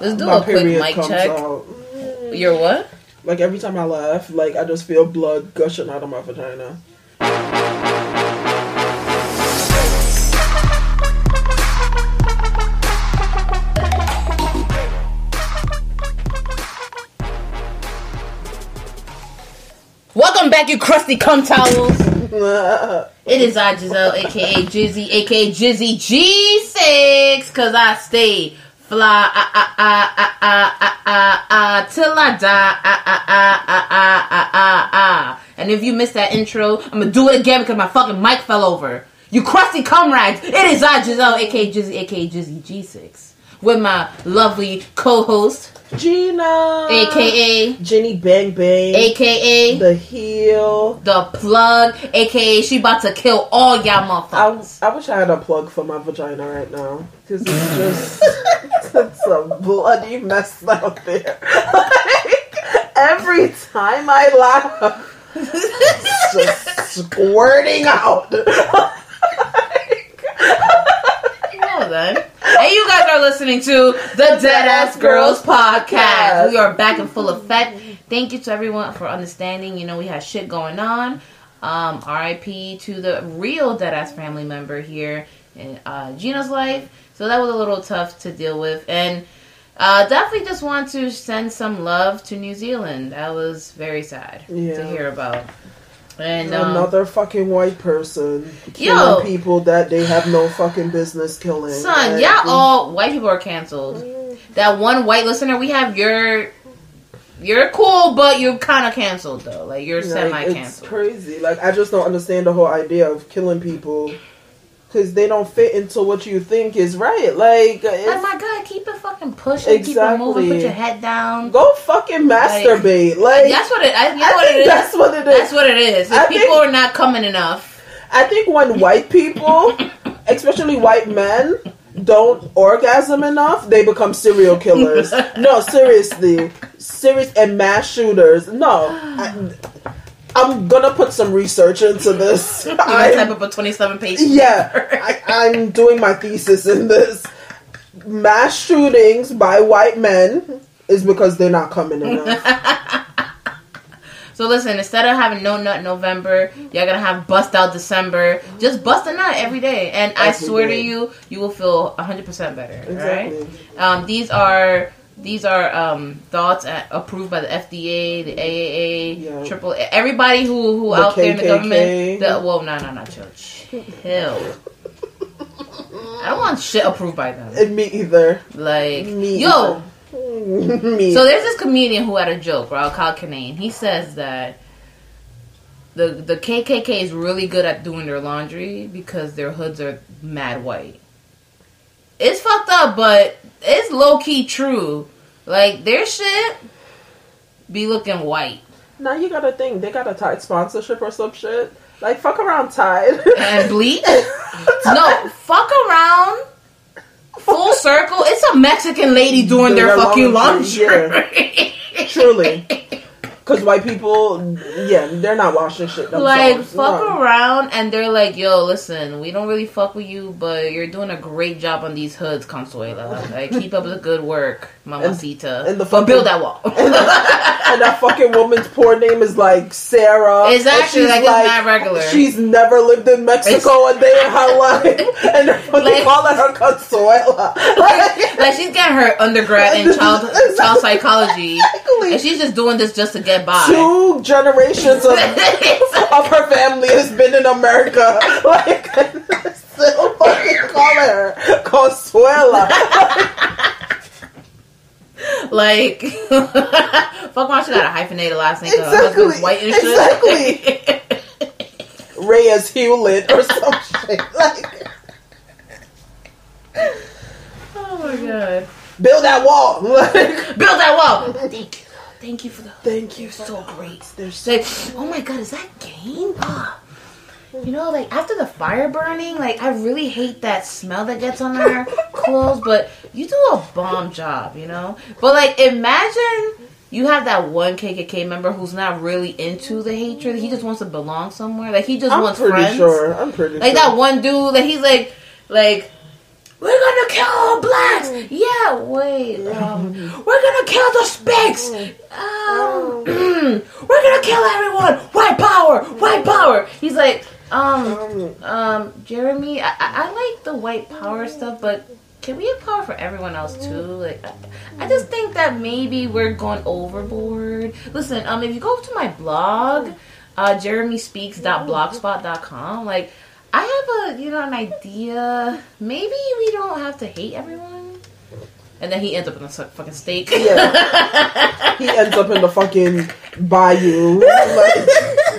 Let's do a quick mic check. out. Your what? Like every time I laugh, like I just feel blood gushing out of my vagina. Welcome back, you crusty cum towels. It is I, Giselle, aka Jizzy, aka Jizzy G6, cause I stay fly, ah, ah, ah, ah, ah, ah, ah, ah, till I die, ah, ah, ah, ah, ah, ah, ah, ah. And if you missed that intro, I'm gonna do it again because my fucking mic fell over. You crusty comrades, it is I, Giselle, aka Jizzy, aka Jizzy G6, with my lovely co-host, Gina, aka, Jenny Bang Bang, aka, the heel. the plug, aka she about to kill all y'all I, motherfuckers. I wish I had a plug for my vagina right now because it's just it's a bloody mess out there. Like, every time I laugh, it's just squirting out. Well then. And you guys are listening to the Deadass Girls podcast. We are back in full effect. Thank you to everyone for understanding. You know, we had shit going on. Um, RIP to the real Dead Ass family member here in uh, Gina's life. So that was a little tough to deal with. And uh, definitely just want to send some love to New Zealand. That was very sad to hear about. And um, Another fucking white person Yo. killing people that they have no fucking business killing. Son, Like, y'all all white people are canceled. That one white listener we have, you're you're cool, but you're kind of canceled though. Like you're like, semi It's canceled. crazy. Like I just don't understand the whole idea of killing people because they don't fit into what you think is right. Like, Oh my god, keep it fucking pushing, keep it moving, put your head down. go fucking masturbate. Like, That's what it. I, you know I what think it is. that's what it is. That's what it is. If people think- are not coming enough, I think when white people, especially white men, don't orgasm enough, they become serial killers. no, seriously, serious and mass shooters. No, I, I'm gonna put some research into this. I'm- type up a twenty-seven page. yeah. I, I'm doing my thesis in this. Mass shootings by white men is because they're not coming enough. So listen, instead of having no nut November, y'all gonna have bust out December. Just bust a nut every day, and I Every swear to you, you will feel hundred percent better. Exactly. Right. Um, these are these are um, thoughts at, approved by the FDA, the AAA, Yeah. Triple. Everybody who who The out there in the government. The, well, no, no, no, chill, chill. I don't want shit approved by them. And me either. Like, Me yo, me. so there's this comedian who had a joke, right? Kyle Kinane. He says that the the KKK is really good at doing their laundry because their hoods are mad white. It's fucked up, but it's low key true. Like their shit be looking white Now you gotta think they got a Tide sponsorship or some shit. Like fuck around Tide. and bleach. no, fuck around Full circle, it's a Mexican lady doing their, fucking laundry, laundry. Truly. Because white people, yeah, they're not washing shit themselves. like fuck No. around and they're like, yo, listen, we don't really fuck with you, but you're doing a great job on these hoods, Consuela. Like keep up the good work, Mamacita. and the but build that wall. And that fucking woman's poor name is like Sarah. Exactly, And she's like, it's not regular. She's never lived in Mexico a day in her life. And they're fucking Like- calling her Consuela. Like, like she's getting her undergrad in child child psychology, Exactly. and she's just doing this just to get two generations of, of her family has been in America. Like, still fucking calling her Consuela. like, fuck why she got a hyphenated last name? Exactly, white and shit. Exactly. Reyes Hewlett or some shit. Like, oh my god. build that wall. Build that wall. Thank you. For the. thank you. So great. There's It's like, oh my god, is that game? You know, like after the fire burning, like I really hate that smell that gets on our clothes, but you do a bomb job, you know? But like imagine you have that one KKK member who's not really into the hatred. He just wants to belong somewhere. Like he just wants friends. I'm wants pretty friends. sure. I'm pretty sure. Like sure. that one dude that he's like like we're gonna kill all blacks. Yeah, wait. Um, we're gonna kill the Spicks. Um, we're gonna kill everyone. White power. White power. He's like, um, um, Jeremy. I, I, I like the white power stuff, but can we have power for everyone else too? Like, I, I just think that maybe we're going overboard. Listen, um, if you go to my blog, uh, jeremyspeaks.blogspot.com, like. I have a you know an idea. Maybe we don't have to hate everyone. And then he ends up in a su- fucking steak. Yeah. he ends up in the fucking bayou, like,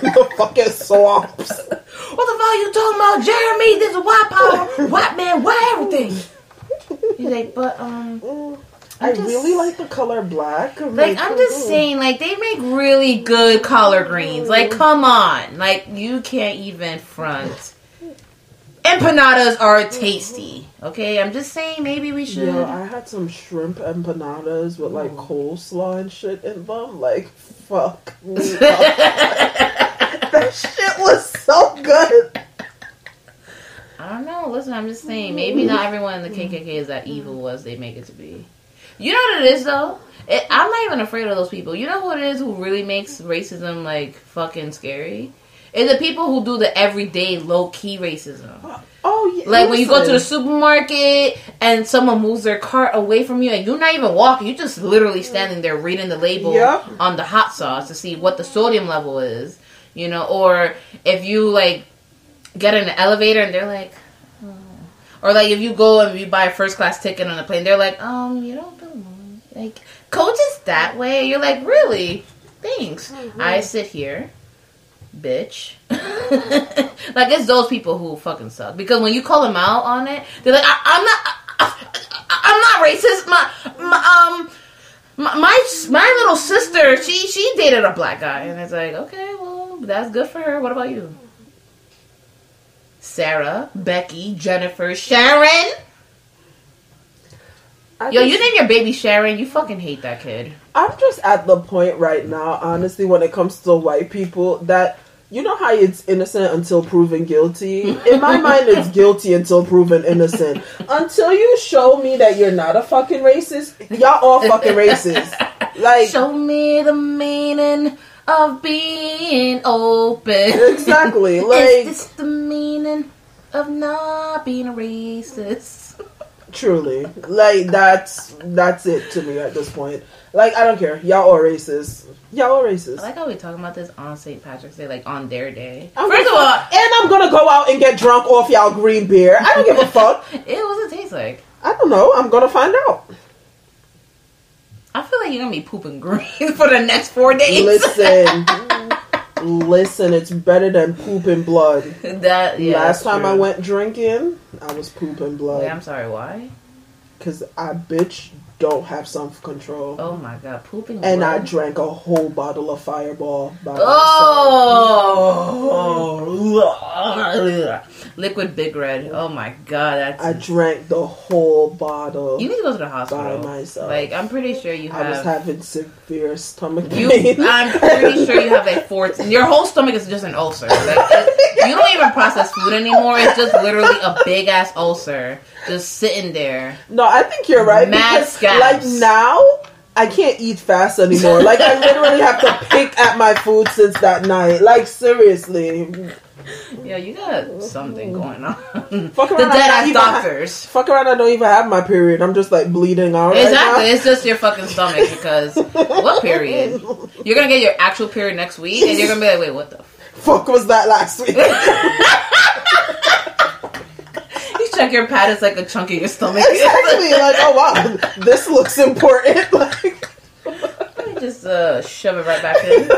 the fucking swamps. what the fuck are you talking about, Jeremy? This is white power, white man, white everything. He's like, but um, I just- really like the color black. like I'm just saying, like they make really good collard greens. Like, come on, like you can't even front. Empanadas are tasty. Okay, I'm just saying maybe we should. Yo, I had some shrimp empanadas with like coleslaw and shit in them. Like, fuck me. that shit was so good. I don't know. Listen, I'm just saying. Maybe not everyone in the KKK is that evil as they make it to be. You know what it is though. It, I'm not even afraid of those people. You know who it is who really makes racism like fucking scary? It's the people who do the everyday low key racism. Oh yeah, Like when you go to the supermarket and someone moves their cart away from you and you're not even walking, you're just literally standing there reading the label Yep. on the hot sauce to see what the sodium level is, you know, or if you like get in an elevator and they're like, oh. or like if you go and you buy a first class ticket on a plane, they're like, um, you don't belong. Like coach is that way. You're like, really? Thanks. I sit here bitch. like it's those people who fucking suck because when you call them out on it, they're like, I, I'm not, I, am not racist. My, my um. My, my my little sister, she she dated a black guy, and it's like, okay, well, that's good for her. What about you? Sarah, Becky, Jennifer, Sharon. I Yo, you name your baby Sharon. You fucking hate that kid. I'm just at the point right now, honestly, when it comes to white people, that you know how it's innocent until proven guilty. In my mind, it's guilty until proven innocent. Until you show me that you're not a fucking racist, y'all all fucking racist. Like Show me the meaning of being open. exactly, Is like this the meaning of not being a racist? Truly, like that's that's it to me at this point. Like I don't care, y'all all racist. Y'all all racist. I like how we talking about this on St. Patrick's Day, like on their day. I'm First of all, and I'm gonna go out and get drunk off y'all green beer. I don't give a fuck. it it taste like? I don't know. I'm gonna find out. I feel like you're gonna be pooping green for the next four days. Listen, listen. It's better than pooping blood. that yeah, Last time I went drinking, I was pooping blood. Wait, I'm sorry. Why? because I bitch don't have self control. Oh my god, pooping. And I drank a whole bottle of Fireball Oh, liquid Big Red. Oh my god, that's. I drank the whole bottle you need to go to the hospital. by myself. Like I'm pretty sure you Have... I was having severe stomach You, pain. I'm pretty sure you have a fourth. Your whole stomach is just an ulcer. Like, it- you don't even process food anymore. It's just literally a big ass ulcer just sitting there. no, I think you're right. Mad because, like now, I can't eat fast anymore. Like I literally have to pick at my food since that night. Like seriously, Yeah, you got something going on. fuck the around. I dead ass doctors. fuck around. I don't even have my period. I'm just like bleeding out. right Exactly, now. it's just your fucking stomach because what period? You're gonna get your actual period next week, and you're gonna be like, wait, what the? Fuck was that last week? Check your pad; it's like a chunk of your stomach. exactly. Like, oh wow, this looks important. Like, I just uh, shove it right back in.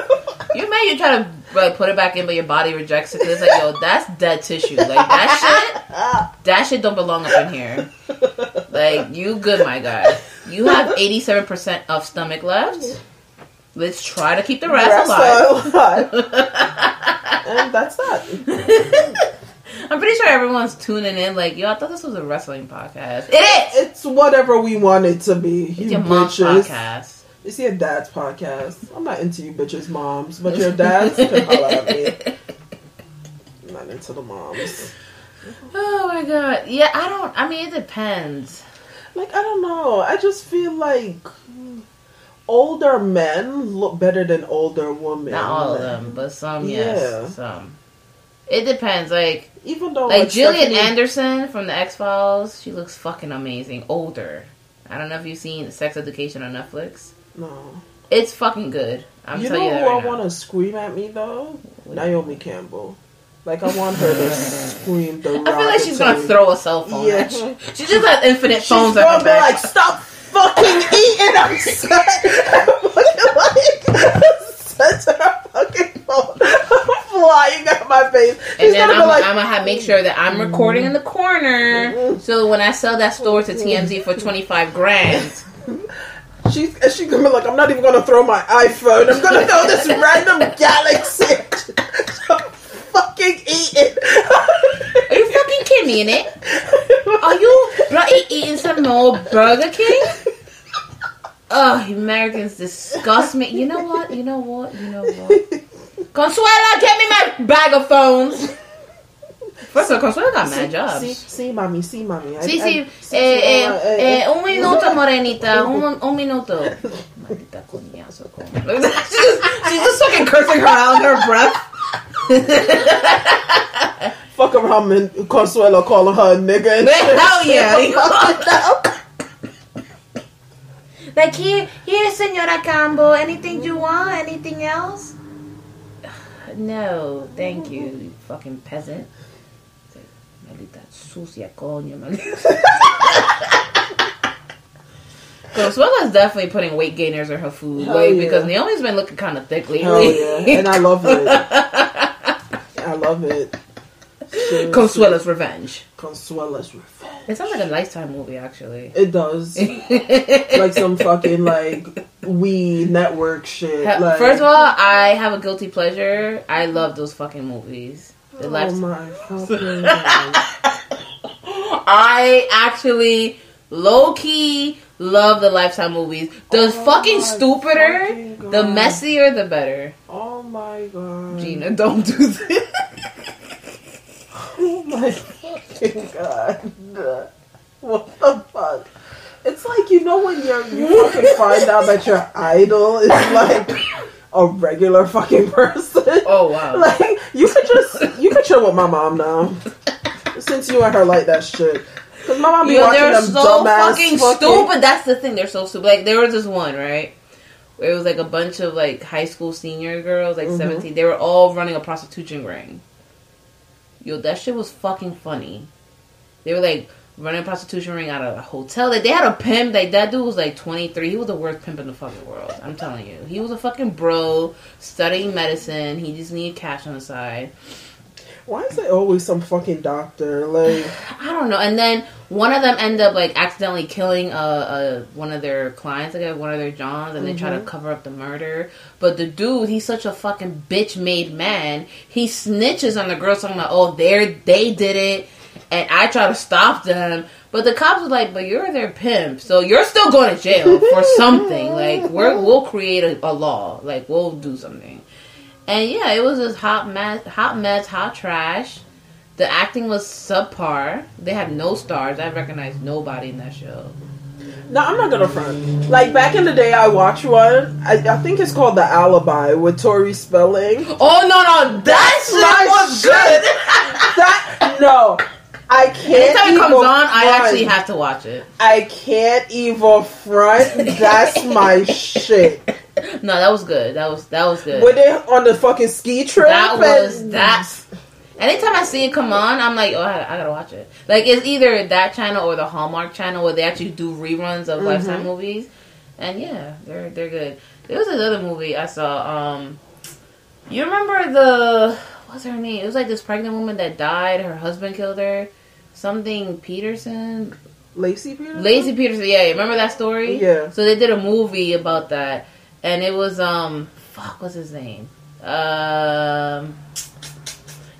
You may you try to like, put it back in, but your body rejects it. 'cause it's like, yo, that's dead tissue. Like that shit, that shit don't belong up in here. Like you good, my guy. You have eighty seven percent of stomach left. Let's try to keep the rest rest alive. alive. and that's that. I'm pretty sure everyone's tuning in. Like, yo, I thought this was a wrestling podcast. It is. It's whatever we want it to be. It's You your mom's bitches. podcast. It's your dad's podcast. I'm not into you bitches' moms, but your dads can holler at me. I'm not into the moms. Oh my god. Yeah, I don't. I mean, it depends. Like I don't know. I just feel like older men look better than older women. Not all of them, but some, yes, Yeah. some. It depends. Like, Even though like Gillian Stephanie- Anderson from the X Files, she looks fucking amazing. Older. I don't know if you've seen Sex Education on Netflix. No. It's fucking good. I'm you telling know you who I right now. want to scream at me though? Naomi Campbell. Like I want her to scream the. I feel like she's gonna throw a cell phone Yeah. at you. She just has infinite She's phones at gonna be like, "Stop fucking eating!" I'm fucking like center her fucking phone flying at my face. She's and then gonna I'm, like, I'm gonna have make sure that I'm recording in the corner. Mm-hmm. So when I sell that store to TMZ for 25 grand, she's and she's gonna be like, "I'm not even gonna throw my iPhone. I'm gonna throw this random Galaxy." fucking eating. are you fucking kidding me in it? Are you bloody eating some more Burger King? Ugh, oh, Americans disgust me. You know what? You know what? You know what? Consuela, get me my bag of phones. First of all, Consuela got mad jobs. See, see, mommy, see, mommy. I- Sí, sí. see, Eh, see, eh, mama, eh, un minuto, morenita. Un, un minuto. Maldita coñazo. con- she's, just, she's just fucking cursing her out under her breath. Fuck around and Consuelo calling her a nigga and shit. Hell yeah. Like, here, here, Senora Cambo. Anything you want? Anything else? No, thank you, you fucking peasant. Maldita sucia coño. Consuela's definitely putting weight gainers in her food, Hell like yeah. because Naomi's been looking kind of thick lately. Hell yeah. And I love it. I love it. Seriously. Consuela's Revenge. Consuela's Revenge. It sounds like a lifetime movie, actually. It does. like some fucking like we network shit. Like, First of all, I have a guilty pleasure. I love those fucking movies. The oh Lifetime- my fucking. I actually low key love the Lifetime movies. The Oh fucking stupider, fucking the messier, the better. Oh my god. Gina, don't do this. Oh my fucking god. What the fuck? It's like you know when you're you fucking find out that your idol is like a regular fucking person. Oh wow. Like you could just you could chill with my mom now. Since you and her like that shit. Cause my mom be Yo, watching they're them so dumbass fucking, stupid. That's the thing. They're so stupid. Like there was this one right where it was like a bunch of like high school senior girls, like Mhm. seventeen. They were all running a prostitution ring. Yo, that shit was fucking funny. They were like running a prostitution ring out of a hotel. Like they had a pimp. Like that dude was like twenty three. He was the worst pimp in the fucking world. I'm telling you. He was a fucking bro studying medicine. He just needed cash on the side. Why is it always some fucking doctor? Like I don't know. And then one of them end up like accidentally killing a, a one of their clients, like one of their Johns, and they try to mm-hmm. cover up the murder. But the dude, he's such a fucking bitch made man. He snitches on the girls talking about, oh, they they did it, and I try to stop them. But the cops was like, but you're their pimp, so you're still going to jail for something. Like we're we'll create a, a law, like we'll do something. And yeah, it was just hot mess, hot mess, hot trash. The acting was subpar. They had no stars. I recognized nobody in that show. No, I'm not gonna front. Like back in the day, I watched one. I, I think it's called The Alibi with Tori Spelling. Oh no, no, that shit my was shit. good. That no, I can't. Anytime it comes on, I actually have to watch it. I can't even front. That's my shit. No, that was good. That was that was good. When they on the fucking ski trip, that was that. Anytime I see it come on, I'm like, oh, I, I gotta watch it. Like it's either that channel or the Hallmark channel where they actually do reruns of Lifetime movies, and yeah, they're they're good. There was another movie I saw. Um, you remember the what's her name? It was like this pregnant woman that died. Her husband killed her. Something Peterson, Laci Peterson. Laci Peterson. Yeah, remember that story? Yeah. So they did a movie about that, and it was um, fuck, what's his name? Um,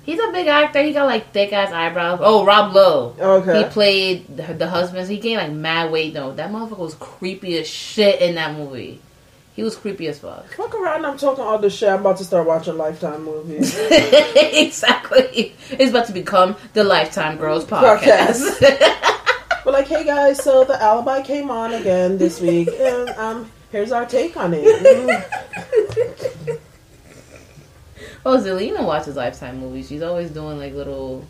he's a big actor. He got like thick ass eyebrows. Oh, Rob Lowe. Okay. He played the, the husband. He gained like mad weight though. That motherfucker was creepy as shit in that movie. He was creepy as fuck. Fuck around, I'm talking all this shit. I'm about to start watching Lifetime movies. exactly. It's about to become the Lifetime Girls podcast. We're like, hey guys, so the alibi came on again this week, and um, here's our take on it. Oh, Zelina watches Lifetime movies. She's always doing like little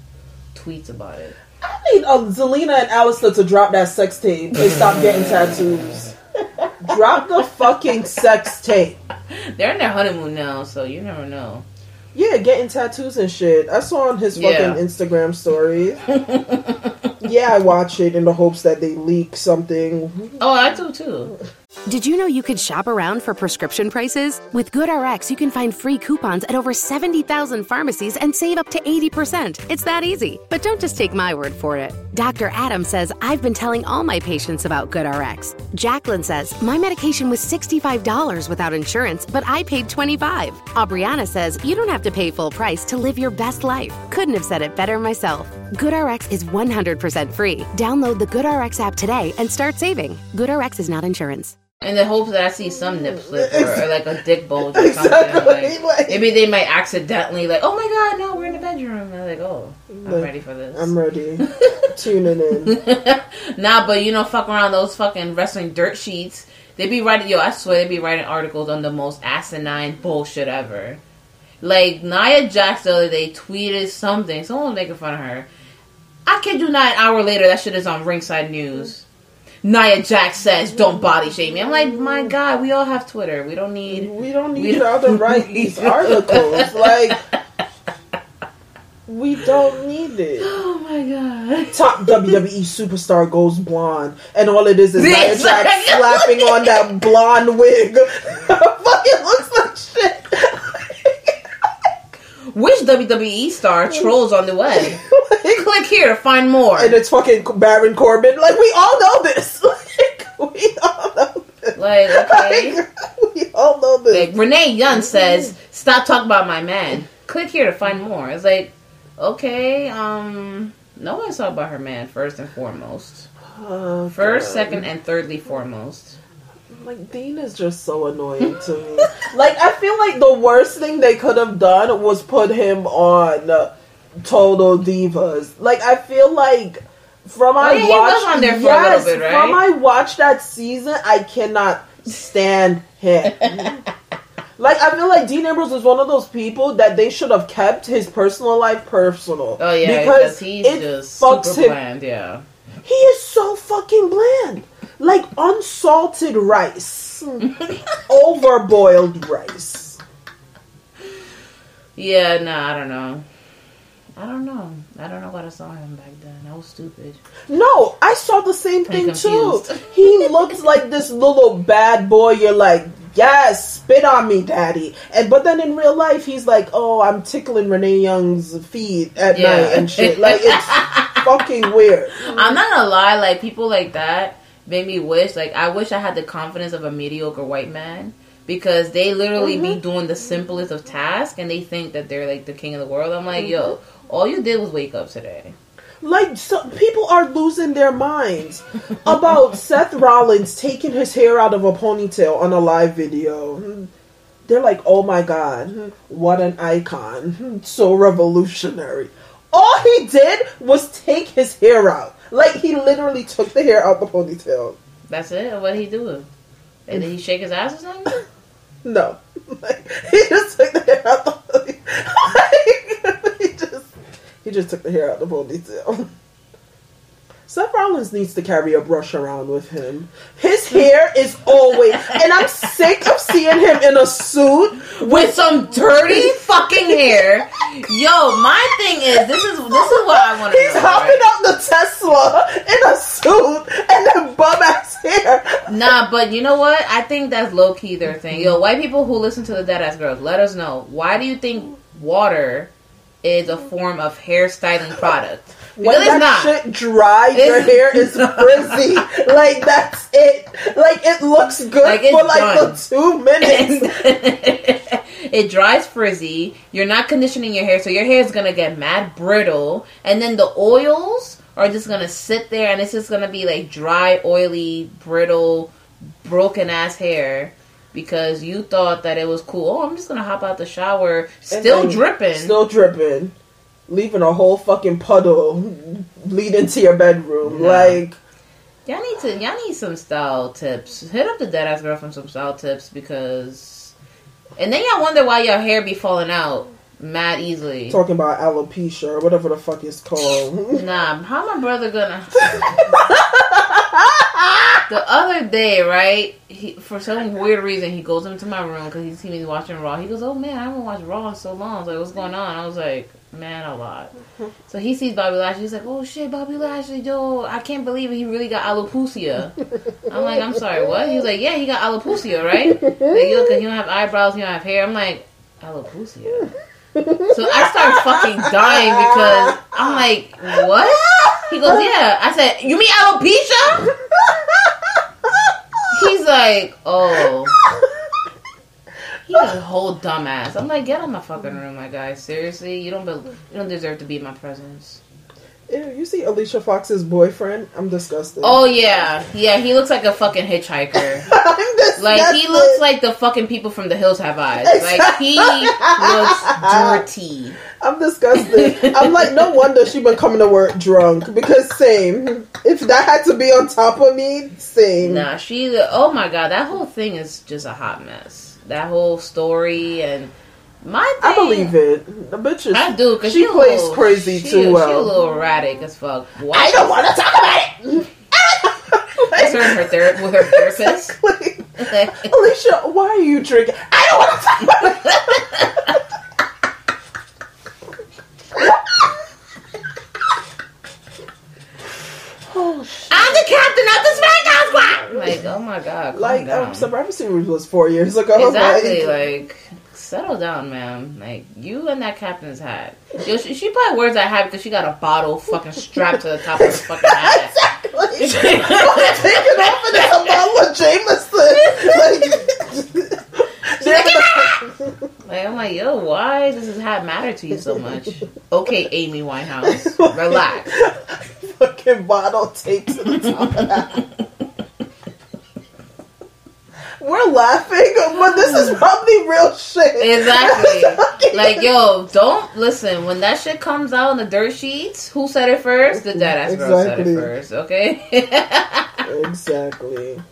tweets about it. I need uh, Zelina and Aleister to drop that sex tape and stop getting tattoos. Drop the fucking sex tape. They're in their honeymoon now, so you never know. Yeah, getting tattoos and shit. I saw on his fucking Yeah. Instagram stories. yeah, I watch it in the hopes that they leak something. Oh, I do too. Did you know you could shop around for prescription prices? With GoodRx, you can find free coupons at over 70,000 pharmacies and save up to 80%. It's that easy. But don't just take my word for it. Dr. Adam says, I've been telling all my patients about GoodRx. Jacqueline says, my medication was $65 without insurance, but I paid 25. Aubriana says, you don't have to pay full price to live your best life. Couldn't have said it better myself. GoodRx is 100% free. Download the GoodRx app today and start saving. GoodRx is not insurance. In the hopes that I see some nip slip or, or like a dick bulge or something. Exactly, Like, like- maybe they might accidentally like, oh my god, no, we're in the bedroom. And I'm like, oh, I'm Like, ready for this. I'm ready. Tuning in. nah, but you know, fuck around those fucking wrestling dirt sheets. They be writing, yo, I swear they be writing articles on the most asinine bullshit ever. Like Nia Jax the other day tweeted something. Someone was making fun of her. I kid you not. An hour later, that shit is on Ringside News. Nia Jax says, "Don't body shame me." I'm like, my God, we all have Twitter. We don't need. We don't We need don't y'all to write these articles. Like, we don't need it. Oh my God. Top WWE superstar goes blonde, and all it is is Nia Jax slapping on that blonde wig. Fucking looks like shit. Which WWE star trolls on the web? Click here to find more. and it's fucking Baron Corbin. Like, we all know this. Like, we all know this. Like, okay. Like, we all know this. Like Renee Young says, "Stop talking about my man." Click here to find more. It's like, okay, um, no one's talking about her man first and foremost. Oh, First, God. second, and thirdly foremost. Like Dean is just so annoying to me. like I feel like the worst thing they could have done was put him on uh, Total Divas. Like I feel like from I Oh, yeah, watched was on there for a yes, bit, right? from I watched that season, I cannot stand him. like I feel like Dean Ambrose is one of those people that they should have kept his personal life personal. Oh yeah, because because he's it just fucks super him bland. Yeah. he is so fucking bland. Like unsalted rice. Overboiled rice. Yeah, nah, I don't know. I don't know. I don't know what I saw him back then. I was stupid. No, I saw the same Pretty thing too. He looks like this little bad boy. You're like, yes, spit on me, daddy. And but then in real life, he's like, oh, I'm tickling Renee Young's feet at Yeah. night and shit. Like it's fucking weird. I'm not gonna lie, like people like that made me wish, like I wish I had the confidence of a mediocre white man because they literally be mm-hmm. doing the simplest of tasks and they think that they're like the king of the world. I'm like, yo, mm-hmm. all you did was wake up today. Like so, people are losing their minds about Seth Rollins taking his hair out of a ponytail on a live video. They're like, "Oh my god, what an icon! So revolutionary." All he did was take his hair out. Like he literally took the hair out the ponytail. That's it. What did he do? And did he shake his ass or something? No, like, he just took the hair out the. Like, he just he just took the hair out the ponytail. Seth Rollins needs to carry a brush around with him. His hair is always, and I'm sick of seeing him in a suit With some dirty fucking hair. Yo, my thing is, this is this is what I want to He's know. hopping right? out the Tesla in a suit and then bum ass hair. Nah, but you know what? I think that's low key their thing. Yo, white people who listen to the Deadass Girls, let us know. Why do you think water is a form of hairstyling product? When that not. shit dry, your hair is frizzy. like that's it. Like it looks good Like, for like the two minutes. it dries frizzy. You're not conditioning your hair, so your hair is gonna get mad brittle, and then the oils are just gonna sit there, and it's just gonna be like dry, oily, brittle, broken ass hair. Because you thought that it was cool. Oh, I'm just gonna hop out the shower, still dripping. Still dripping. Leaving a whole fucking puddle leading to your bedroom. Nah. Like Y'all need to y'all need some style tips. Hit up the dead ass girl from some style tips because and then y'all wonder why your hair be falling out mad easily. talking about alopecia or whatever the fuck it's called. Nah, how my brother gonna The other day, right? He, for some weird reason, he goes into my room because he sees me watching Raw. He goes, "Oh man, I haven't watched Raw in so long." I was like, "What's going on?" I was like, "Man, a lot." So he sees Bobby Lashley. He's like, "Oh shit, Bobby Lashley, yo, I can't believe it. He really got alopecia." I'm like, "I'm sorry, what?" He was like, "Yeah, he got alopecia, right? Like, you look, he don't have eyebrows, he don't have hair." I'm like, "Alopecia." So I start fucking dying because I'm like, "What?" He goes, "Yeah." I said, "You mean alopecia?" He's like, "Oh." He's a whole dumbass. I'm like, get out of my fucking room, my guy. Seriously, you don't be- you don't deserve to be in my presence. Ew, you see Alicia Fox's boyfriend? I'm disgusted. Oh yeah, yeah. He looks like a fucking hitchhiker. I'm disgusted. Like he looks like the fucking people from The Hills Have Eyes. Like he looks dirty. I'm disgusted. I'm like, no wonder she been coming to work drunk because same. If that had to be on top of me, same. Nah, she. Oh my god, that whole thing is just a hot mess. That whole story and my. Thing, I believe it. The bitch is. I do because she plays crazy she, too She's a little erratic as fuck. Why? I don't want to talk about it. That's her and her ther- with her therapist. Exactly. Alicia, why are you drinking? I don't want to talk about it. oh, shit. I'm the captain of the SmackDown squad. Like, oh my god, calm Like, down. um, Survivor Series was four years ago. Exactly, Like, like settle down, ma'am. Like you and that captain's hat. Yo, she, she probably wears that hat because she got a bottle fucking strapped to the top of her fucking hat. exactly. Take it off and it's a bottle of Jameson. Like, Like I'm like, yo, why does this hat matter to you so much? Okay, Amy Winehouse, relax. fucking bottle taped to the top of that. We're laughing, but this is probably real shit. Exactly. Like, yo, don't listen. When that shit comes out in the dirt sheets, who said it first? The dead ass girl said it first. Okay. exactly.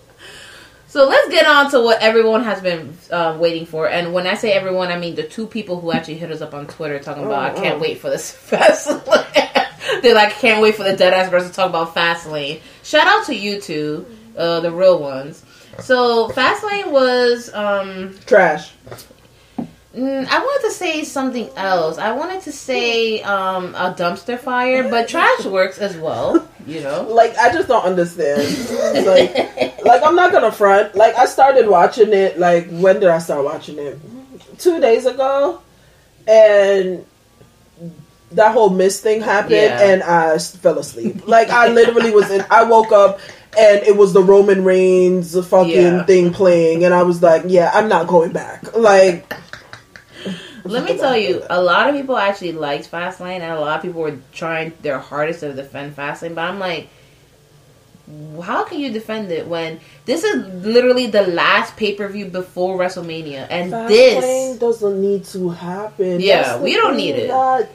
So let's get on to what everyone has been uh, waiting for. And when I say everyone, I mean the two people who actually hit us up on Twitter talking about, Oh, I can't oh. wait for this fast lane. They're like, can't wait for the dead ass girls to talk about Fastlane. Shout out to you two, uh, the real ones. So Fastlane was, um, Trash. mm, I wanted to say something else. I wanted to say um, a dumpster fire, but trash works as well. You know. Like I just don't understand. like, like I'm not gonna front. Like I started watching it. Like when did I start watching it? Two days ago, and that whole mist thing happened, Yeah. and I fell asleep. Like I literally was in. I woke up. And it was the Roman Reigns fucking Yeah. thing playing, and I was like, "Yeah, I'm not going back." Like, Let me tell you, a lot of people actually liked Fastlane, and a lot of people were trying their hardest to defend Fastlane. But I'm like, how can you defend it when this is literally the last pay per view before WrestleMania, and Fastlane this doesn't need to happen. Yeah, we don't thing need it. That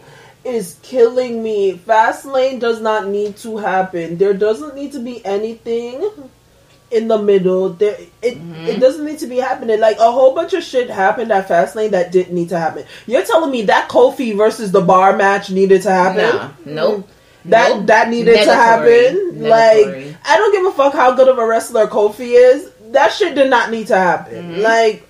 is killing me. Fastlane does not need to happen. There doesn't need to be anything in the middle. There, it Mm-hmm. it doesn't need to be happening. Like a whole bunch of shit happened at Fastlane that didn't need to happen. You're telling me that Kofi versus the Bar match needed to happen? nah, nope. That Nope. that needed to happen. Negatory. Like I don't give a fuck how good of a wrestler Kofi is. That shit did not need to happen. Mm-hmm. Like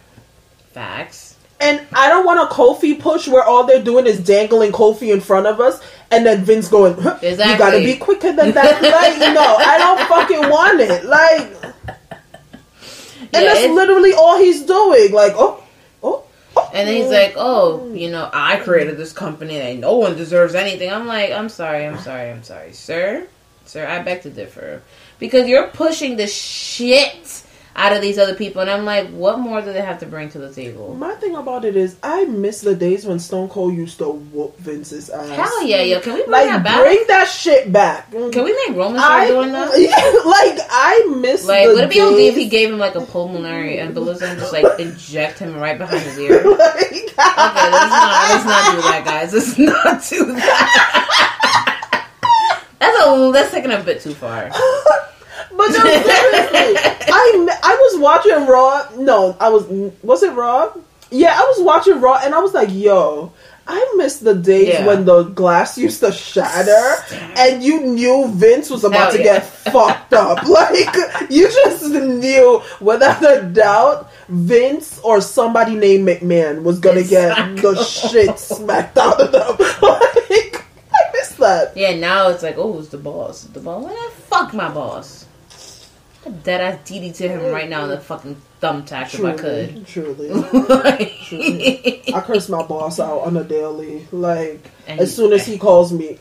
Facts. And I don't want a Kofi push where all they're doing is dangling Kofi in front of us, and then Vince going, "Huh, "You gotta be quicker than that." like, no, I don't fucking want it. Like, and Yeah, that's literally all he's doing. Like, oh, oh, oh. And then he's like, "Oh, you know, I created this company and no one deserves anything." I'm like, "I'm sorry, I'm sorry, I'm sorry, sir, sir. I beg to differ because you're pushing the shit out of these other people, and I'm like, what more do they have to bring to the table?" My thing about it is, I miss the days when Stone Cold used to whoop Vince's ass. Hell yeah, yo! Can we bring Like, that back? bring that shit back. Can we make Roman start doing that? like I miss. Like, the would it be okay if he gave him like a pulmonary embolism, just like inject him right behind his ear? Okay, let's not let's not do that, guys. Let's not do that. That's a that's taking a bit too far. But no, seriously, I I was watching Raw. No, I was was it Raw? Yeah, I was watching Raw, and I was like, "Yo, I miss the days Yeah. when the glass used to shatter, and you knew Vince was about Hell to yeah. get fucked up. Like you just knew without a doubt, Vince or somebody named McMahon was gonna get the Exactly. shit smacked out of them. Like I miss that. Yeah, now it's like, oh, who's the boss? The boss? Man, fuck my boss. Dead ass DD to him right now in the fucking thumbtack if I could. truly. Like- I curse my boss out on a daily. Like as soon as he calls me,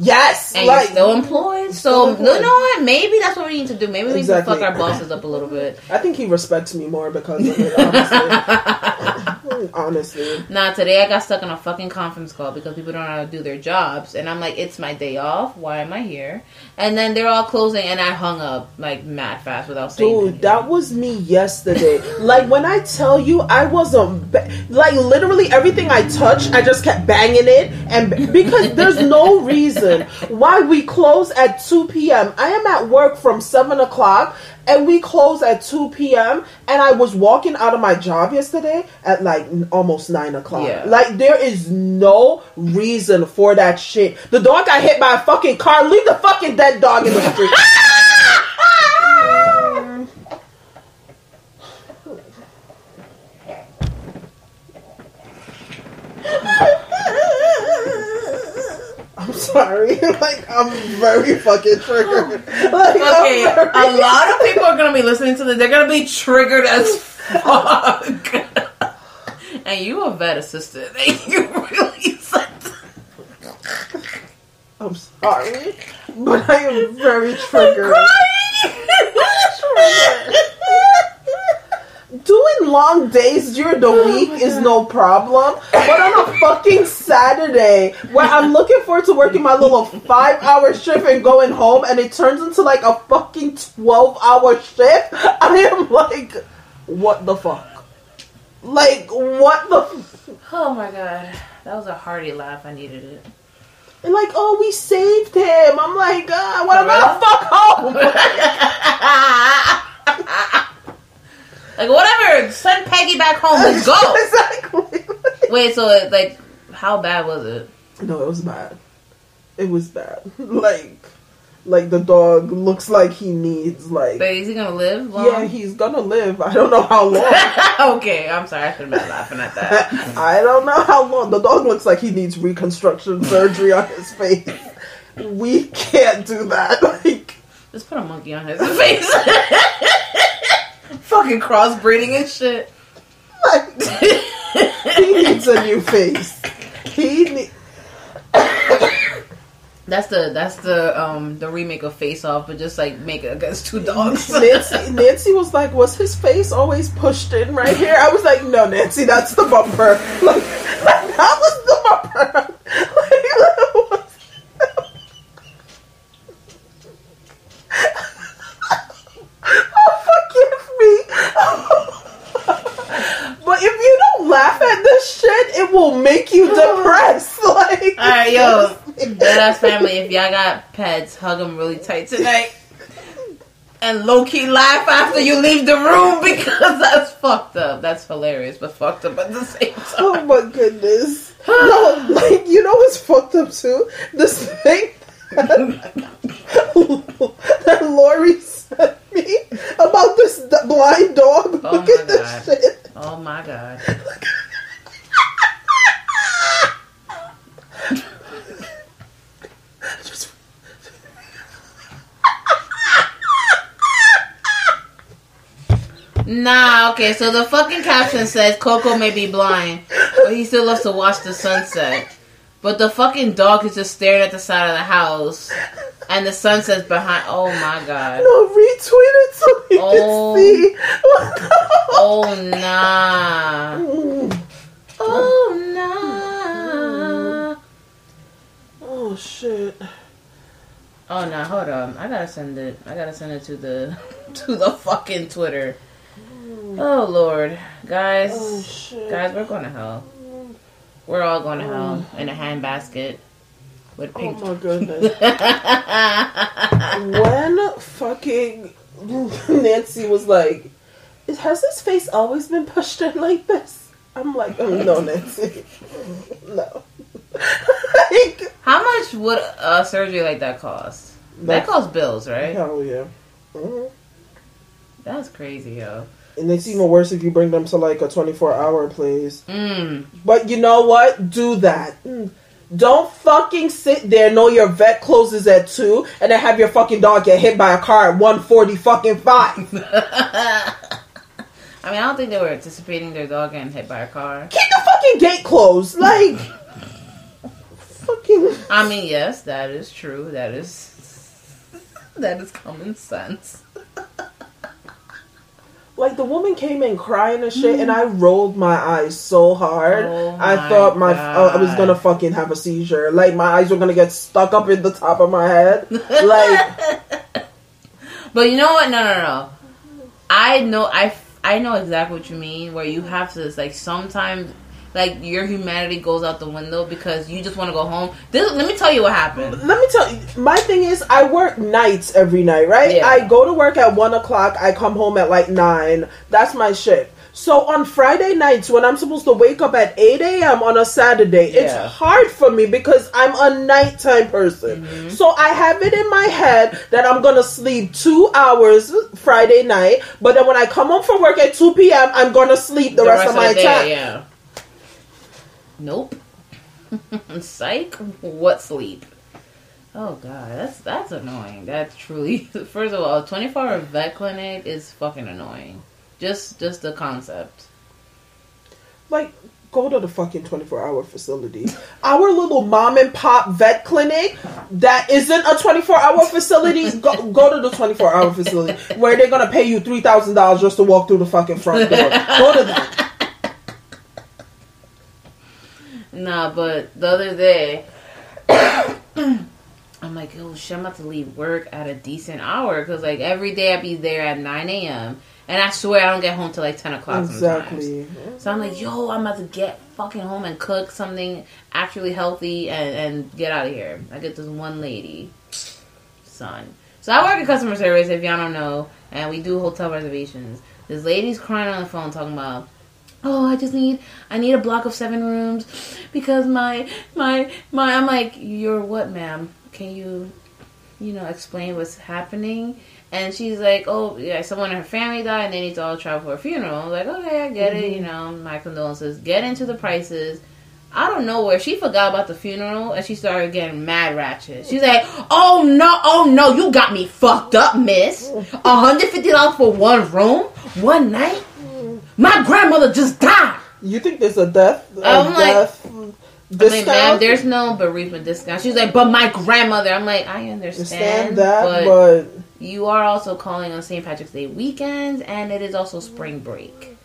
yes, and like you're still employed. still So, employed. you know what? Maybe that's what we need to do. Maybe we Exactly. can fuck our bosses up a little bit. I think he respects me more because of it. Honestly, honestly, Nah, today I got stuck on a fucking conference call because people don't know how to do their jobs. And I'm like, it's my day off. Why am I here? And then they're all closing, and I hung up like mad fast without saying dude, anything. that was me yesterday. like when I tell you, I wasn't ba- like literally everything I touched, I just kept banging it, and because there's no reason why we close at two p.m. I am at work from seven o'clock. And we close at 2 p.m. And I was walking out of my job yesterday at like almost 9 o'clock. Yeah. Like, there is no reason for that shit. The dog got hit by a fucking car. Leave the fucking dead dog in the street. I'm sorry. like, I'm very fucking triggered. Like, Okay, very- a lot of people are gonna be listening to this. They're gonna be triggered as fuck. and you a vet assistant. And you really said I'm sorry, but I am very triggered. Doing long days during the week is no problem, but on a fucking Saturday where I'm looking forward to working my little five hour shift and going home, and it turns into like a fucking 12 hour shift, I am like, what the fuck? Like, what the f- Oh my god, that was a hearty laugh. I needed it. And like, oh, we saved him. I'm like, uh, what For about fuck home? Like whatever, send Peggy back home. Let's go. exactly. Wait, so it, like, how bad was it? No, it was bad. It was bad. Like, like the dog looks like he needs like. But is he gonna live long? Yeah, he's gonna live. I don't know how long. okay, I'm sorry. I should have been laughing at that. I don't know how long. The dog looks like he needs reconstruction surgery on his face. We can't do that. Like, Just put a monkey on his face. Fucking crossbreeding and shit. like he needs a new face. He need. That's the that's the um the remake of Face Off, but just like make it against two dogs. Nancy, Nancy was like, "Was his face always pushed in right here?" I was like, "No, Nancy, that's the bumper. Like, like that was the bumper. Like, that was- oh, forgive me. but if you don't laugh at this shit, it will make you depressed. Like, All right, yo, Deadass family, if y'all got pets, hug them really tight tonight. And low key laugh after you leave the room because that's fucked up. That's hilarious, but fucked up at the same oh time. Oh my goodness. No, like you know what's fucked up too? This thing that Lori sent me about this blind dog. Oh Look my at this God. shit. Oh my god. Nah, okay, so the fucking caption says Coco may be blind, but he still loves to watch the sunset. But the fucking dog is just staring at the side of the house, and the sunset's behind. Oh my god. No, retweet it so we Oh. can see. Oh nah. Mm. Oh nah. oh shit. Oh no, hold on. I gotta send it. I gotta send it to the to the fucking Twitter. Oh lord, guys, Oh guys, we're going to hell. We're all going to hell in a handbasket with Oh pink. my goodness. when fucking Nancy was like, "Has his face always been pushed in like this?" I'm like, oh, "No, Nancy, no." like, How much would a surgery like that cost? That costs bills, right? hell yeah. Mhm. That's crazy, yo. And it's even worse if you bring them to like a 24 hour place. Mm. But you know what? Do that. Mm. Don't fucking sit there, know your vet closes at 2, and then have your fucking dog get hit by a car at 140 fucking 5. I mean, I don't think they were anticipating their dog getting hit by a car. Keep the fucking gate closed. Like, fucking. I mean, yes, that is true. That is that is common sense. Like, the woman came in crying and shit, and I rolled my eyes so hard. Oh I my thought my uh, I was gonna fucking have a seizure. Like, my eyes were gonna get stuck up in the top of my head. Like, But you know what? No, no, no. I know. I I know exactly what you mean. Where you have to like sometimes. Like your humanity goes out the window because you just want to go home. This, let me tell you what happened. let me tell you, my thing is, I work nights every night, right? Yeah. I go to work at one o'clock. I come home at like nine. That's my shift. So on Friday nights, when I'm supposed to wake up at eight a.m. on a Saturday, Yeah. it's hard for me because I'm a nighttime person. Mm-hmm. So I have it in my head that I'm gonna sleep two hours Friday night, but then when I come home from work at two p.m., I'm gonna sleep the, rest, of my the time. day, yeah. Nope. Psych. What sleep? Oh god, that's that's annoying. That's truly. First of all, twenty four hour vet clinic is fucking annoying. Just just the concept. Like, go to the fucking 24 hour facility. Our little mom and pop vet clinic that isn't a 24 hour facility, go, go to the 24 hour facility where they're gonna pay you $3,000 just to walk through the fucking front door. Go to that. Nah, but the other day, I'm like, oh shit, I'm about to leave work at a decent hour because like every day I be there at 9 a.m. and I swear I don't get home till like 10 o'clock. Sometimes. Exactly. So I'm like, yo, I'm about to get fucking home and cook something actually healthy and, and get out of here. I get this one lady, son. So I work in customer service, if y'all don't know, and we do hotel reservations. This lady's crying on the phone talking about, oh, I just need, I need a block of seven rooms because my, my, my. I'm like, you're what, ma'am? Can you, you know, explain what's happening? And she's like, oh, yeah, someone in her family died and they need to all travel for a funeral. I'm like, oh, okay, I get it. You mm-hmm. know, my condolences. Get into the prices. I don't know where she forgot about the funeral and she started getting mad ratchet. She's like, "Oh no, oh no, you got me fucked up, miss. hundred fifty dollars for one room, one night. My grandmother just died. You think there's a death? A I'm like- death I'm like, ma'am, there's no bereavement discount. She's like, but my grandmother. I'm like, I understand, understand that, but, but you are also calling on St. Patrick's Day weekend, and it is also spring break.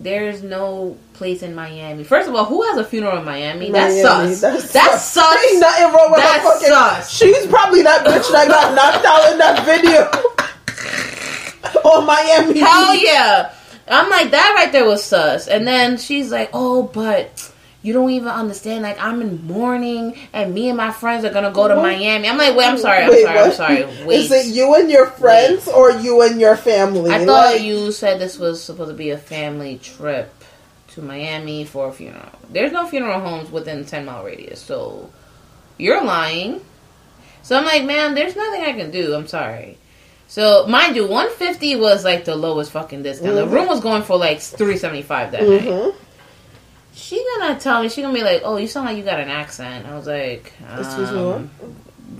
There's no place in Miami. First of all, who has a funeral in Miami? That's Miami, sus. That's, That's, sus. sus. Ain't nothing wrong with That's her fucking. sus. She's probably that bitch that got knocked out in that video. on Miami. Hell yeah. I'm like, that right there was sus. And then she's like, oh, but you don't even understand. Like, I'm in mourning, and me and my friends are going to go to What? Miami. I'm like, wait, I'm sorry. I'm Wait, sorry. I'm sorry. Wait. Is it you and your friends or you and your family? I thought Like, you said this was supposed to be a family trip to Miami for a funeral. There's no funeral homes within 10 mile radius, so you're lying. So I'm like, man, there's nothing I can do. I'm sorry. So mind you, 150 was like the lowest fucking discount. The Mhm. room was going for like 375 that night. Mhm. She gonna tell me she gonna be like, "Oh, you sound like you got an accent." I was like, um,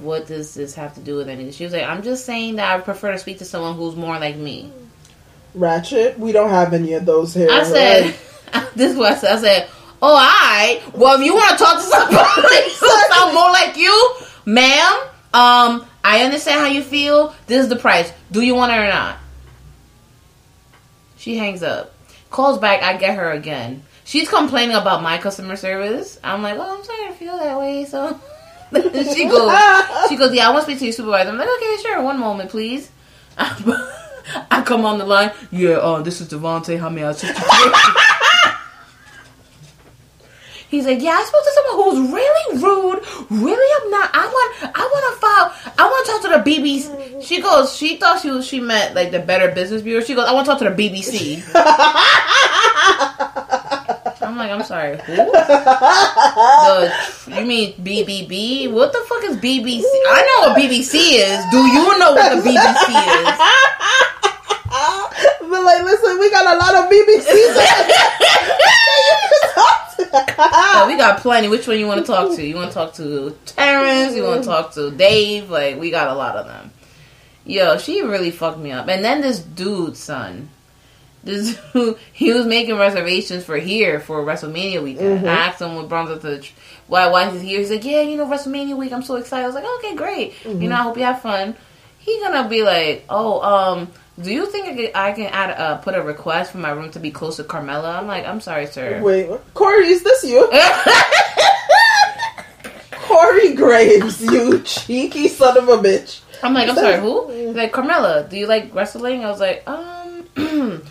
"What does this have to do with anything?" She was like, "I'm just saying that I prefer to speak to someone who's more like me." Ratchet. We don't have any of those here. I said, "This is what I said." I said, "Oh, I well, if you want to talk to somebody who sound more like you, ma'am, um, I understand how you feel. This is the price. Do you want it or not?" She hangs up, calls back. I get her again. She's complaining about my customer service. I'm like, "Oh, I'm sorry to feel that way." So she goes, "She goes, yeah, I want to speak to your supervisor." I'm like, "Okay, sure. One moment, please." I come on the line. Yeah, uh, this is Devontae. How may I assist you? He's like, yeah, I spoke to someone who was really rude, really obnoxious. I want, I want to file, I want to talk to the BBC. She goes, she thought she was, she meant like the Better Business Bureau. She goes, I want to talk to the BBC. I'm like, I'm sorry, who? The, you mean BBB? What the fuck is BBC? I know what BBC is. Do you know what the BBC is? but like, listen, we got a lot of BBCs. We got plenty. Which one you want to talk to? You want to talk to Terrence? You want to talk to Dave? Like, we got a lot of them. Yo, she really fucked me up. And then this dude, son, this dude, he was making reservations for here for WrestleMania weekend. Mhm. I asked him what brought up to the why why he's here. He's like, yeah, you know, WrestleMania week. I'm so excited. I was like, okay, great. You know, I hope you have fun. He gonna be like, oh, um. Do you think I can, I can add uh, put a request for my room to be close to Carmella? I'm like, I'm sorry, sir. Wait, Corey, is this you? Corey Graves, you cheeky son of a bitch. I'm like, I'm sorry, who? He's like, Carmella, do you like wrestling? I was like, um,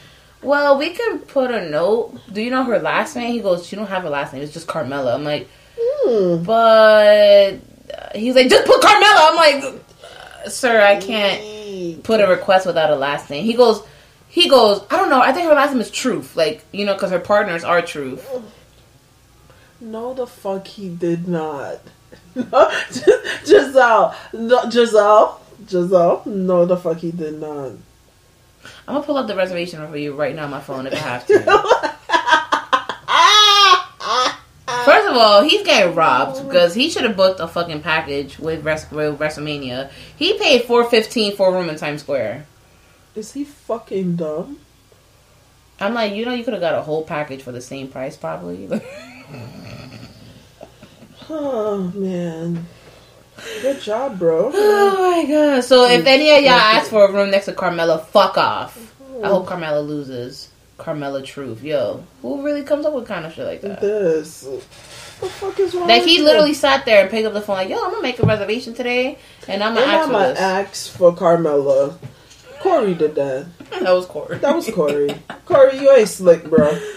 well, we can put a note. Do you know her last name? He goes, she don't have a last name. It's just Carmella. I'm like, Hmm. but uh, he's like, just put Carmella. I'm like, sir, I can't put a request without a last name. He goes, he goes, I don't know. I think her last name is Truth. Like, you know, because her partners are Truth. No, the fuck he did not. Giselle, no, Giselle, Giselle. No, the fuck he did not. I'm gonna pull up the reservation for you right now on my phone if I have to. First of all, he's getting robbed because he should have booked a fucking package with, Res- with WrestleMania. He paid four fifteen for a room in Times Square. Is he fucking dumb? I'm like, you know, you could have got a whole package for the same price, probably. Oh man, good job, bro. oh my god! So if any of y'all ask for a room next to Carmella, fuck off. I hope Carmella loses. Carmella Truth, yo, who really comes up with kind of shit like that? This. The fuck is wrong? Like he you? literally sat there and picked up the phone, like, "Yo, I'm gonna make a reservation today, and I'm gonna And ask I'm for gonna ask for Carmella. Corey did that. That was Corey. That was Corey. Corey, you ain't slick, bro.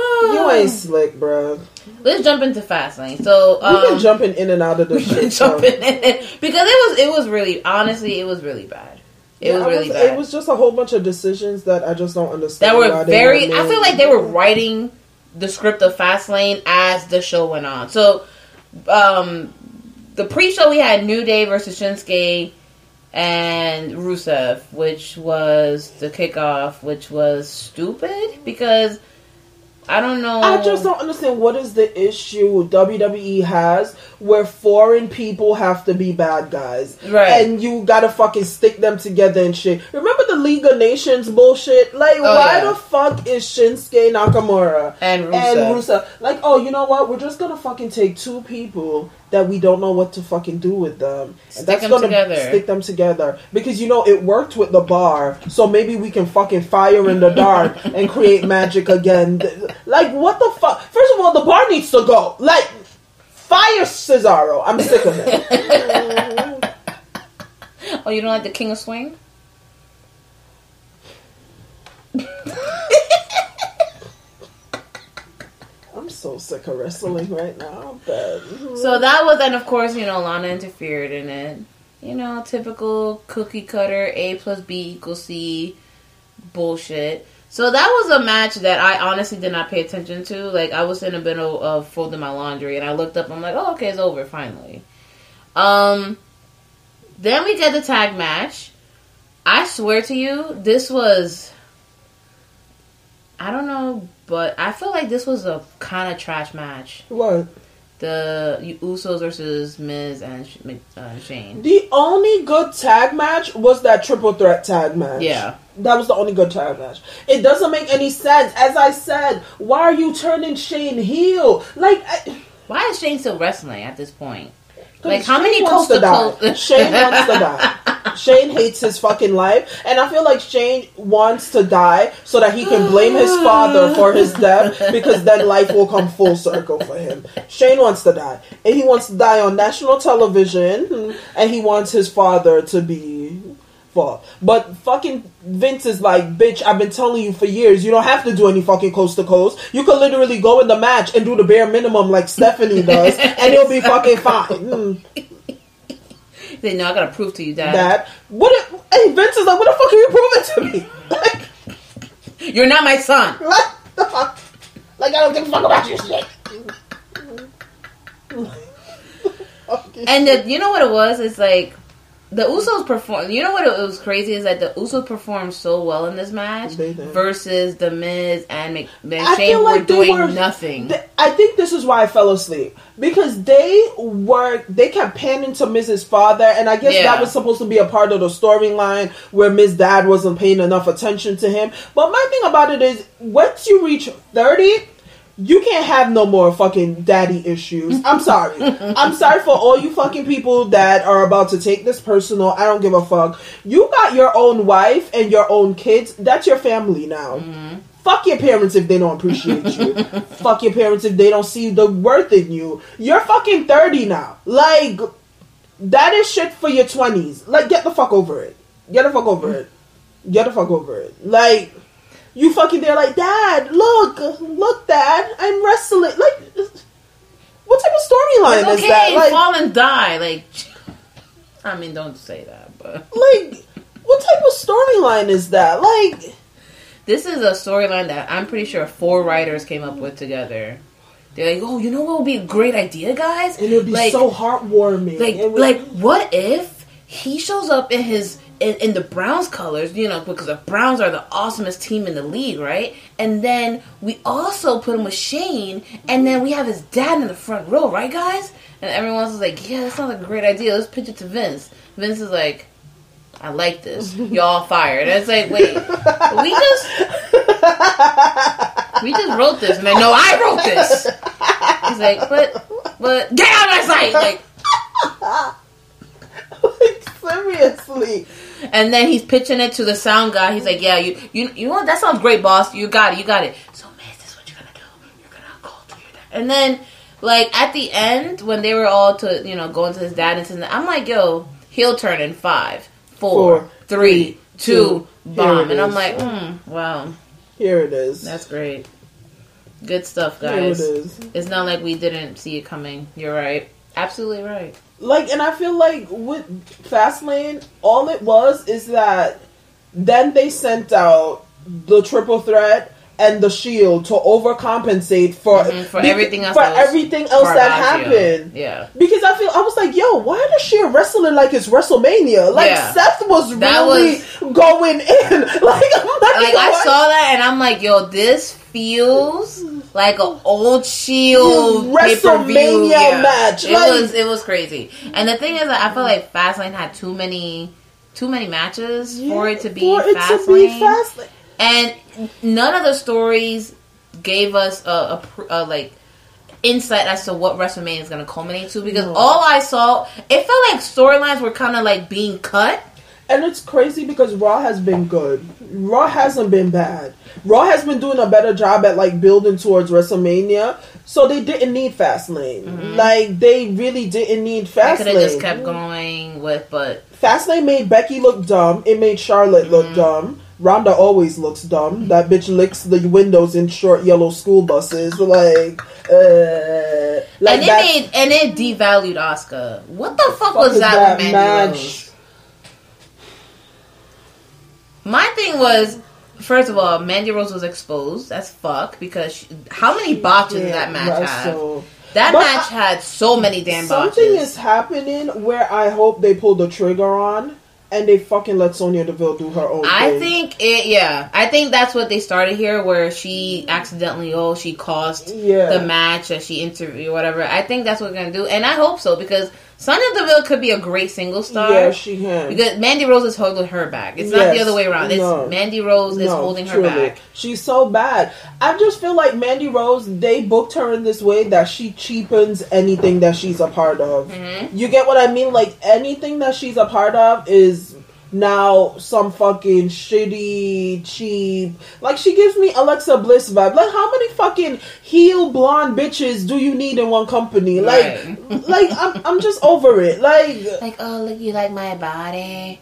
You ain't slick, bro. Let's jump into Fastlane. So um, We've been jumping in and out of shit. so- jumping in because it was it was really honestly it was really bad. It Yeah, was really was- bad. It was just a whole bunch of decisions that I just don't understand. that were very. I feel like they were writing the script of Fastlane as the show went on. So, um, the pre-show we had New Day versus Shinsuke and Rusev, which was the kickoff, which was stupid because I don't know. I just don't understand what is the issue WWE has where foreign people have to be bad guys. Right. And you gotta fucking stick them together and shit. Remember the League of Nations bullshit? Like, oh, why Oh, yeah. the fuck is Shinsuke Nakamura And Rusev. and Rusev? Like, oh, you know what? We're just gonna fucking take two people that we don't know what to fucking do with them. Stick that's them gonna together. stick them together. Because, you know, it worked with the bar, so maybe we can fucking fire in the dark and create magic again. Like, what the fuck? First of all, the bar needs to go. Like, fire Cesaro. I'm sick of it. Oh, you don't like the King of Swing? I'm so sick of wrestling right now. But So that was, and of course, you know, Lana interfered in it. You know, typical cookie cutter A plus B equals C bullshit. So that was a match that I honestly did not pay attention to. Like I was in the middle of folding my laundry, and I looked up. I'm like, oh, okay, it's over finally. Um, then we get the tag match. I swear to you, this was. I don't know, but I feel like this was a kind of trash match what? The Usos versus Miz and uh, Shane. The only good tag match was that triple threat tag match. Yeah. That was the only good tag match. It doesn't make any sense. As I said, why are you turning Shane heel? Like, I, Why is Shane still wrestling at this point? Like, how Shane many wants to die. coast? Shane wants to die. Shane hates his fucking life, and I feel like Shane wants to die so that he can blame his father for his death because then life will come full circle for him. Shane wants to die, and he wants to die on national television, and he wants his father to be fuck. But fucking Vince is like, bitch, I've been telling you for years, you don't have to do any fucking coast to coast. You could literally go in the match and do the bare minimum like Stephanie does, and you'll be fucking fine. Mm. They know I gotta prove to you, Dad. that. What? If, hey, Vince is like, what the fuck are you proving to me? Like, You're not my son. what the fuck? Like, I don't give a fuck about your shit. And the, you know what it was? It's like the Usos perform. You know what it was crazy is that the Usos performed so well in this match versus the Miz and Mc, and I Shane feel like were doing were- nothing. Th- I think this is why I fell asleep because they were they kept panning to Miz's Father, and I guess Yeah. that was supposed to be a part of the storyline where Miz Dad wasn't paying enough attention to him. But my thing about it is, once you reach thirty. You can't have no more fucking daddy issues. I'm sorry. I'm sorry for all you fucking people that are about to take this personal. I don't give a fuck. You got your own wife and your own kids. That's your family now. Mm-hmm. Fuck your parents if they don't appreciate you. Fuck your parents if they don't see the worth in you. You're fucking 30 now. Like, that is shit for your 20s. Like, get the fuck over it. Get the fuck over it. Get the fuck over it. Like, you fucking there like, Dad, look, look, Dad, I'm wrestling. Like, what type of storyline It's is that? okay, Like, fall and die. Like, I mean, don't say that, but like, what type of storyline is that? Like, this is a storyline that I'm pretty sure four writers came up with together. They're like, oh, you know what would be a great idea, guys? and it would be like, so heartwarming. like, would- like, what if he shows up in his in, in the Browns colors? You know, because the Browns are the awesomest team in the league, right? And then we also put him with Shane, and then we have his dad in the front row, right, guys? And everyone else like, yeah, that sounds like a great idea. Let's pitch it to Vince. Vince is like. I like this. Y'all fired. And it's like, wait, we just we just wrote this, and I know I wrote this. He's like, but but get out of my sight! Like, seriously. and then he's pitching it to the sound guy. He's like, yeah, you you you know what? That sounds great, boss. You got it. You got it. So, Miz, this is what you're gonna do. You're gonna call to your dad. And then, like at the end, when they were all to you know going to his dad and saying, I'm like, yo, he'll turn in five, four, Four, three, two, two, bomb. And I'm like, mm, wow, Here it is. that's great. Good stuff, it guys. It's not like we didn't see it coming. You're right. Absolutely right. Like, and I feel like with Fastlane, all it was is that then they sent out the triple threat and the shield to overcompensate for Mhm, for be- everything else for that everything else that happened. Yeah. Because I feel I was like, yo, why does she wrestling like it's WrestleMania? Like Yeah. Seth was That really going in. Like, Like I saw that and I'm like, yo, this feels like an old Shield WrestleMania. Yeah. match, It like- was it was crazy. And the thing is, that I feel like Fastlane had too many too many matches for it to be For it to Fastlane, be Fastlane. and none of the stories gave us a, a, a like insight as to what WrestleMania is going to culminate to because No. all I saw, it felt like storylines were kind of like being cut. And it's crazy because Raw has been good. Raw hasn't been bad. Raw has been doing a better job at like building towards WrestleMania. So they didn't need Fastlane. Like they really didn't need Fastlane. I could have just kept going with, but Fastlane made Becky look dumb. It made Charlotte Mm-hmm. look dumb. Ronda always looks dumb. That bitch licks the windows in short yellow school buses. Like, uh, like and it made and it devalued Asuka. What the fuck, fuck was that, that match? My thing was, first of all, Mandy Rose was exposed as fuck because she, how many botches did that match have? wrestle. That But match had so many damn boxes. Something botches. is happening where I hope they pull the trigger on and they fucking let Sonya Deville do her own I thing. think it, yeah. I think that's what they started here, where she accidentally, oh, she caused Yeah. the match that she interviewed, whatever. I think that's what we're gonna do, and I hope so because Sonya Deville could be a great single star. Yeah, she can. Because Mandy Rose is holding her back. It's not the other way around. It's No. Mandy Rose is No, holding her truly. back. She's so bad. I just feel like Mandy Rose, they booked her in this way that she cheapens anything that she's a part of. Mm-hmm. You get what I mean? Like anything that she's a part of is now some fucking shitty, cheap. Like she gives me Alexa Bliss vibe. Like how many fucking heel blonde bitches do you need in one company? Like, Right. like I'm, I'm just over it. Like, Like, oh, look, you like my body.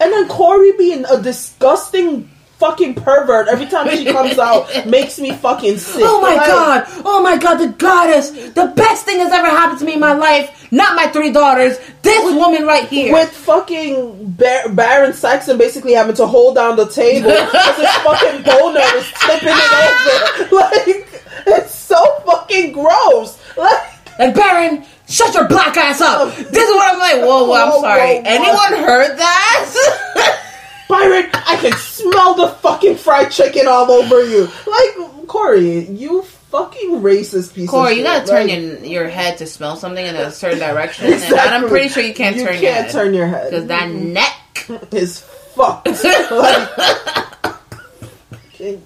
and then Corey being a disgusting fucking pervert every time she comes out makes me fucking sick. Oh my Like, god! Oh my god, the goddess! The best thing that's ever happened to me in my life. Not my three daughters. This woman right here. With fucking Bar- Byron Saxton basically having to hold down the table because his fucking boner is tipping it over. Like, it's so fucking gross. Like, Like Byron, shut your black ass up. Um, this is what I'm like. Whoa, whoa I'm sorry. whoa, whoa. Anyone heard that? Byron, I can smell the fucking fried chicken all over you. Like, Corey, you fucking racist piece of Corey, shit. you gotta turn Like, your your head to smell something in a certain direction, and I'm pretty sure you can't You turn your can't head turn your head. because that neck. is fucked. like, I hate him.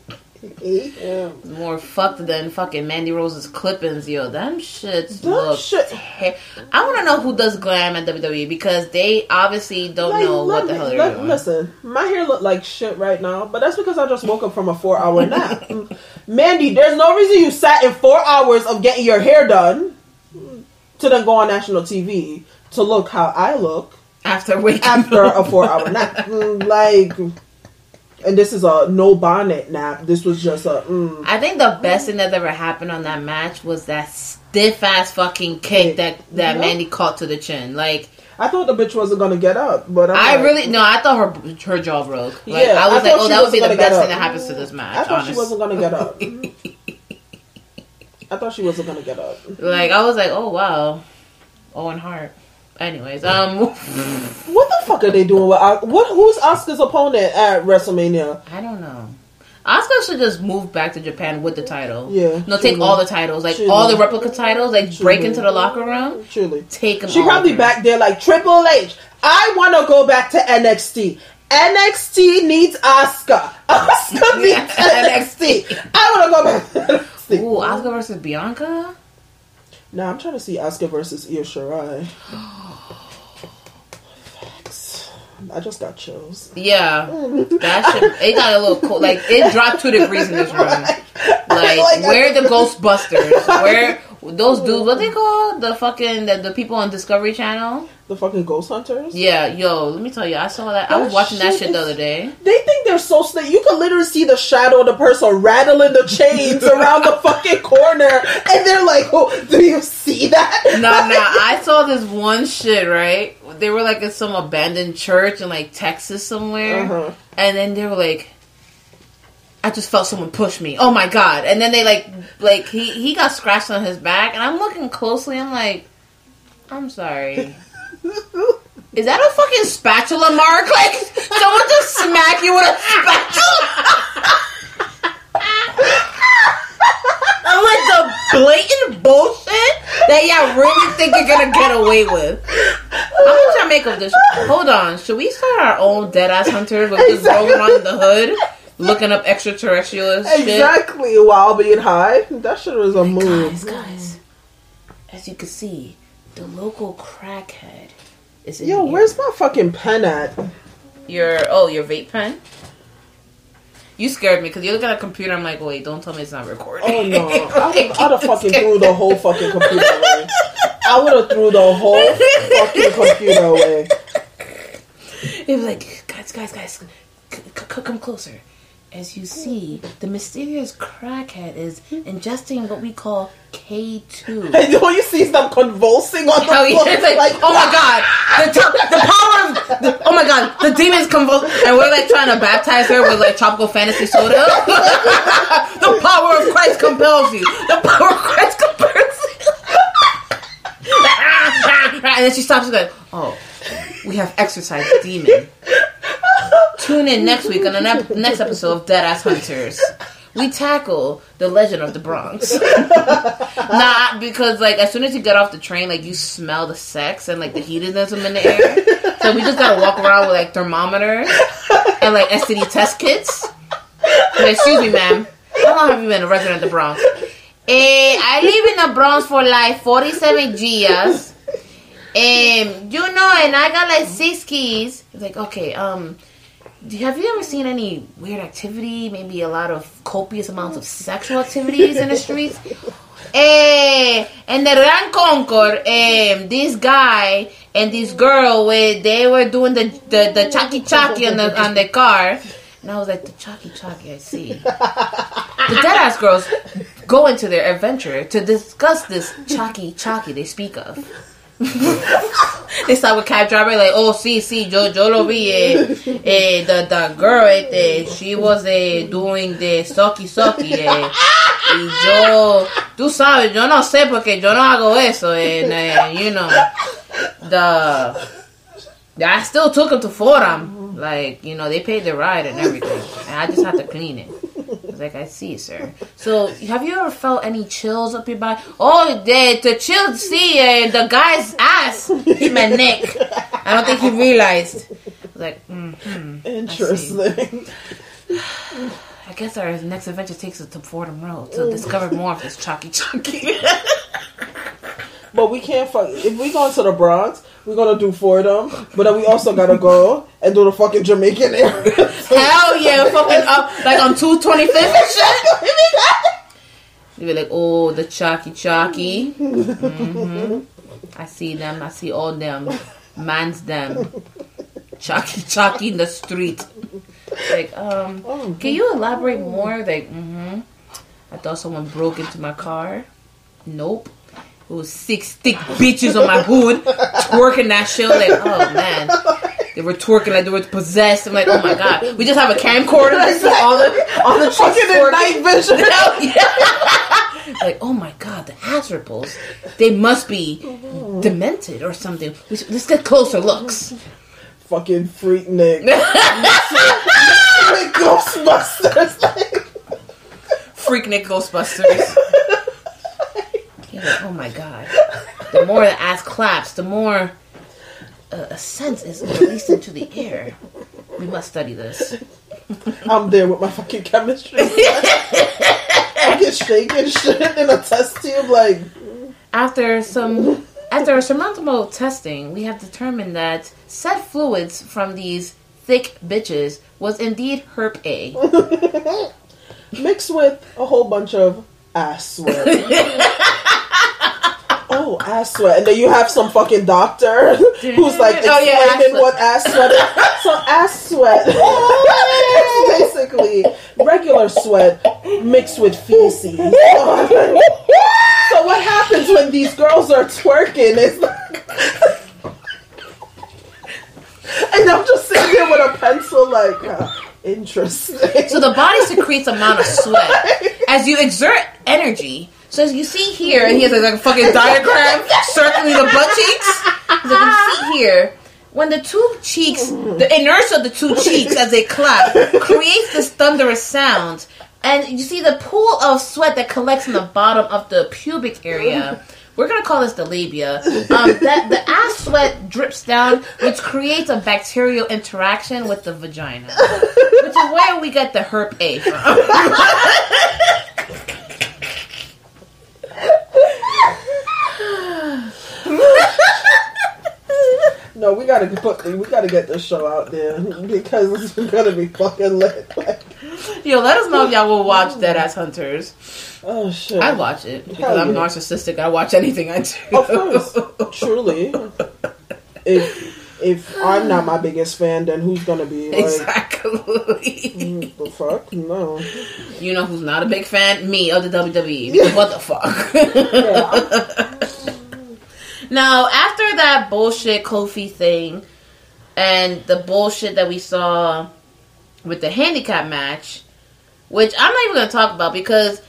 More fucked than fucking Mandy Rose's clippings, yo. Them shits That look. shit- ter- I want to know who does glam at WWE because they obviously don't Like, know what the me- hell they're let- doing. Listen, my hair look like shit right now, but that's because I just woke up from a four hour nap. Mandy, there's no reason you sat in four hours of getting your hair done to then go on national TV to look how I look After waking after a four hour nap. Mm, Like, and this is a no bonnet nap. This was just a. Mm, I think the best thing that ever happened on that match was that stiff ass fucking kick that that Yeah. Mandy caught to the chin. Like I thought the bitch wasn't gonna get up, but I'm I like- really no, I thought her her jaw broke. Like, Yeah, I was I like, oh, that would be the best thing that happens to this match. I thought honest. she wasn't gonna get up. I thought she wasn't gonna get up. Like I was like, oh wow, Owen Hart. Anyways, um, What the fuck are they doing with what? Who's Asuka's opponent at WrestleMania? I don't know. Asuka should just move back to Japan with the title. Yeah, No, take all the titles, like all the replica titles, like break into the locker room, Truly, take them. she probably back there like Triple H. I want to go back to NXT. NXT needs Asuka. Asuka needs NXT. I want to go back to NXT. Ooh, Asuka versus Bianca. Nah, I'm trying to see Asuka versus Io Shirai. I just got chills. Yeah, that shit. It got a little cold. Like it dropped two degrees in this room. Like, Like, where the Ghostbusters? Where those dudes? What they call the fucking the, the people on Discovery Channel? The fucking Ghost Hunters. Yeah, yo, let me tell you, I saw that. I was watching that shit shit the other day. They think they're so slick. You can literally see the shadow of the person rattling the chains around the fucking corner, and they're like, "Oh, do you see that?" No, no, I saw this one shit right. They were like in some abandoned church in like Texas somewhere, Uh-huh. and then they were like, I just felt someone push me. Oh my god! And then they like like he he got scratched on his back, and I'm looking closely. I'm like, I'm sorry. Is that a fucking spatula mark? Like someone just smack you with a spatula? I'm like the blatant bullshit that y'all really think you're gonna get away with. How much I make of this? Hold on, should we start our own dead ass hunter with this rolling on the hood? Looking up extraterrestrial shit? Exactly. While being high, that shit was a move. Guys, guys, as you can see, the local crackhead is in Yo, here. where's my fucking pen at? your oh your vape pen? You scared me because you look at a computer. I'm like, wait, don't tell me it's not recording. Oh no! I'd have, I'd have fucking threw the whole fucking computer away. I would have threw the whole fucking computer away. It was like, guys, guys, guys, c- c- come closer. As you see, the mysterious crackhead is ingesting what we call K2. And when you see is them convulsing on the Oh, floor, it's like, oh my god, the, to- the power of, the, oh my god, the demon's convulsing, and we're like trying to baptize her with like tropical fantasy soda. the power of Christ compels you. The power of Christ compels you. and then she stops and goes, oh, we have exercised the demon. Tune in next week on the ne- next episode of Dead Ass Hunters. We tackle the legend of the Bronx. Not because like as soon as you get off the train, like you smell the sex and like the hedonism in the air. So we just gotta walk around with like thermometers and like STD test kits. But excuse me, ma'am. How long have you been a resident of the Bronx? Eh, I live in the Bronx for like 47 years. Um, you know, and I got like six keys. It's like, okay, um, have you ever seen any weird activity? Maybe a lot of copious amounts of sexual activities in the streets? Eh, and the Grand Concourse, um, this guy and this girl, where they were doing the the, the chucky chucky on the on the car, and I was like, the chucky chucky, I see. The deadass girls go into their adventure to discuss this chucky chucky they speak of. they start with cab driver like, oh, see, see, yo, yo lo vi. Eh, eh, the, the girl, eh, she was eh, doing the sucky sucky. Eh, y yo, tú sabes, yo no sé porque yo no hago eso. And, eh, you know, the, I still took him to Fordham. Like, you know, they paid the ride and everything. And I just had to clean it. I was like, I see, sir. So, have you ever felt any chills up your body? Oh, the, the chills, see, uh, the guy's ass hit my neck. I don't think he realized. I like, mm-hmm. Interesting. I guess our next adventure takes us to Fordham Road to discover more of this chalky chalky. But we can't fuck. If we go to the Bronx, we're gonna do Fordham. But then we also gotta go and do the fucking Jamaican area. Hell yeah, fucking up like on 225th and shit. You be like, oh, the chalky chalky. hmm I see them. I see all them. Man's them. Chalky chalky in the street. Like, um, can you elaborate more? Like, mm-hmm. I thought someone broke into my car. Nope. Was six thick bitches on my hood twerking that shit. Like, oh man. They were twerking like they were possessed. I'm like, oh my god. We just have a camcorder see all the all the fucking in night vision. Oh, yeah. like, oh my god, the ass ripples. They must be demented or something. Let's get closer looks. fucking Freaknik. Ghostbusters. Freaknik Ghostbusters. Like, oh my god. The more the ass claps, the more uh, a sense is released into the air. We must study this. I'm there with my fucking chemistry. I get shaking shit in a test tube. Like, After some after a surmountable testing, we have determined that said fluids from these thick bitches was indeed herp A. mixed with a whole bunch of ass sweat. oh, ass sweat. And then you have some fucking doctor who's like Oh, yeah, ass explaining what ass sweat is. So ass sweat is basically regular sweat mixed with feces. so what happens when these girls are twerking is like And I'm just sitting here with a pencil like huh, interesting. So the body secretes amount of sweat as you exert energy. So as you see here, and he has like a fucking diagram circling the butt cheeks. Like, you see here, when the two cheeks, the inertia of the two cheeks as they clap creates this thunderous sound, and you see the pool of sweat that collects in the bottom of the pubic area we're gonna call this the labia. Um, that the ass sweat drips down, which creates a bacterial interaction with the vagina, which is where we get the herp A No, we gotta put we gotta get this show out there because it's gonna be fucking lit. Like, Yo, let us know if y'all will watch Dead Ass Hunters. oh shit! I'd watch it because Hell I'm yeah. narcissistic. I watch anything I do. Of course, truly. If if I'm not my biggest fan, then who's gonna be? Like, Exactly. mm, the fuck? No. You know who's not a big fan? Me of the WWE. Because what the fuck? Yeah. Now, after that bullshit Kofi thing and the bullshit that we saw with the handicap match, which I'm not even going to talk about because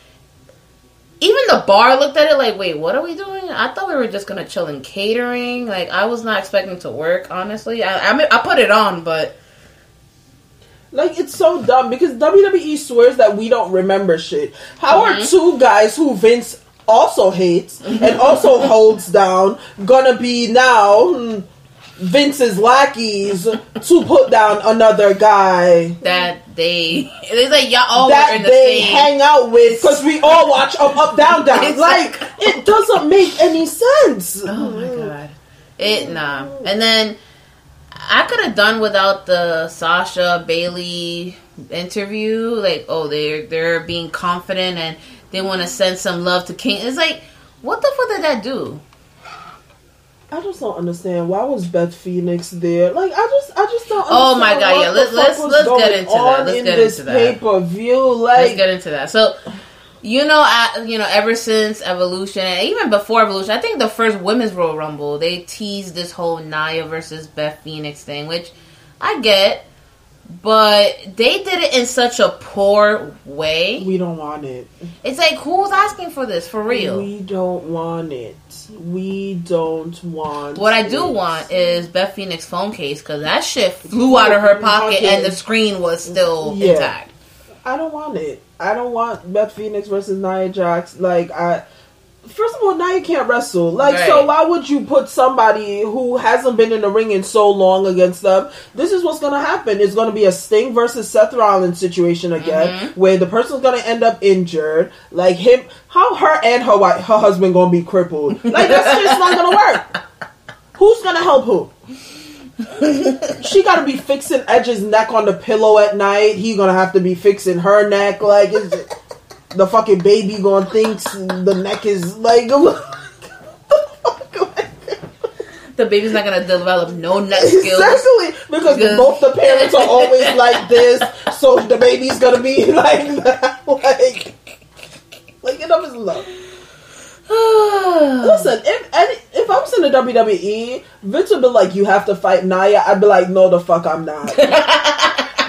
even the bar looked at it like, wait, what are we doing? I thought we were just going to chill in catering. Like, I was not expecting to work, honestly. I, I, mean, I put it on, but Like it's so dumb because WWE swears that we don't remember shit. How Mm-hmm. are two guys who Vince also hates and also holds down gonna be now hmm, Vince's lackeys to put down another guy that they, it's like y'all all that in the they same. hang out with because we all watch up, up, down, down. Exactly. Like it doesn't make any sense. Oh my god. It nah. And then I could have done without the Sasha Bayley interview. Like, oh, they're they're being confident and they want to send some love to King. It's like, what the fuck did that do? I just don't understand why was Beth Phoenix there. Like I just, I just don't. Oh my God, yeah, let's- let's- let's get into that. Let's in get into that. pay per view. Let's get into that. So, you know, I, you know, ever since Evolution and even before Evolution, I think the first Women's Royal Rumble, they teased this whole Nia versus Beth Phoenix thing, which I get, but they did it in such a poor way. we don't want it. It's like who's asking for this for real? We don't want it. We don't want. what I do it. want is Beth Phoenix phone case because that shit flew out of her pocket and the screen was still Yeah. intact. I don't want it. I don't want Beth Phoenix versus Nia Jax. Like I. First of all, now you can't wrestle. Like, so why would you put somebody who hasn't been in the ring in so long against them? This is what's gonna happen. It's gonna be a Sting versus Seth Rollins situation again, Mm-hmm. where the person's gonna end up injured. Like him, how her and her wife, her husband gonna be crippled. Like that's just not gonna work. Who's gonna help who? she gotta be fixing Edge's neck on the pillow at night. He gonna have to be fixing her neck. Like, is it, the fucking baby gonna think the neck is like. The baby's not gonna develop no neck skills. Exactly, because Because- both the parents are always like this, so the baby's gonna be like that. Like, like enough is enough. Listen, if any, if I was in the WWE, Vince would be like, "You have to fight Nia." I'd be like, "No, the fuck, I'm not."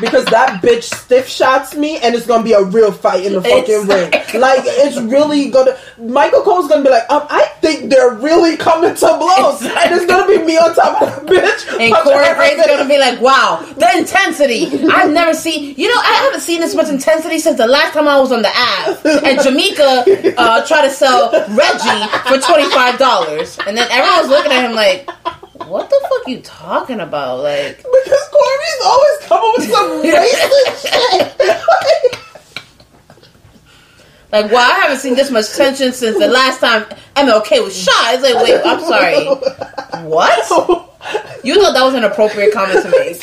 Because that bitch stiff shots me, and it's gonna be a real fight in the fucking ring. Like, it's really gonna. Michael Cole's gonna be like, um, "I think they're really coming to blows," and it's gonna be me on top of the bitch. And Corey Graves gonna be like, "Wow, the intensity! I've never seen. You know, I haven't seen this much intensity since the last time I was on the app." And Jamaica uh, tried to sell Reggie for twenty five dollars, and then everyone was looking at him like, "What the fuck you talking about?" Like, Because Corey's always coming with some racist shit. like, wow, I haven't seen this much tension since the last time MLK was shot. It's like, wait, I'm sorry, what? You thought that was an appropriate comment to make?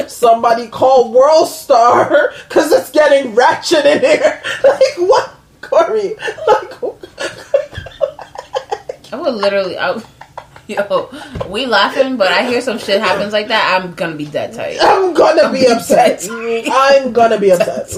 Somebody call World Star because it's getting ratchet in here. Like what, Corey? Like I would literally, I, yo, we laughing, but I hear some shit happens like that. I'm gonna be dead tight. I'm gonna be upset. I'm gonna be upset.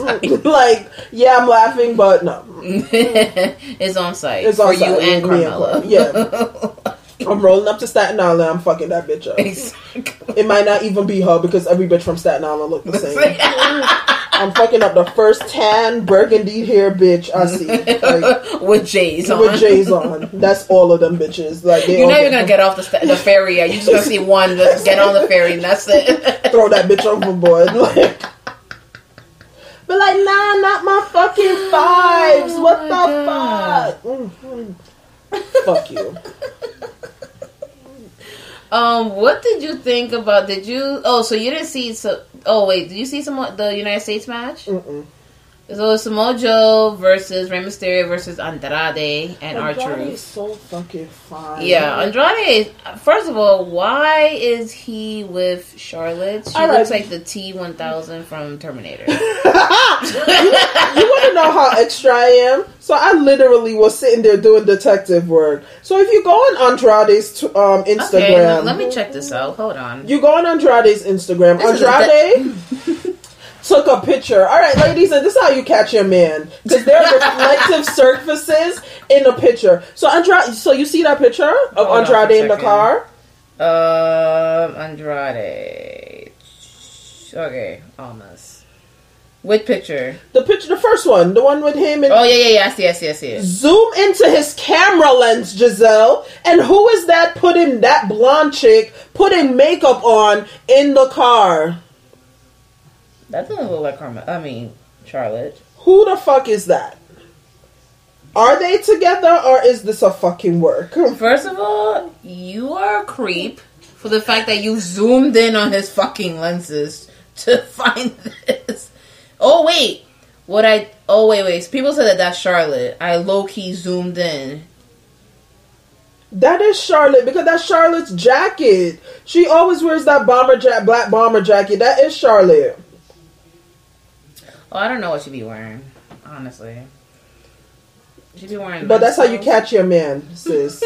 Like yeah, I'm laughing, but no, it's on site it's for on you and Carmella. Yeah. I'm rolling up to Staten Island. I'm fucking that bitch up. Exactly. It might not even be her because every bitch from Staten Island look the same. I'm fucking up the first tan burgundy hair bitch I see. Like, With J's on. with J's on. That's all of them bitches. Like they You're not even gonna get off the, sta- the ferry. You're just gonna see one just get on the ferry and that's it. throw that bitch overboard. Like, but like, nah, not my fucking fives. Oh what the God. fuck? Mm, mm. Fuck you. Um, what did you think about? Did you? Oh, so you didn't see? So, oh wait, did you see some the United States match? Mm-mm. So it's Samoa Joe versus Rey Mysterio versus Andrade and Andrade R-Truth. is so fucking fine. Yeah, Andrade. First of all, why is he with Charlotte? She right. looks like the T one thousand from Terminator. you want to know how extra I am? So I literally was sitting there doing detective work. So if you go on Andrade's t- um, Instagram, Okay, let, me check this out. Hold on. You go on Andrade's Instagram. This Andrade took a picture. All right, ladies, and this is how you catch your man because there are reflective surfaces in the picture. So Andrade, so you see that picture of Hold Andrade in the car? Um, Andrade. Okay, almost. Which picture? The picture, the first one, the one with him and. Oh yeah, yeah, yeah. I see, I see, I see. Zoom into his camera lens, Giselle. And who is that putting that blonde chick putting makeup on in the car? That doesn't look like Karma. I mean, Charlotte. Who the fuck is that? Are they together or is this a fucking work? First of all, you are a creep for the fact that you zoomed in on his fucking lenses to find this. Oh wait, what I? Oh wait, wait. People said that that's Charlotte. I low key zoomed in. That is Charlotte because that's Charlotte's jacket. She always wears that bomber jacket, black bomber jacket. That is Charlotte. Oh, I don't know what she'd be wearing. Honestly, she'd be wearing. But that's how you catch your man, sis.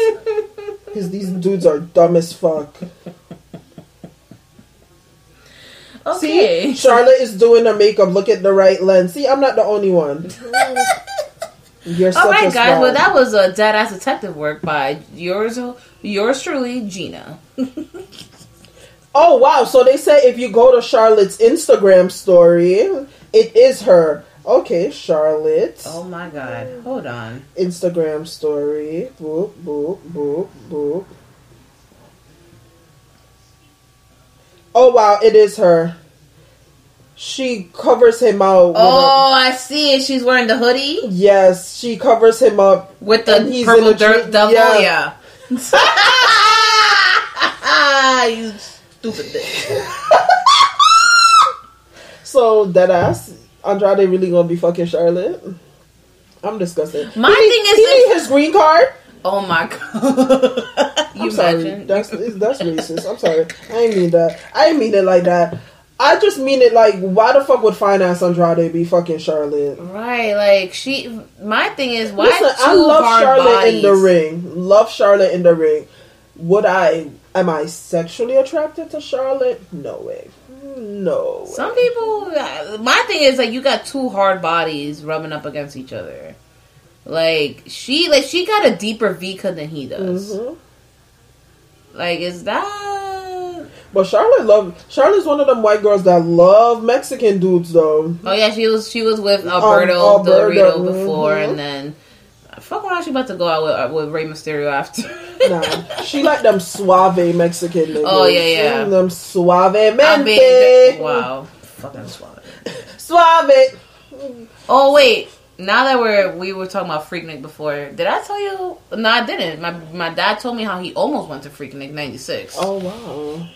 Because these dudes are dumb as fuck. Okay. See, Charlotte is doing her makeup. Look at the right lens. See, I'm not the only one. You're such All right, guys. Well, that was a dead ass detective work by yours, yours truly, Gina. Oh wow! So they say if you go to Charlotte's Instagram story, it is her. Okay, Charlotte. Oh my god. Hold on. Instagram story. Boop boop boop boop. Oh wow! It is her. She covers him out. Oh, I see it. She's wearing the hoodie yes, she covers him up. with the he's purple dirt devil. yeah. Yeah. you stupid bitch. So that ass Andrade really gonna be fucking Charlotte? I'm disgusted. My He thing is he his green card. Oh my god. you I'm sorry. imagine? That's that's racist. I'm sorry. I ain't mean that. I ain't mean it like that. I just mean it like why the fuck would finance Andrade be fucking Charlotte? right, like she. My thing is, why Listen, I love Charlotte bodies? in the ring. Love Charlotte in the ring. Would I? Am I sexually attracted to Charlotte? No way. No. Some people. My thing is like you got two hard bodies rubbing up against each other. Like she, like she got a deeper V cut than he does. Mhm. Like, is that? But Charlotte love Charlotte's one of them white girls that love Mexican dudes though. Oh yeah, she was she was with Alberto, Um, Alberto, Dorito before, mhm. and then fuck around. She about to go out with uh, with Rey Mysterio after. Nah, she like them suave Mexican niggas. Oh, yeah, yeah. Mm, them suave mente. mean, wow, fucking suave. Suave. Oh wait, now that we're we were talking about Freaknik before, did I tell you? No, I didn't. My my dad told me how he almost went to Freaknik '96. Oh wow.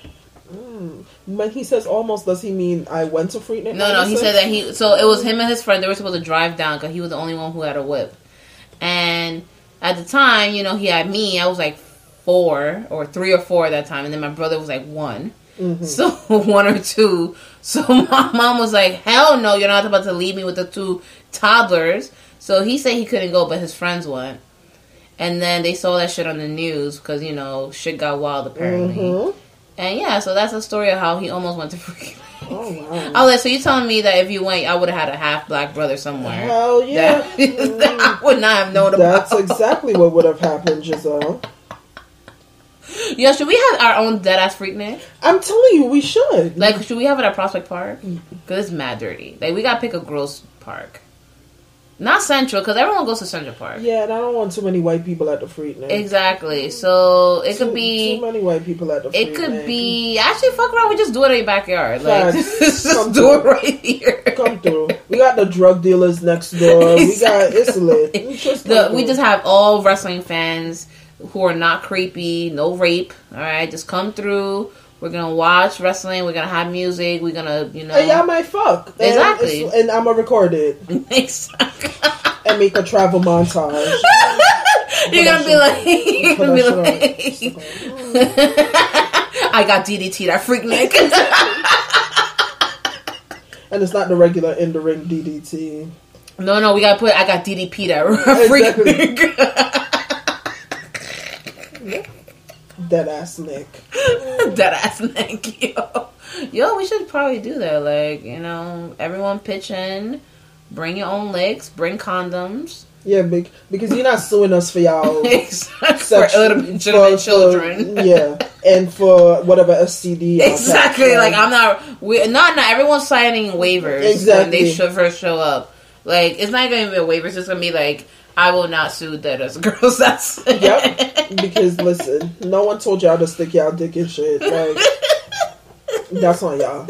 Mm. When he says almost, does he mean I went to Freaknik? No, no, he said that he. So it was him and his friend. They were supposed to drive down because he was the only one who had a whip. And at the time, you know, he had me. I was like four or three or four at that time, and then my brother was like one. So one or two. So my mom was like, "Hell no, you're not about to leave me with the two toddlers." So he said he couldn't go, but his friends went. And then they saw that shit on the news because you know shit got wild apparently. Mhm. And yeah, so that's the story of how he almost went to Freaknik. Oh wow. I was oh, like, so you telling me that if you went, I would have had a half black brother somewhere? Hell yeah. That, that I would not have known about That's about. exactly what would have happened, Giselle. Yo, should we have our own dead ass Freaknik? I'm telling you, we should. Like, should we have it at Prospect Park? Mm. Because it's mad dirty. Like, we gotta pick a gross park. Not Central, because everyone goes to Central Park. yeah, and I don't want too many white people at the Freaknik. Exactly. Mm-hmm. So it Too- could be. too many white people at the. It could be actually fuck around. We just do it in your backyard. Like just do it right here. Come through. We got the drug dealers next door. We got it's lit. It's just The, we just have all wrestling fans who are not creepy, no rape. All right, just come through. We're gonna watch wrestling. We're gonna have music. We're gonna, you know, and y'all might fuck And Exactly. it's- and, I'm gonna record it Exactly. and make a travel montage. you're gonna be like, you're Put gonna be like, I got DDT. That freak Nick. and it's not the regular in the ring DDT. no, no, we gotta put. I got DDP. That freak Exactly. Nick. Dead ass Nick. Dead ass Nick. Yo, yo, we should probably do that. Like, you know, everyone pitch in. Bring your own licks. Bring condoms. Yeah, big because you're not suing us for y'all for sex- illegitimate for- for- children. yeah, and for whatever STD. Exactly. Like I'm not. We not not everyone's signing waivers when Exactly. they should first show up. Like it's not going to be a waiver. It's just going to be like I will not sue dead as a girls. That's Yep. Because listen, no one told y'all to stick y'all dick in shit. Like that's on y'all.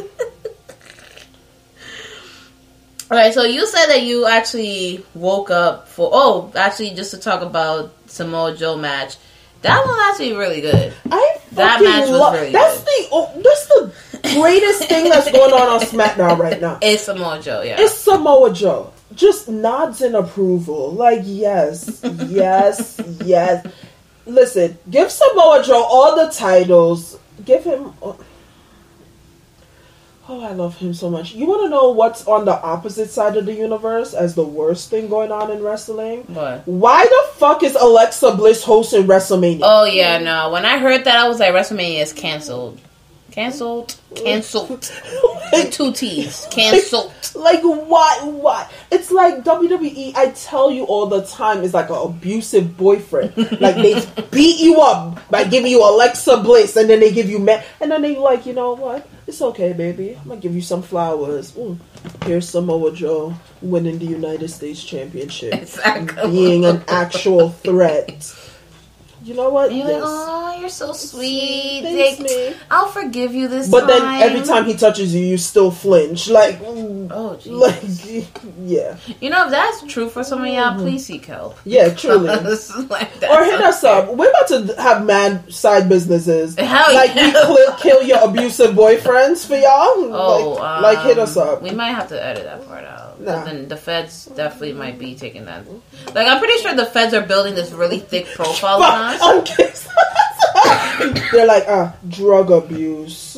All right. So you said that you actually woke up for. Oh, actually, just to talk about Samoa Joe match. That one was actually really good. I That match was lo- really That's good. the oh, that's the greatest thing that's going on on SmackDown right now. It's Samoa Joe. Yeah. It's Samoa Joe. Just nods in approval. Like, yes, yes, yes. Listen, give Samoa Joe all the titles. Give him. Oh, I love him so much. You want to know what's on the opposite side of the universe as the worst thing going on in wrestling? what? Why the fuck is Alexa Bliss hosting WrestleMania? Oh yeah, no. When I heard that, I was like, WrestleMania is canceled. Canceled. Canceled. With two T's. Canceled. Like why? Why? It's like WWE. I tell you all the time. It's like an abusive boyfriend. like they beat you up by giving you Alexa Bliss, and then they give you man, and then they like, you know what? It's okay, baby. I'm gonna give you some flowers. Mm. Here's Samoa Joe winning the United States Championship, Exactly. being an actual threat. You know what? You're like, oh, you're so sweet. Thanks, Like, man. I'll forgive you this But time. then every time he touches you, you still flinch. Like, mm, Oh, jeez. like, yeah. You know, if that's true for some of y'all, please seek help. Yeah, truly. like or hit us up. We're about to have mad side businesses. Hell like yeah. we cl- kill your abusive boyfriends for y'all. Oh, like, um, like, hit us up. We might have to edit that part out. Nah. But then the feds definitely might be taking that. Like, I'm pretty sure the feds are building this really thick profile on us. They're like, ah, drug abuse.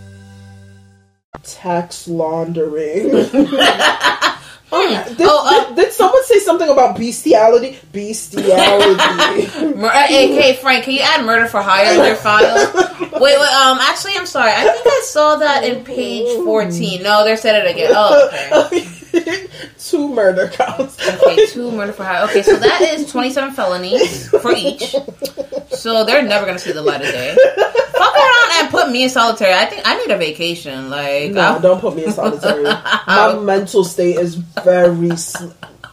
Tax laundering. Oh, did, Oh, did, did someone say something about bestiality? Bestiality. Mur- uh, Frank, can you add murder for hire in your file? Wait, wait, um, actually, I'm sorry. I think I saw that in page 14. No, they said it again. Oh, okay. Two murder counts. Okay, two murder for hire. Okay, so that is 27 felonies for each. So they're never going to see the light of day. Fuck around and put me in solitary. I think I need a vacation. Like, No, I'm- don't put me in solitary. my mental state is very. Sl-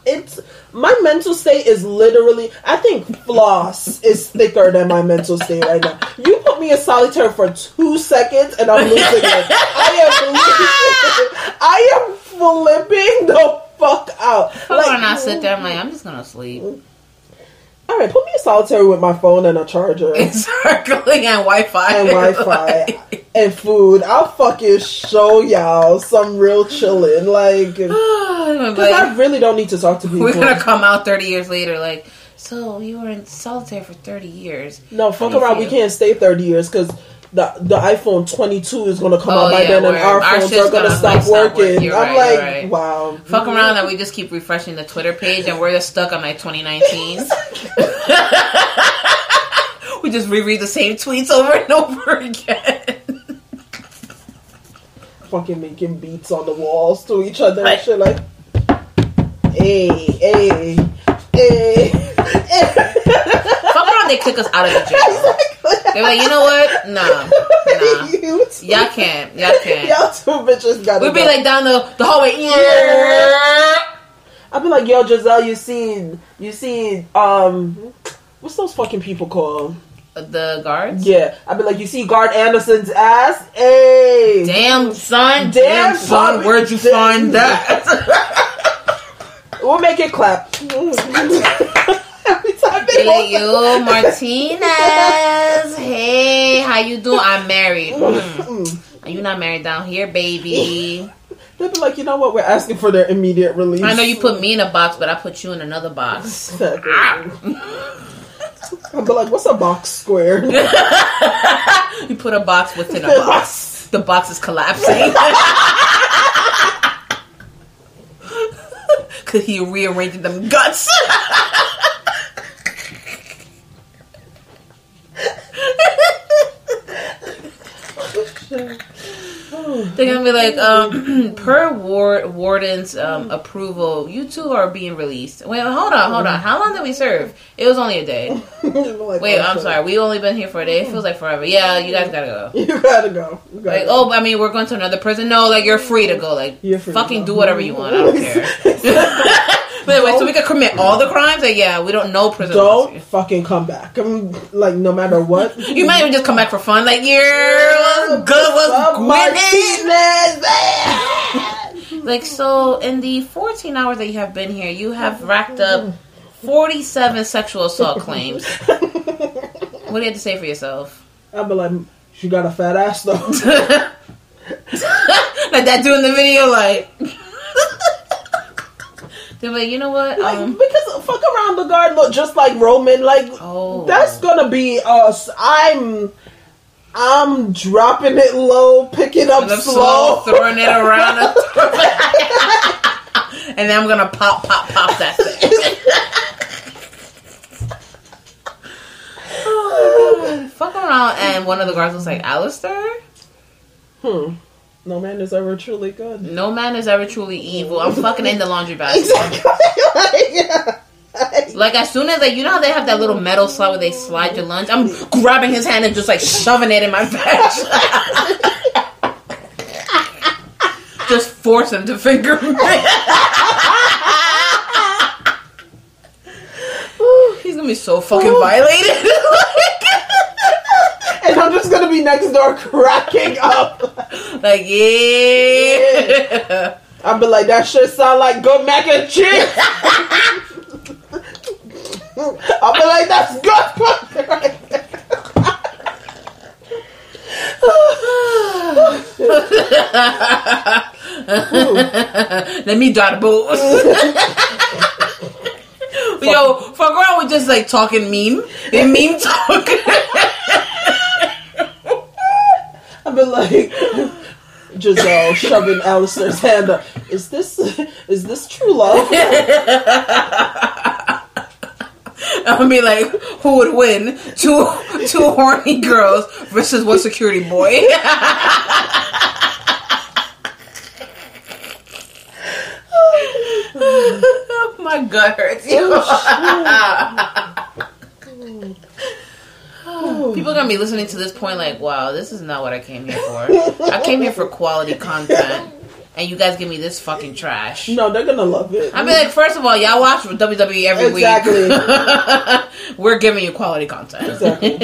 it's my mental state is literally. I think floss is thicker than my mental state right now. You put me in solitary for two seconds and I'm losing it. I am. I am flipping the fuck out. fuck around and I sit there. I'm like, I'm just to sleep. All right, put me in solitary with my phone and a charger. It's circling and Wi Fi. and Wi-Fi and food. I'll fucking show y'all some real chilling. Like, because I really don't need to talk to people. We're gonna come out 30 years later, like, so you were in solitary for 30 years. no, fuck you around. We can't stay thirty years because. The, the iPhone 22 is going to come Oh, out by yeah, then, and our Our phones are going to gonna, stop working. You're I'm right, like, right. wow. Fuck around and we just keep refreshing the Twitter page and we're just stuck on like 2019. we just reread the same tweets over and over again. Fucking making beats on the walls to each other and shit. Like, Hey, hey, hey. Around, they kick us out of the gym. They're like, you know what? Nah, nah. you two, Y'all can't. Y'all can't. y'all two bitches gotta We'd be go. like down the, the hallway. I'd be like, yo, Giselle, you seen, you seen, um, what's those fucking people called? The guards? Yeah, I'd be like, you see Guard Anderson's ass? Hey, Damn, son. Damn, Damn, son. son. Where'd you Damn. find that? we'll make it clap. Every time they Be like, walk- yo, Martinez. Hey, how you doing? I'm married. Mm. Are you not married down here, baby? They'd be like, you know what? We're asking for their immediate release. I know you put me in a box, but I put you in another box. I'd be like, what's a box square? You put a box within a box. The box is collapsing. Cause he rearranging them guts. They're gonna be like, um, per ward warden's um, approval, you two are being released. Wait, hold on, hold on. How long did we serve? It was only a day. Wait, oh, I'm sorry. We only been here for a day. It feels like forever. Yeah, you guys gotta go. You gotta go. You gotta Like, go. oh, I mean, we're going to another prison. No, like you're free to go. Like, You're free to fucking go. do whatever you want. I don't care. But anyway, so we could commit all the crimes. Like, yeah, we don't know prison. Don't policy. fucking come back. I'm like, no matter what. You might even just come back for fun. Like, yeah, what's good, what's? Martinez. Like, so in the 14 hours that you have been here, you have racked up 47 sexual assault claims. What do you have to say for yourself? I'd be like, she got a fat ass though. like that dude in the video, like. They're like, you know what? Like, Um, because fuck around the guard look just like Roman. Like Oh. that's gonna be us. I'm I'm dropping it low, picking up slow. slow, throwing it around, and then I'm gonna pop, pop, pop that thing. Fuck around, and one of the guards was like, "Aleister, Hmm. No man is ever truly good. no man is ever truly evil. I'm fucking in the laundry basket." yeah. Like as soon as like you know how they have that little metal slide where they slide your lunch, I'm grabbing his hand and just like shoving it in my vag. just force him to finger me. He's gonna be so fucking violated. And I'm just gonna be next door cracking up. like yeah. I'll be like, that shit sound like good mac and cheese. I'll be like, that's good. right there." Let me the boots. Yo, fuck around with just like talking meme. They meme talk. I'll be like, Giselle shoving Aleister's hand up. Is this is this true love? I'm gonna be like, who would win? Two two horny girls versus one security boy. My gut hurts. Oh, People are gonna be listening to this point like, wow, this is not what I came here for. I came here for quality content, and you guys give me this fucking trash. No, they're gonna love it. I mean, like, first of all, y'all watch WWE every Exactly. week. Exactly. We're giving you quality content. Exactly.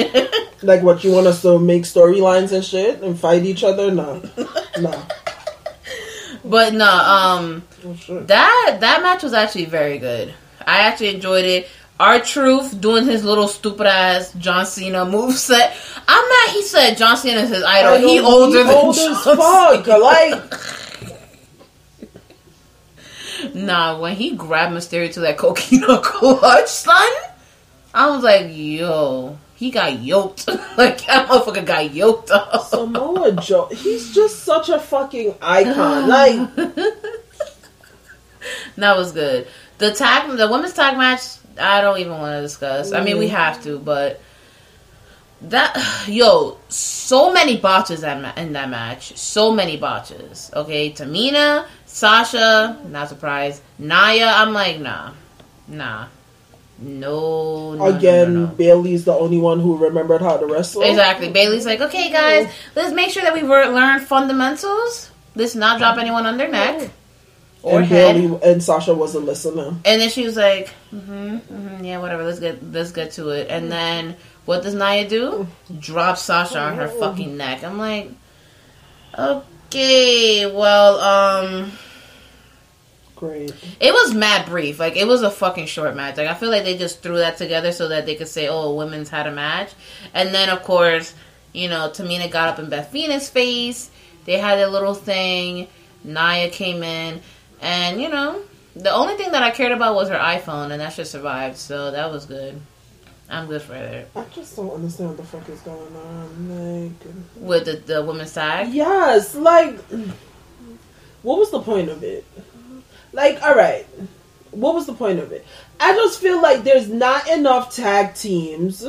like what you want us to make storylines and shit and fight each other? No, no. But no, um, Oh, that that match was actually very good. I actually enjoyed it. R-Truth doing his little stupid ass John Cena moveset. I'm not. He said John Cena is his idol. I know, he older than old John as fuck. Cena. Like, Nah, when he grabbed Mysterio to that coquina clutch, son, I was like, yo, he got yoked. like that motherfucker got yoked up. Samoa Joe, he's just such a fucking icon. Like, That was good. The tag, the women's tag match, I don't even want to discuss. I mean, we have to, but That yo, so many botches that ma- in that match. So many botches. Okay, Tamina, Sasha, not surprised. Nia, I'm like, nah, nah, no. no, Again, no, no. Bayley's the only one who remembered how to wrestle. Exactly. Bayley's like, okay, guys, let's make sure that we learn fundamentals. Let's not drop anyone on their neck or and head. Bayley and Sasha wasn't listening. And then she was like, mm-hmm, mm-hmm, yeah, whatever. Let's get let's get to it. And then what does Nia do? Drop Sasha on her fucking neck. I'm like, okay, well, um, Great. it was mad brief. Like it was a fucking short match. Like I feel like they just threw that together so that they could say, oh, women's had a match. And then of course, you know, Tamina got up in Beth Phoenix's face. They had a little thing. Nia came in, and you know, the only thing that I cared about was her iPhone, and that shit survived. So that was good. I'm good for it I just don't understand what the fuck is going on. Like, with the, the women's side. yes, like, what was the point of it? Like, all right, what was the point of it? I just feel like there's not enough tag teams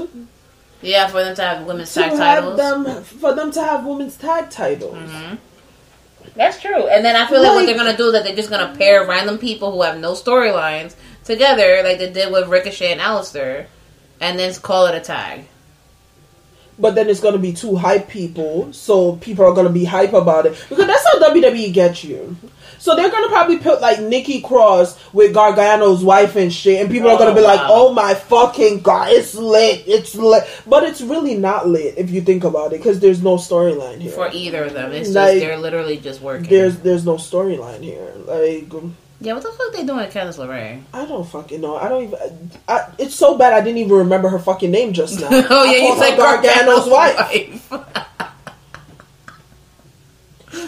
Yeah, for them to have women's tag have titles. them for them to have women's tag titles. Mm-hmm. That's true. And then I feel like, what they're gonna do is that they're just gonna pair random people who have no storylines together, like they did with Ricochet and Aleister, and then call it a tag. But then it's gonna be two hype people, so people are gonna be hype about it because that's how WWE gets you. So they're gonna probably put like Nikki Cross with Gargano's wife and shit, and people are gonna Oh, be like, oh, "Oh my fucking god, it's lit, it's lit," but it's really not lit if you think about it because there's no storyline here. For either of them, it's Like, just they're literally just working. There's there's no storyline here. Like um, yeah, what the fuck they doing with Candice LeRae? I don't fucking know. I don't even. I, it's so bad I didn't even remember her fucking name just now. oh I yeah, you said Gargano's Gargano's wife. wife.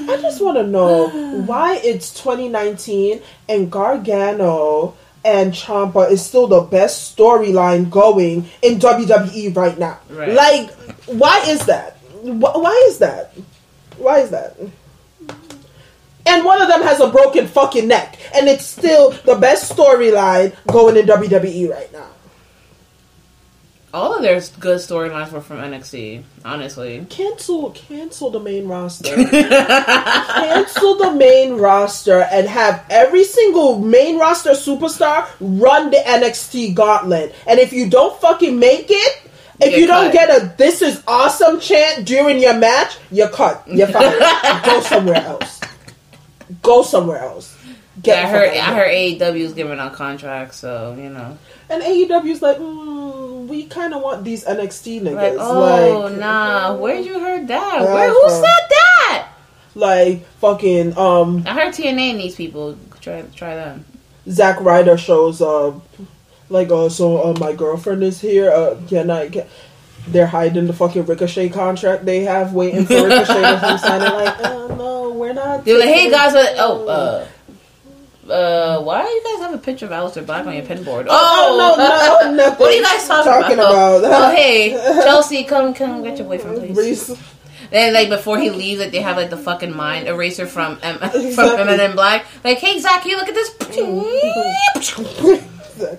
I just want to know why it's 2019 and Gargano and Ciampa is still the best storyline going in WWE right now. Right. Like, why is that? Why is that? Why is that? And one of them has a broken fucking neck, and it's still the best storyline going in WWE right now. All of their good storylines were from NXT. Honestly, Cancel, cancel the main roster. cancel the main roster and have every single main roster superstar run the NXT gauntlet. And if you don't fucking make it, if you don't get a "This is awesome" chant during your match, you're cut. You're fired. Go somewhere else. Go somewhere else. Yeah, I the heard. fuck I heard here. AEW's giving out contracts, so you know. And AEW's like, mm, we kind of want these NXT niggas. Like, oh like, nah, where'd you heard that? Yeah, Where? Who from- said that? like fucking um I heard TNA needs people. Try try them. Zack Ryder shows up, like, uh, so uh, my girlfriend is here. Uh, can I get? They're hiding the fucking Ricochet contract they have, waiting for Ricochet to sign it. Like, oh no, we're not. They're like, hey guys, it." uh, oh, uh, uh, why do you guys have a picture of Aleister Black on your pin board? Oh, no, no, no what are you guys talking, Talking about? about- Oh, hey, Chelsea, come, come, get your boyfriend, please. Reese- Then, like before he leaves, like they have like the fucking mind eraser from M- from Exactly. Men in Black. Like, hey Zack, you look at this. Exactly.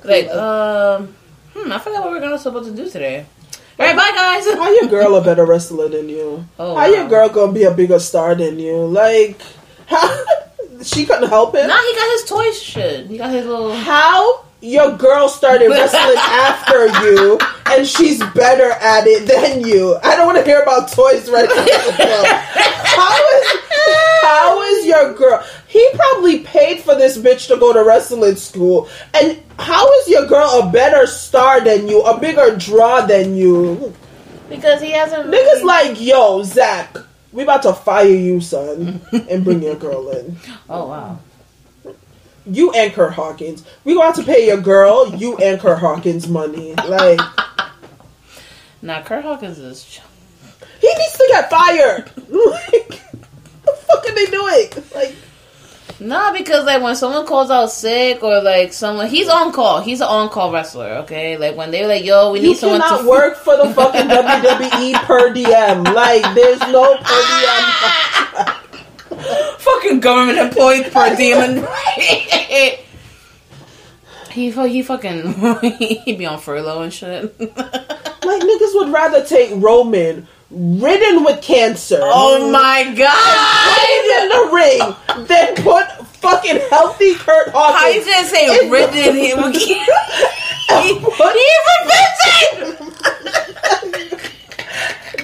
like, um, hmm, I forgot what we we're gonna supposed to do today. All right, bye guys. How your girl a better wrestler than you? Oh, how your girl gonna be a bigger star than you? Like, how, she couldn't help it. Nah, he got his toy shit. He got his little. how your girl started wrestling after you and she's better at it than you. I don't want to hear about toys right now. how is how is your girl? He probably paid for this bitch to go to wrestling school. And how is your girl a better star than you, a bigger draw than you? Because he hasn't. Niggas like, yo, Zack, we about to fire you, son, and bring your girl in. Oh wow. You and Kurt Hawkins. We going to pay your girl, you and Kurt Hawkins money. Like, Nah, Kurt Hawkins is He needs to get fired. Like, what the fuck are they doing? Like, Nah, because like when someone calls out sick or like someone, he's on call. He's an on call wrestler. Okay, like when they're like, "Yo, we you need someone cannot to work for the fucking WWE per diem. Like, there's no per diem. fucking government employee per diem. he he fucking he be on furlough and shit. Like niggas would rather take Roman ridden with cancer. Oh my god! in the ring than put fucking healthy Kurt Hawkins. How you just say in the- ridden him? he, Put- he's a Vincent.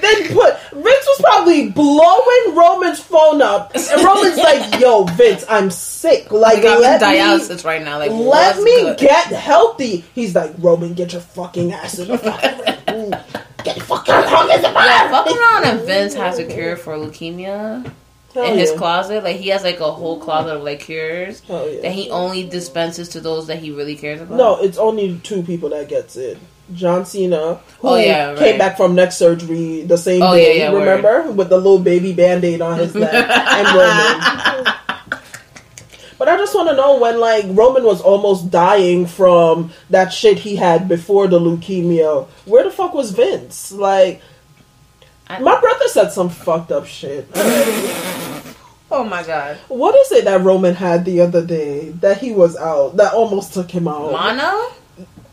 Then put Vince was probably blowing Roman's phone up, and Roman's like, "Yo, Vince, I'm sick. Like, Like I'm in let me, dialysis right now. Like let me good? get healthy." He's like, "Roman, get your fucking ass in the fucking ring. Ooh, Get fucking Hawkins in Yeah, my fuck around and Vince has a cure for leukemia Hell in his closet. Like he has like a whole closet of like cures Hell yeah. that he only dispenses to those that he really cares about. No, it's only two people that gets it. John Cena, who Oh, yeah, right. came back from neck surgery the same Oh, day, yeah, yeah, remember? With the little baby band aid on his neck. and Roman. But I just want to know when, like, Roman was almost dying from that shit he had before the leukemia, where the fuck was Vince? Like, I- my brother said some fucked up shit. Oh my god, what is it that Roman had the other day that he was out, that almost took him out? mono.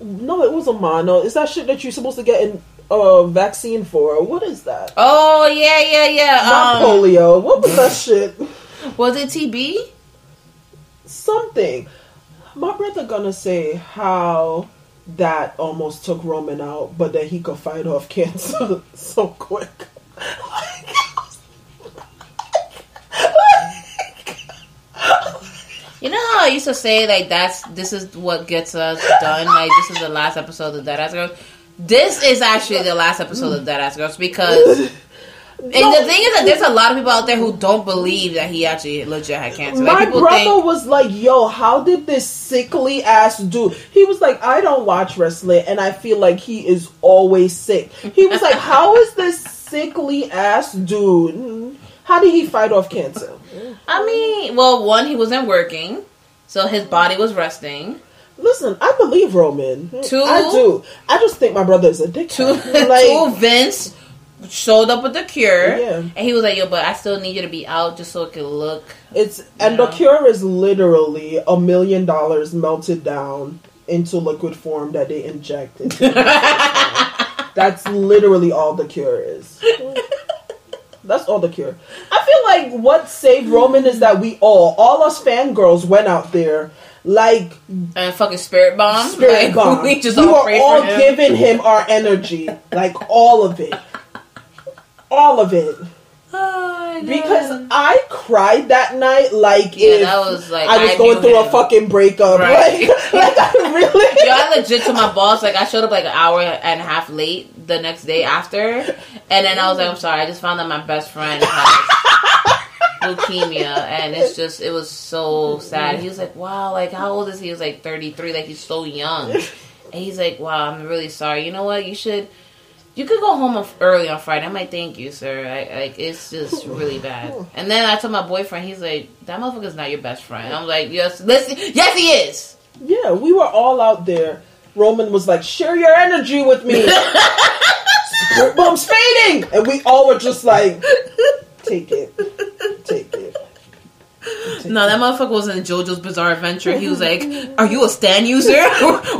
No, it was a mono. Is that shit that you're supposed to get in a uh, vaccine for. What is that? Oh yeah, yeah, yeah. Not Um, polio. What was that shit? was it TB? Something. My brother gonna say how that almost took Roman out, but then he could fight off cancer so quick. You know how I used to say like that's this is what gets us done. Like this is the last episode of Deadass Girls. This is actually the last episode of Deadass Girls because. And the thing is that there's a lot of people out there who don't believe that he actually legit had cancer. My people brother think, was like, "Yo, how did this sickly ass dude?" He was like, "I don't watch wrestling, and I feel like he is always sick." He was like, "How is this sickly ass dude? How did he fight off cancer?" I mean, well, one, he wasn't working, so his body was resting. Listen, I believe Roman. Two- I do. I just think my brother is a dickhead. Two, like, two Vince showed up with the cure, Yeah. and he was like, "Yo, but I still need you to be out just so it can look." it's and the cure is literally a million dollars melted down into liquid form that they inject. That's literally all the cure is. That's all the cure. I feel like what saved Roman is that we all, all us fangirls, went out there like And fucking spirit bomb, spirit like, bomb. We just we all were all him. giving him our energy, like all of it, all of it. Oh, no. Because I cried that night like Yeah, if that was like I was I going through a fucking breakup. Right. Like, like I really. Yo, I legit to my boss, like I showed up like an hour and a half late the next day after, and then I was like, I'm sorry, I just found out my best friend has leukemia, and it's just it was so sad. He was like, Wow, like how old is he? He was like 33, like he's so young, and he's like, Wow, I'm really sorry. You know what? You should. You could go home early on Friday. I'm like, thank you, sir. I, like, it's just really bad. And then I told my boyfriend, he's like, that motherfucker's not your best friend. I'm like, yes, listen, yes, he is. Yeah, we were all out there. Roman was like, "Share your energy with me." Bomb's fading, and we all were just like, "Take it, take it." No, that motherfucker was in JoJo's Bizarre Adventure. He was like, "Are you a stand user?"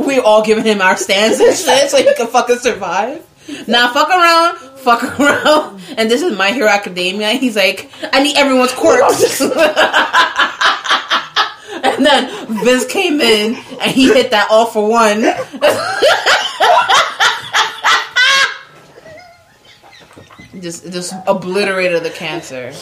we all giving him our stands and shit so he can fucking survive. Now fuck around, fuck around, and this is My Hero Academia. He's like, "I need everyone's quirks." and then Vince came in and he hit that all for one. Just just obliterated the cancer.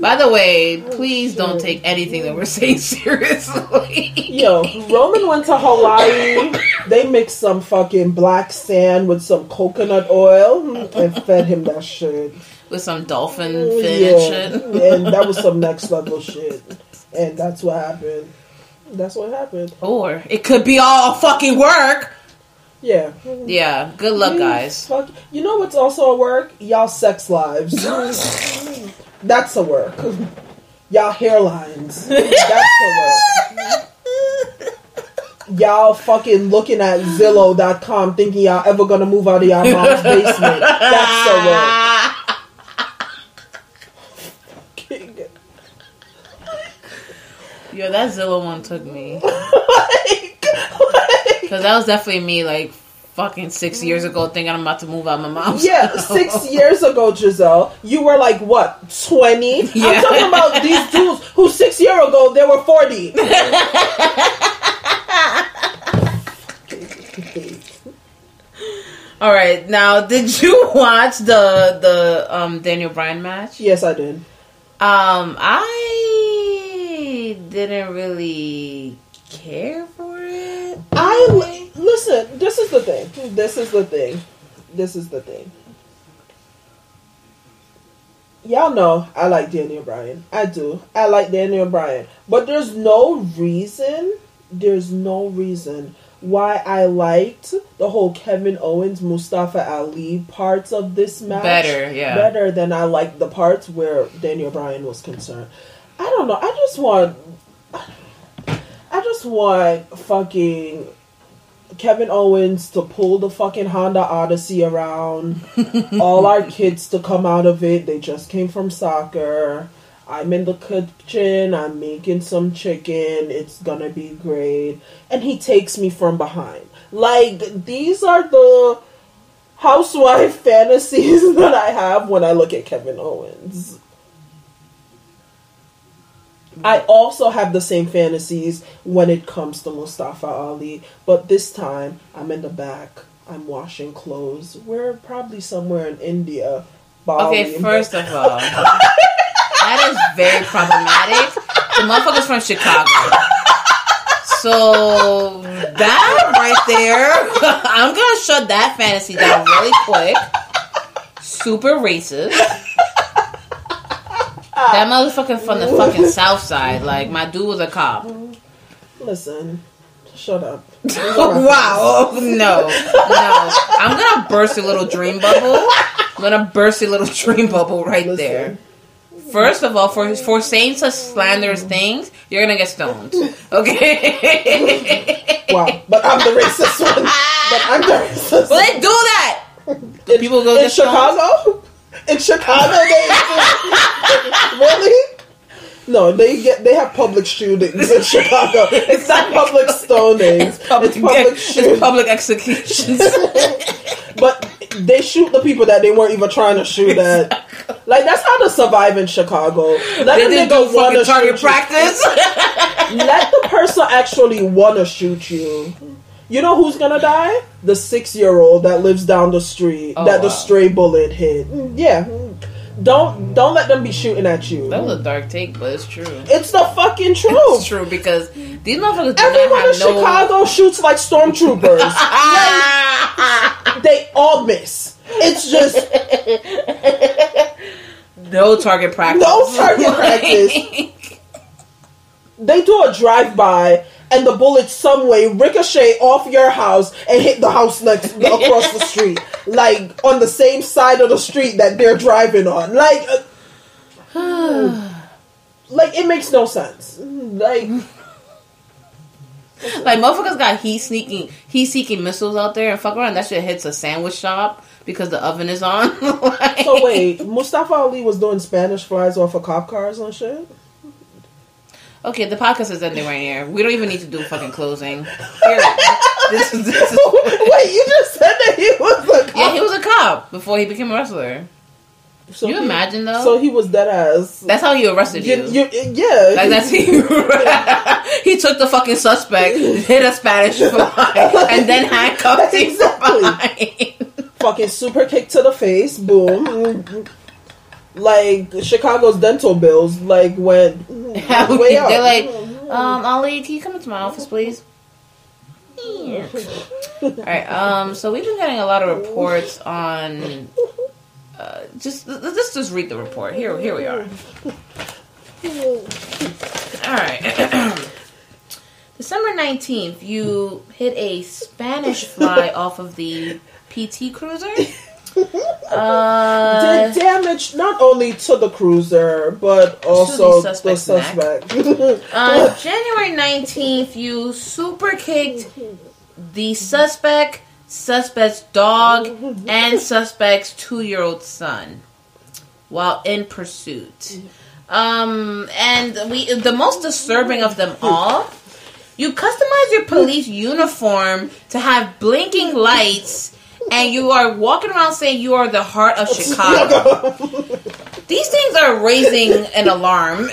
By the way, please don't take anything that we're saying seriously. Yo, Roman went to Hawaii. They mixed some fucking black sand with some coconut oil and fed him that shit. With some dolphin fin Yeah, and shit. and that was some next level shit. And that's what happened. That's what happened. Or it could be all fucking work. Yeah. Yeah, good luck, guys. Fuck. You know what's also a work? Y'all sex lives. That's a work. Y'all hairlines. That's a work. Y'all fucking looking at Zillow.com thinking y'all ever gonna move out of y'all mom's basement. That's a work. Yo, that Zillow one took me. like, Because that was definitely me, like, fucking six years ago thinking I'm about to move out my mom's Yeah, house. six years ago, Giselle, you were like what, twenty? Yeah. I'm talking about these dudes who six year ago they were forty. All right, now did you watch the the um Daniel Bryan match? yes, I did. Um, I didn't really care for it. I listen. This is the thing. This is the thing. This is the thing. Y'all know I like Daniel Bryan. I do. I like Daniel Bryan. But there's no reason. There's no reason why I liked the whole Kevin Owens Mustafa Ali parts of this match Better, yeah. better than I liked the parts where Daniel Bryan was concerned. I don't know. I just want just want fucking Kevin Owens to pull the fucking Honda Odyssey around. all our kids to come out of it. They just came from soccer. I'm in the kitchen. I'm making some chicken. It's gonna be great. And he takes me from behind. Like, these are the housewife fantasies that I have when I look at Kevin Owens. I also have the same fantasies when it comes to Mustafa Ali, but this time I'm in the back. I'm washing clothes. We're probably somewhere in India. Bali. Okay, first of all, that is very problematic. The motherfucker's from Chicago. So that right there, I'm gonna shut that fantasy down really quick. Super racist. That ah. motherfucker from the fucking south side. Like my dude was a cop. Listen, shut up. wow. No. No. I'm gonna burst a little dream bubble. I'm gonna burst a little dream bubble right Listen. there. First of all, for for saying such slanderous things, you're gonna get stoned. Okay. Wow, but I'm the racist one. But I'm the racist. well, they do that. in, people go in stoned? Chicago. In Chicago, they really. No, they get they have public shootings in Chicago. It's not public stonings. It's public, it's shootings. public executions. But they shoot the people that they weren't even trying to shoot at. Like that's how to survive in Chicago. Let they the didn't nigga wanna fucking target shoot you. practice. Let the person actually wanna shoot you. You know who's gonna die? The six year old that lives down the street Oh, that the stray bullet hit. Mm, Yeah. Don't don't let them be shooting at you. that was a dark take, but it's true. It's the fucking truth. It's true because these motherfuckers Everyone in no. Chicago shoots like stormtroopers. they all miss. It's just no target practice. No target practice. they do a drive by and the bullets some way ricochet off your house and hit the house next across the street, like on the same side of the street that they're driving on. Like, uh, like it makes no sense. Like, Like motherfuckers got heat sneaking, heat seeking missiles out there, and fuck around. That shit hits a sandwich shop because the oven is on. Like- so wait, Mustafa Ali was doing Spanish flies off of cop cars and shit. Okay, the podcast is ending right here. We don't even need to do fucking closing. This is this is. wait, you just said that he was a cop. Yeah, he was a cop before he became a wrestler. So you he- imagine, though? So he was dead ass. That's how he arrested you. You, you, yeah, Like that's he. he took the fucking suspect, hit a Spanish fly, and then handcuffed him Exactly. behind. fucking super kick to the face, boom. Like Chicago's dental bills, like went way up. They're like, um, Ali, can you come into my office, please? All right. Um. So we've been getting a lot of reports on. Uh, just let's just read the report. Here, here we are. All right. December nineteenth, you hit a Spanish fly off of the PT Cruiser. Uh, did damage not only to the cruiser but also the suspect's suspect. Uh, January 19th, you super kicked the suspect, suspect's dog, and suspect's two year old son while in pursuit. Um, and we, the most disturbing of them all You customize your police uniform to have blinking lights, and you are walking around saying you are the heart of Chicago. These things are raising an alarm.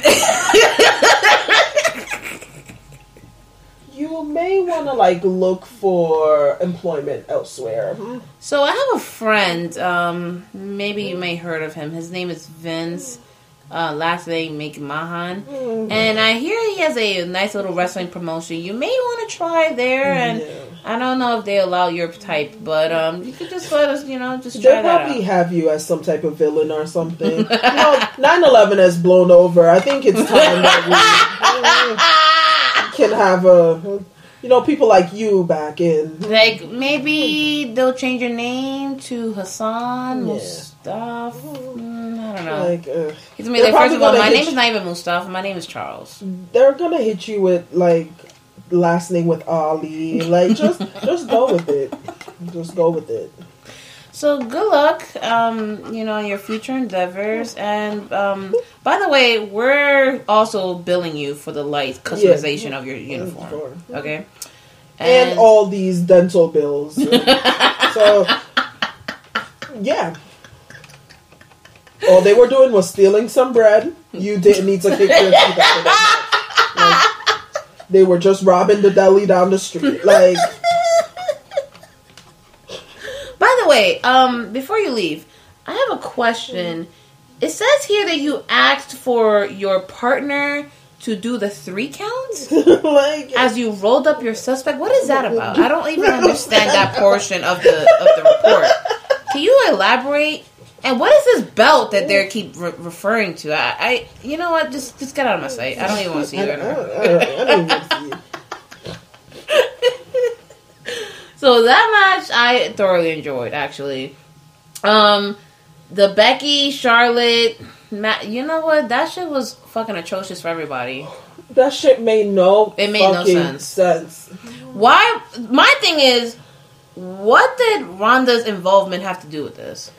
you may want to like look for employment elsewhere. So I have a friend. Um, maybe you may heard of him. His name is Vince. Uh, last name McMahon, and I hear he has a nice little wrestling promotion. You may want to try there, and Yeah. I don't know if they allow your type, but um, you could just let us, you know, just They probably have you as some type of villain or something. you know, 9-11 has blown over. I think it's time that we can have a, you know, people like you back in. Like maybe they'll change your name to Hassan Yeah. Mustafa. Mm, I don't know. Like, uh, He's gonna be like, first of all, my name you- is not even Mustafa. My name is Charles. they're gonna hit you with like last name with Ali. Like, just just go with it. Just go with it. So good luck, um, you know, in your future endeavors. And um, by the way, we're also billing you for the light customization of your uniform. Sure. Okay. and all these dental bills. so, yeah. All they were doing was stealing some bread. You didn't need to kick your teeth after that. Like, they were just robbing the deli down the street. Like, By the way, um, before you leave, I have a question. It says here that you asked for your partner to do the three count like as you rolled up your suspect. What is that about? I don't even understand that portion of the of the report. Can you elaborate? And what is this belt that they keep re- referring to? I, I, you know what? Just just get out of my sight. I don't even want to see you anymore. I, I don't even see it. So that match I thoroughly enjoyed actually. Um the Becky Charlotte ma- you know what? That shit was fucking atrocious for everybody. That shit made no. It made no sense. sense. Why my thing is what did Ronda's involvement have to do with this?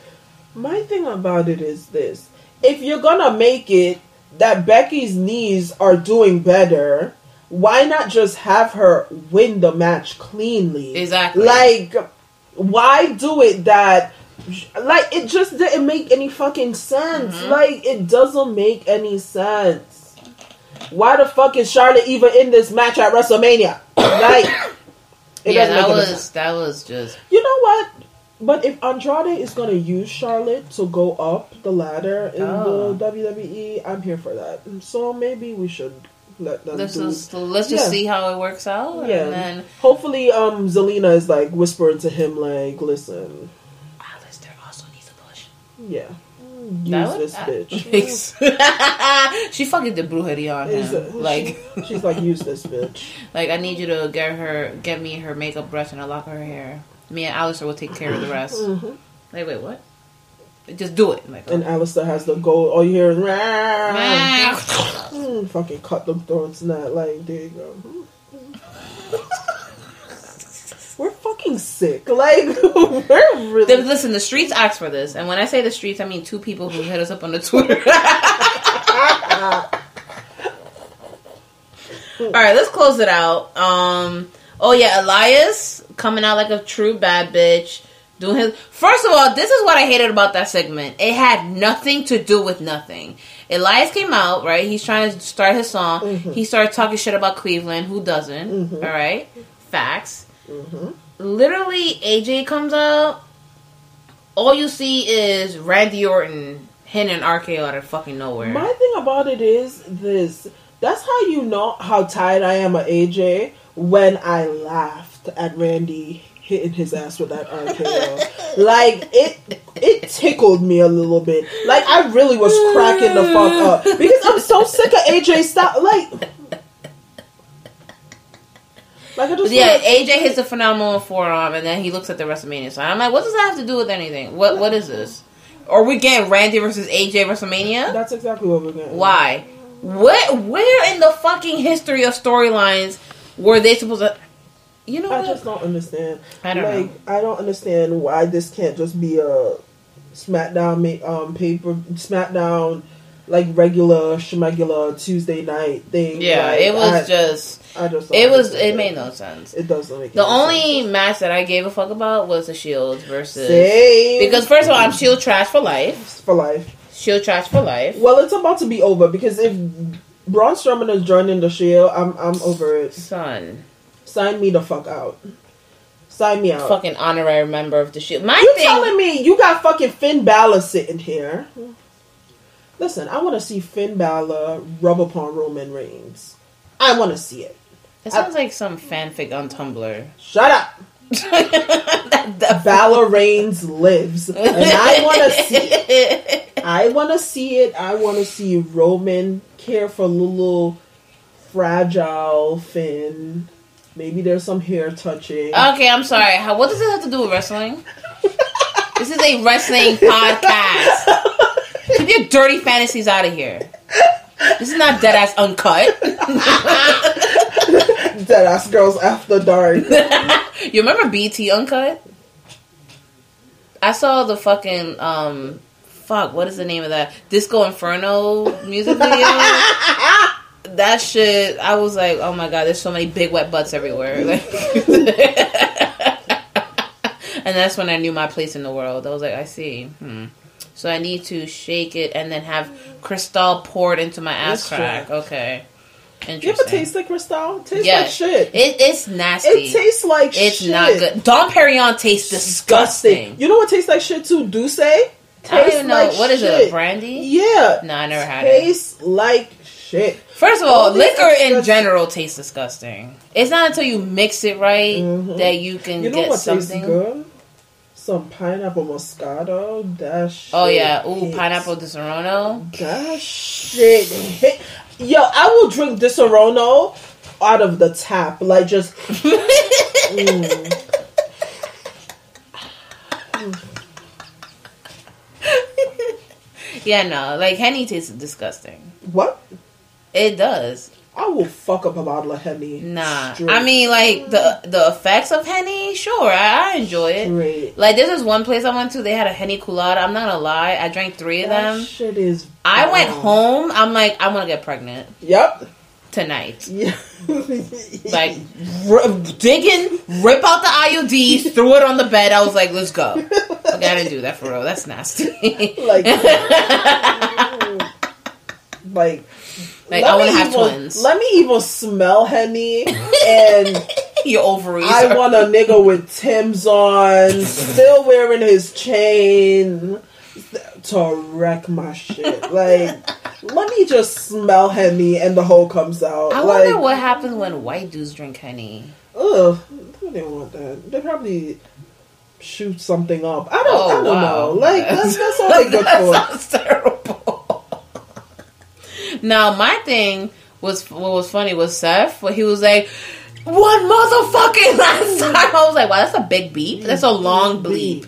My thing about it is this: if you're gonna make it that Becky's knees are doing better, why not just have her win the match cleanly? Exactly. Like, why do it that? Like, it just didn't make any fucking sense. Mm-hmm. Like, it doesn't make any sense. Why the fuck is Charlotte even in this match at WrestleMania? Like, it yeah, that was that was just You know what? But if Andrade is gonna use Charlotte to go up the ladder in Oh. the WWE, I'm here for that. So maybe we should let them this do. is let's just Yeah. see how it works out. yeah. And then Hopefully, um, Zelina is like whispering to him, like, "Listen, Aleister also needs a push. yeah, use That would- this that bitch." makes- she fucking did brujeria on Is him. it- Like she's like, "Use this bitch." Like I need you to get her, get me her makeup brush and a lock her hair. Me and Aleister will take care of the rest. Mhm. Like, wait, what? Just do it. Like, And Aleister has the gold. All you hear is, oh. Mm, fucking cut them throats that. Like, there you go. We're fucking sick. Like, we're really. Listen, the streets ask for this, and when I say the streets, I mean two people who hit us up on the Twitter. All right, let's close it out. Um, oh yeah, Elias coming out like a true bad bitch. Doing his first of all, this is what I hated about that segment. It had nothing to do with nothing. Elias came out right. He's trying to start his song. Mm-hmm. He started talking shit about Cleveland. Who doesn't? Mm-hmm. All right, facts. Mm-hmm. Literally, AJ comes out. All you see is Randy Orton hitting an RKO out of fucking nowhere. My thing about it is this. That's how you know how tired I am of AJ when I laughed at Randy hitting his ass with that RKO. like it it tickled me a little bit. Like I really was cracking the fuck up. Because I'm so sick of AJ stop like like I just yeah, AJ hits a phenomenal forearm, and then he looks at the WrestleMania sign. I'm like, what does that have to do with anything? What What is this? Are we getting Randy versus AJ WrestleMania? That's exactly what we're getting. Why? Where Where in the fucking history of storylines were they supposed to? You know I what? just don't understand. I don't like, know. I don't understand why this can't just be a SmackDown um paper SmackDown like regular schmegular Tuesday night thing. Yeah, Like, it was I, just. I just It was. understand It made no sense. It doesn't make sense. The any only sense. match that I gave a fuck about was the Shield versus. Same Because first of all, I'm Shield trash for life. for life. Shield trash for life. Well, it's about to be over because if Braun Strowman is joining the Shield, I'm I'm over it. Son, Sign me the fuck out. Sign me out. fucking honorary member of the Shield. My You thing. telling me you got fucking Finn Balor sitting here? Listen, I want to see Finn Balor rub upon Roman Reigns. I want to see it. It sounds like some fanfic on Tumblr. Shut up. That- that- Reigns lives, and I want to see it. I want to see it. I want to see Roman care for little fragile Finn. Maybe there's some hair touching. Okay, I'm sorry. How, what does it have to do with wrestling? this is a wrestling podcast. Keep your dirty fantasies out of here. This is not dead ass uncut. Dead ass girls after dark. You remember BT Uncut? I saw the fucking um fuck, what is the name of that? Disco Inferno music video. that shit, I was like, oh my god, there's so many big wet butts everywhere. Like, and that's when I knew my place in the world. I was like, I see. Hmm. So I need to shake it and then have crystal poured into my ass That's crack. Okay. You ever taste like Cristal? Tastes Yeah. like shit. It, it's nasty. It tastes like It's shit. not good. Dom Perignon tastes disgusting. You know what tastes like shit too? Douce. I don't even know like what is shit. it, brandy? Yeah. No, I never had it. Tastes like shit. First of all, All liquor in general tastes disgusting. It's not until you mix it right Mhm. that you can You know get something. tastes good? Some pineapple moscato. That shit. Oh yeah, ooh, hits. pineapple Disaronno. That shit hit. Yo, I will drink Disaronno out of the tap. Like just. Mm. Yeah, no, like Henny tastes disgusting. What? It does. I will fuck up a bottle of Henny. Nah, Straight. I mean, like the the effects of Henny. Sure, I, I enjoy it. Straight. Like this is one place I went to. They had a Henny colada. I'm not gonna lie. I drank three of That them. shit is. I went home. I'm like, I want to get pregnant Yep. tonight. Yeah. Like r- dig in, rip out the IUDs, threw it on the bed. I was like, let's go. Okay, I didn't do that for real. That's nasty. like, like, Like, let I wanna me have even- twins. Let me even smell Henny, and Your ovaries. I are- want a nigga with Tim's on, still wearing his chain, to wreck my shit. Like, let me just smell Henny, and the whole comes out. I like, wonder what happens when white dudes drink Henny. Ugh, they didn't want that. They probably shoot something up. I don't. I Oh, don't wow. know. Like that's that's all they good that for. sounds terrible. Now, my thing was what was funny was Seth, where he was like, "One motherfucking last time." I was like, "Wow, that's a big beep. That's a long bleep."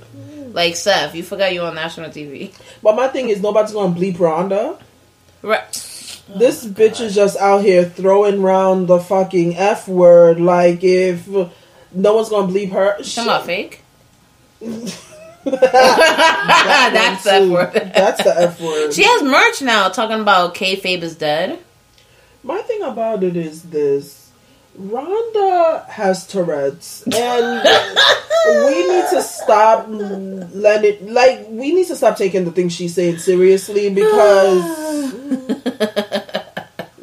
Like Seth, you forgot you're on national TV, But my thing is, nobody's gonna bleep Ronda. right? This bitch is just out here throwing around the fucking f word. Like if no one's gonna bleep her, Talking about fake. That That's the F word. That's the f word. She has merch now talking about kayfabe is dead. My thing about it is this: Ronda has Tourette's, and we need to stop letting like we need to stop taking the things she's saying seriously because,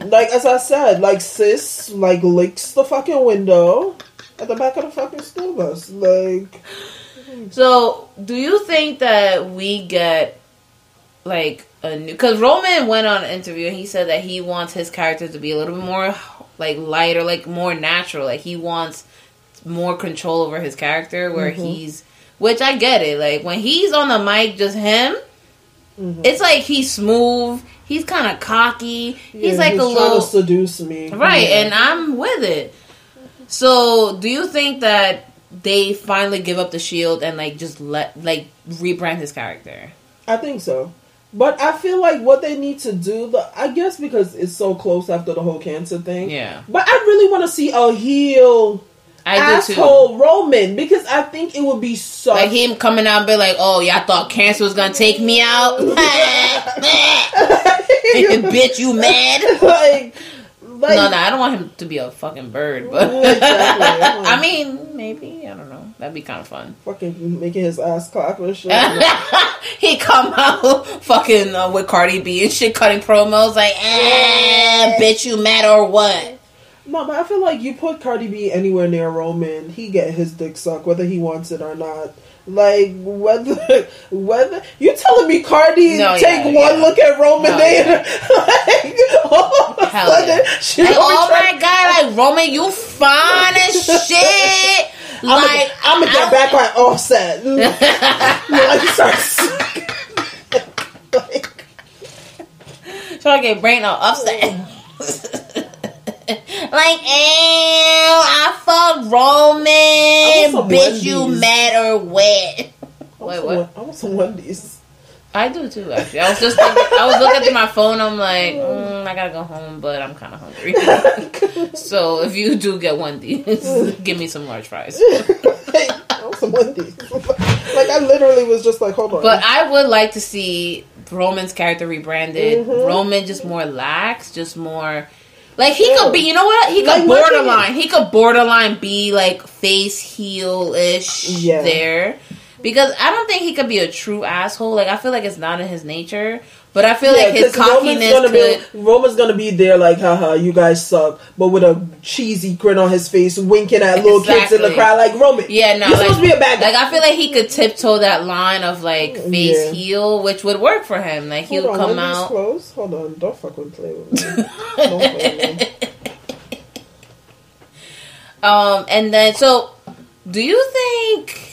like as I said, like sis like licks the fucking window at the back of the fucking school bus, like. So, do you think that we get like a new? Because Roman went on an interview and he said that he wants his character to be a little bit more like lighter, like more natural. Like he wants more control over his character, where Mm-hmm. he's. Which I get it. Like when he's on the mic, just him. Mm-hmm. It's like he's smooth. He's kind of cocky. he's Yeah, like a trying little to seduce me, Right, Yeah. and I'm with it. So, do you think that they finally give up the shield and like just let like rebrand his character? I think so. But I feel like what they need to do, the I guess because it's so close after the whole cancer thing. Yeah. But I really want to see a heel I asshole Roman because I think it would be so. Like him coming out and be like, "Oh, y'all thought cancer was gonna take me out." bitch, you mad? like, like No, no, I don't want him to be a fucking bird, but Exactly. I mean, maybe I don't know. That'd be kind of fun. fucking making his ass clap and shit. he come out fucking uh, with Cardi B and shit, cutting promos like, eh, bitch, you mad or what? no, but I feel like you put Cardi B anywhere near Roman, he get his dick sucked whether he wants it or not. Like whether whether you telling me Cardi No, take yeah, one yeah. look at Roman No, there, like all of a Hell sudden yeah. she Like, oh try- my god, like Roman, you fine as shit. Like, I'm gonna get back by Offset. like, like, trying to get brain all upset. like, ew, I fucked Roman. some Bitch, you Wendy's. mad or what? Wait, what? I want some Wendy's. I do too, actually. I was just thinking, I was looking at my phone. I'm like, mm, I gotta go home, but I'm kind of hungry. so if you do get one these, give me some large fries. Hey, I want some Wendy's. like I literally was just like, hold on. But I would like to see Roman's character rebranded. Mm-hmm. Roman just more lax, just more. Like he could be, you know what? He could Like, borderline. He could borderline be like face heel ish Yeah. there, because I don't think he could be a true asshole. Like I feel like it's not in his nature. But I feel Yeah, like his 'cause Roman's cockiness gonna could. be Roman's gonna be there like, haha, you guys suck, but with a cheesy grin on his face, winking at little kids in the crowd, like Roman. Yeah, no, you're like, supposed to be a bad guy. like I feel like he could tiptoe that line of like face Yeah. heel, which would work for him. Like he'll on, come out. Close. Hold on, don't fucking play with me. don't play with me. Um, and then so, do you think?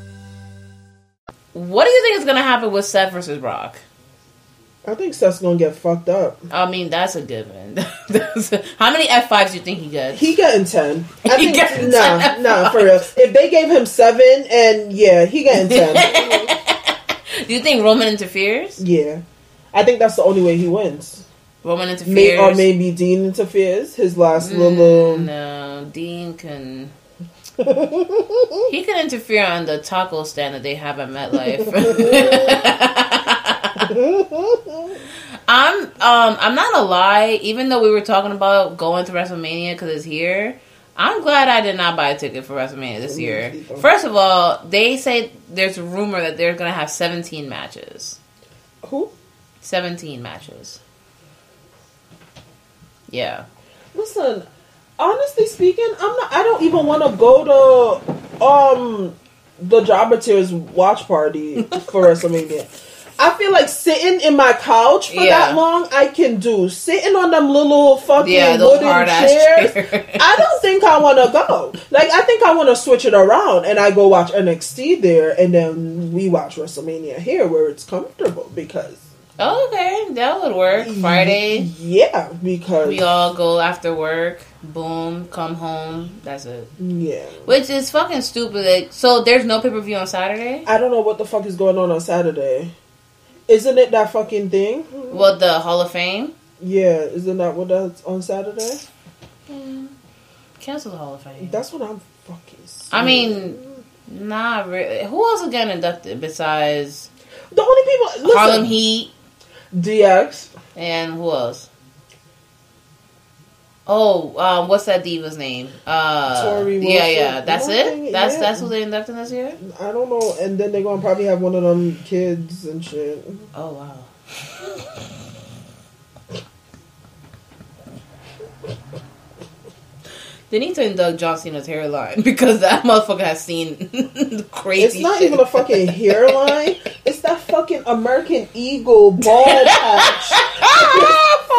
What do you think is gonna happen with Seth versus Brock? I think Seth's gonna get fucked up. I mean, that's a given. How many F fives do you think he gets? He getting ten. I He think 10. nah, for real. If they gave him seven, and yeah, he getting ten. do you think Roman interferes? yeah, I think that's the only way he wins. Roman May, interferes. or maybe Dean interferes. His last mm, little. No, Dean can. He can interfere on the taco stand that they have at MetLife. I'm um I'm not gonna lie. Even though we were talking about going to WrestleMania because it's here, I'm glad I did not buy a ticket for WrestleMania this year. First of all, they say there's a rumor that they're gonna have 17 matches. Who? 17 matches. Yeah. Listen, honestly speaking, I'm not. I don't even want to go to um the Jobber Tears watch party for WrestleMania. I feel like sitting in my couch for Yeah. that long, I can do. Sitting on them little fucking Yeah, wooden chairs, chairs. I don't think I want to go. Like, I think I want to switch it around and I go watch NXT there, and then we watch WrestleMania here where it's comfortable because Oh, okay, that would work. Friday, yeah, because we all go after work. Boom, come home. That's it. yeah. Which is fucking stupid. Like, so there's no pay per view on Saturday. I don't know what the fuck is going on on Saturday. Isn't it that fucking thing? What the Hall of Fame? Yeah, isn't that what that's on Saturday? Cancel the Hall of Fame. That's what I'm fucking. I mean, not really. Who else is getting inducted besides the only people listen, Harlem Heat DX. and who else? Oh, um, what's that diva's name? Uh, Torrie yeah, Wilson. yeah, that's Nothing, it. That's yeah. that's who they inducted this year. I don't know, and then they're gonna probably have one of them kids and shit. Oh wow. They need to induct John Cena's hairline because that motherfucker has seen crazy. It's not shit. even a fucking hairline. It's that fucking American Eagle ball patch.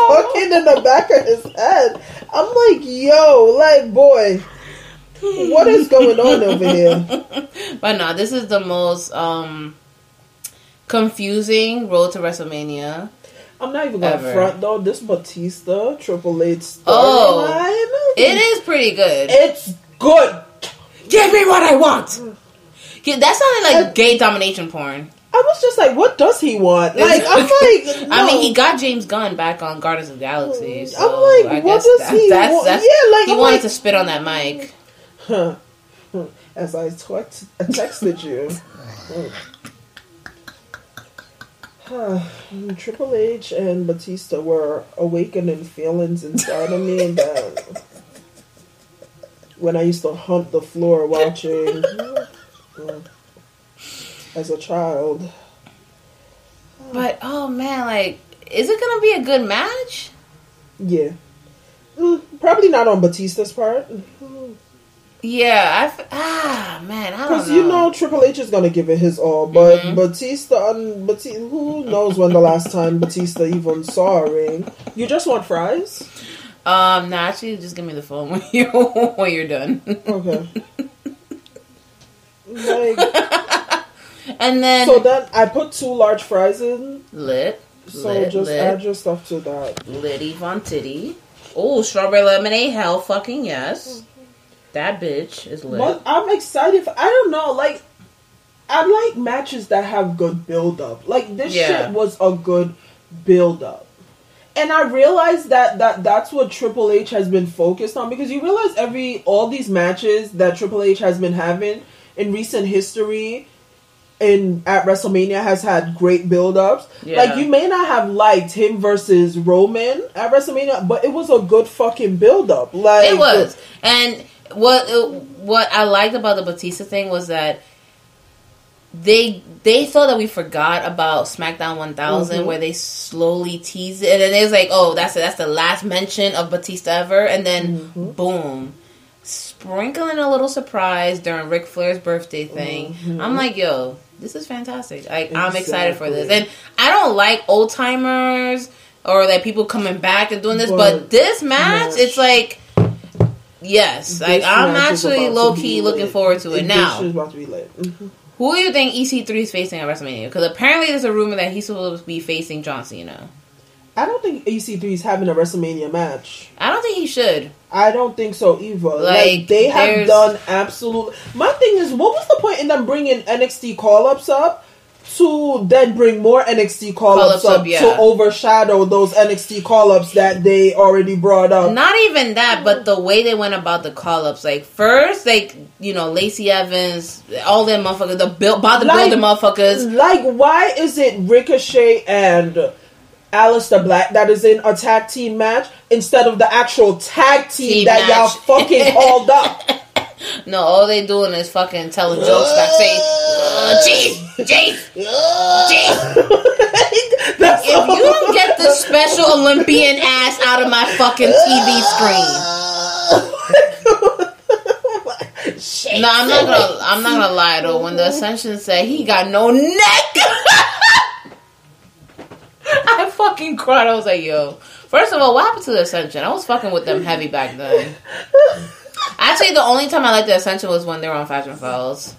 fucking in the back of his head. I'm like, yo, like, boy, what is going on over here? But no, this is the most um confusing road to WrestleMania. I'm not even gonna Ever. front though. This Batista Triple H oh, storyline. Oh. It is pretty good. It's good. Give me what I want. Yeah, that sounded like And- gay domination porn. I was just like, what does he want? Like, I'm like, I mean, he got James Gunn back on Guardians of the Galaxy. So I'm like, I what does that- he that's, want? that's, Yeah, like, he I'm wanted like- to spit on that mic. Huh. As I text, texted you. Huh. Triple H and Batista were awakening feelings inside of me that when I used to hunt the floor watching uh, as a child. But oh man, like, is it gonna be a good match? Yeah. Mm, probably not on Batista's part. Yeah, I f- ah man, I don't Because you know Triple H is gonna give it his all, but Mhm. Batista, and Batista, who knows when the last time Batista even saw a ring? You just want fries? um, nah, actually, just give me the phone when you when you're done. Okay. like, and then so then I put two large fries in. lit, So lit, just lit, add your stuff to that. Liddy Von Titty. Oh, strawberry lemonade, hell fucking yes. That bitch is lit. But I'm excited. For, I don't know, like. I like matches that have good build up. Like this Yeah. shit was a good build up. And I realized that, that that's what Triple H has been focused on because you realize every all these matches that Triple H has been having in recent history in at WrestleMania has had great build ups. Yeah. Like you may not have liked him versus Roman at WrestleMania, but it was a good fucking build up. Like It was, and what what I liked about the Batista thing was that they they thought that we forgot about SmackDown 1000, Mhm. where they slowly teased it, and then it was like, oh, that's that's the last mention of Batista ever, and then Mm-hmm. boom. Sprinkling a little surprise during Ric Flair's birthday thing. Mm-hmm. I'm like, yo, this is fantastic. Like, I'm excited for this. And I don't like old timers or like people coming back and doing this, but, But this match, match- it's like, yes, like This I'm actually low key looking lit. forward to it This now. shit is about to be lit. Mhm. Who do you think EC3 is facing at WrestleMania? Because apparently there's a rumor that he's supposed to be facing John Cena. I don't think EC3 is having a WrestleMania match. I don't think he should. I don't think so either. Like, Like, they have done absolute. My thing is, what was the point in them bringing NXT call ups up to then bring more NXT call ups Call-ups up up, yeah. to overshadow those NXT call ups that they already brought up? Not even that, but the way they went about the call ups. Like first, like you know, Lacey Evans, all them motherfuckers, the build, bodybuilder Like- motherfuckers. Like, why is it Ricochet and Aleister Black that is in a tag team match instead of the actual tag team, Team that y'all fucking called up? No, all they doing is fucking telling jokes backstage. Jeez, Jeez, Jeez. That's If you don't get the special Olympian ass out of my fucking TV screen. No, I'm not gonna. I'm not gonna lie though. When the Ascension said he got no neck, I fucking cried. I was like, "Yo." First of all, what happened to the Ascension? I was fucking with them heavy back then. Actually, the only time I liked the Ascension was when they were on Fashion Files.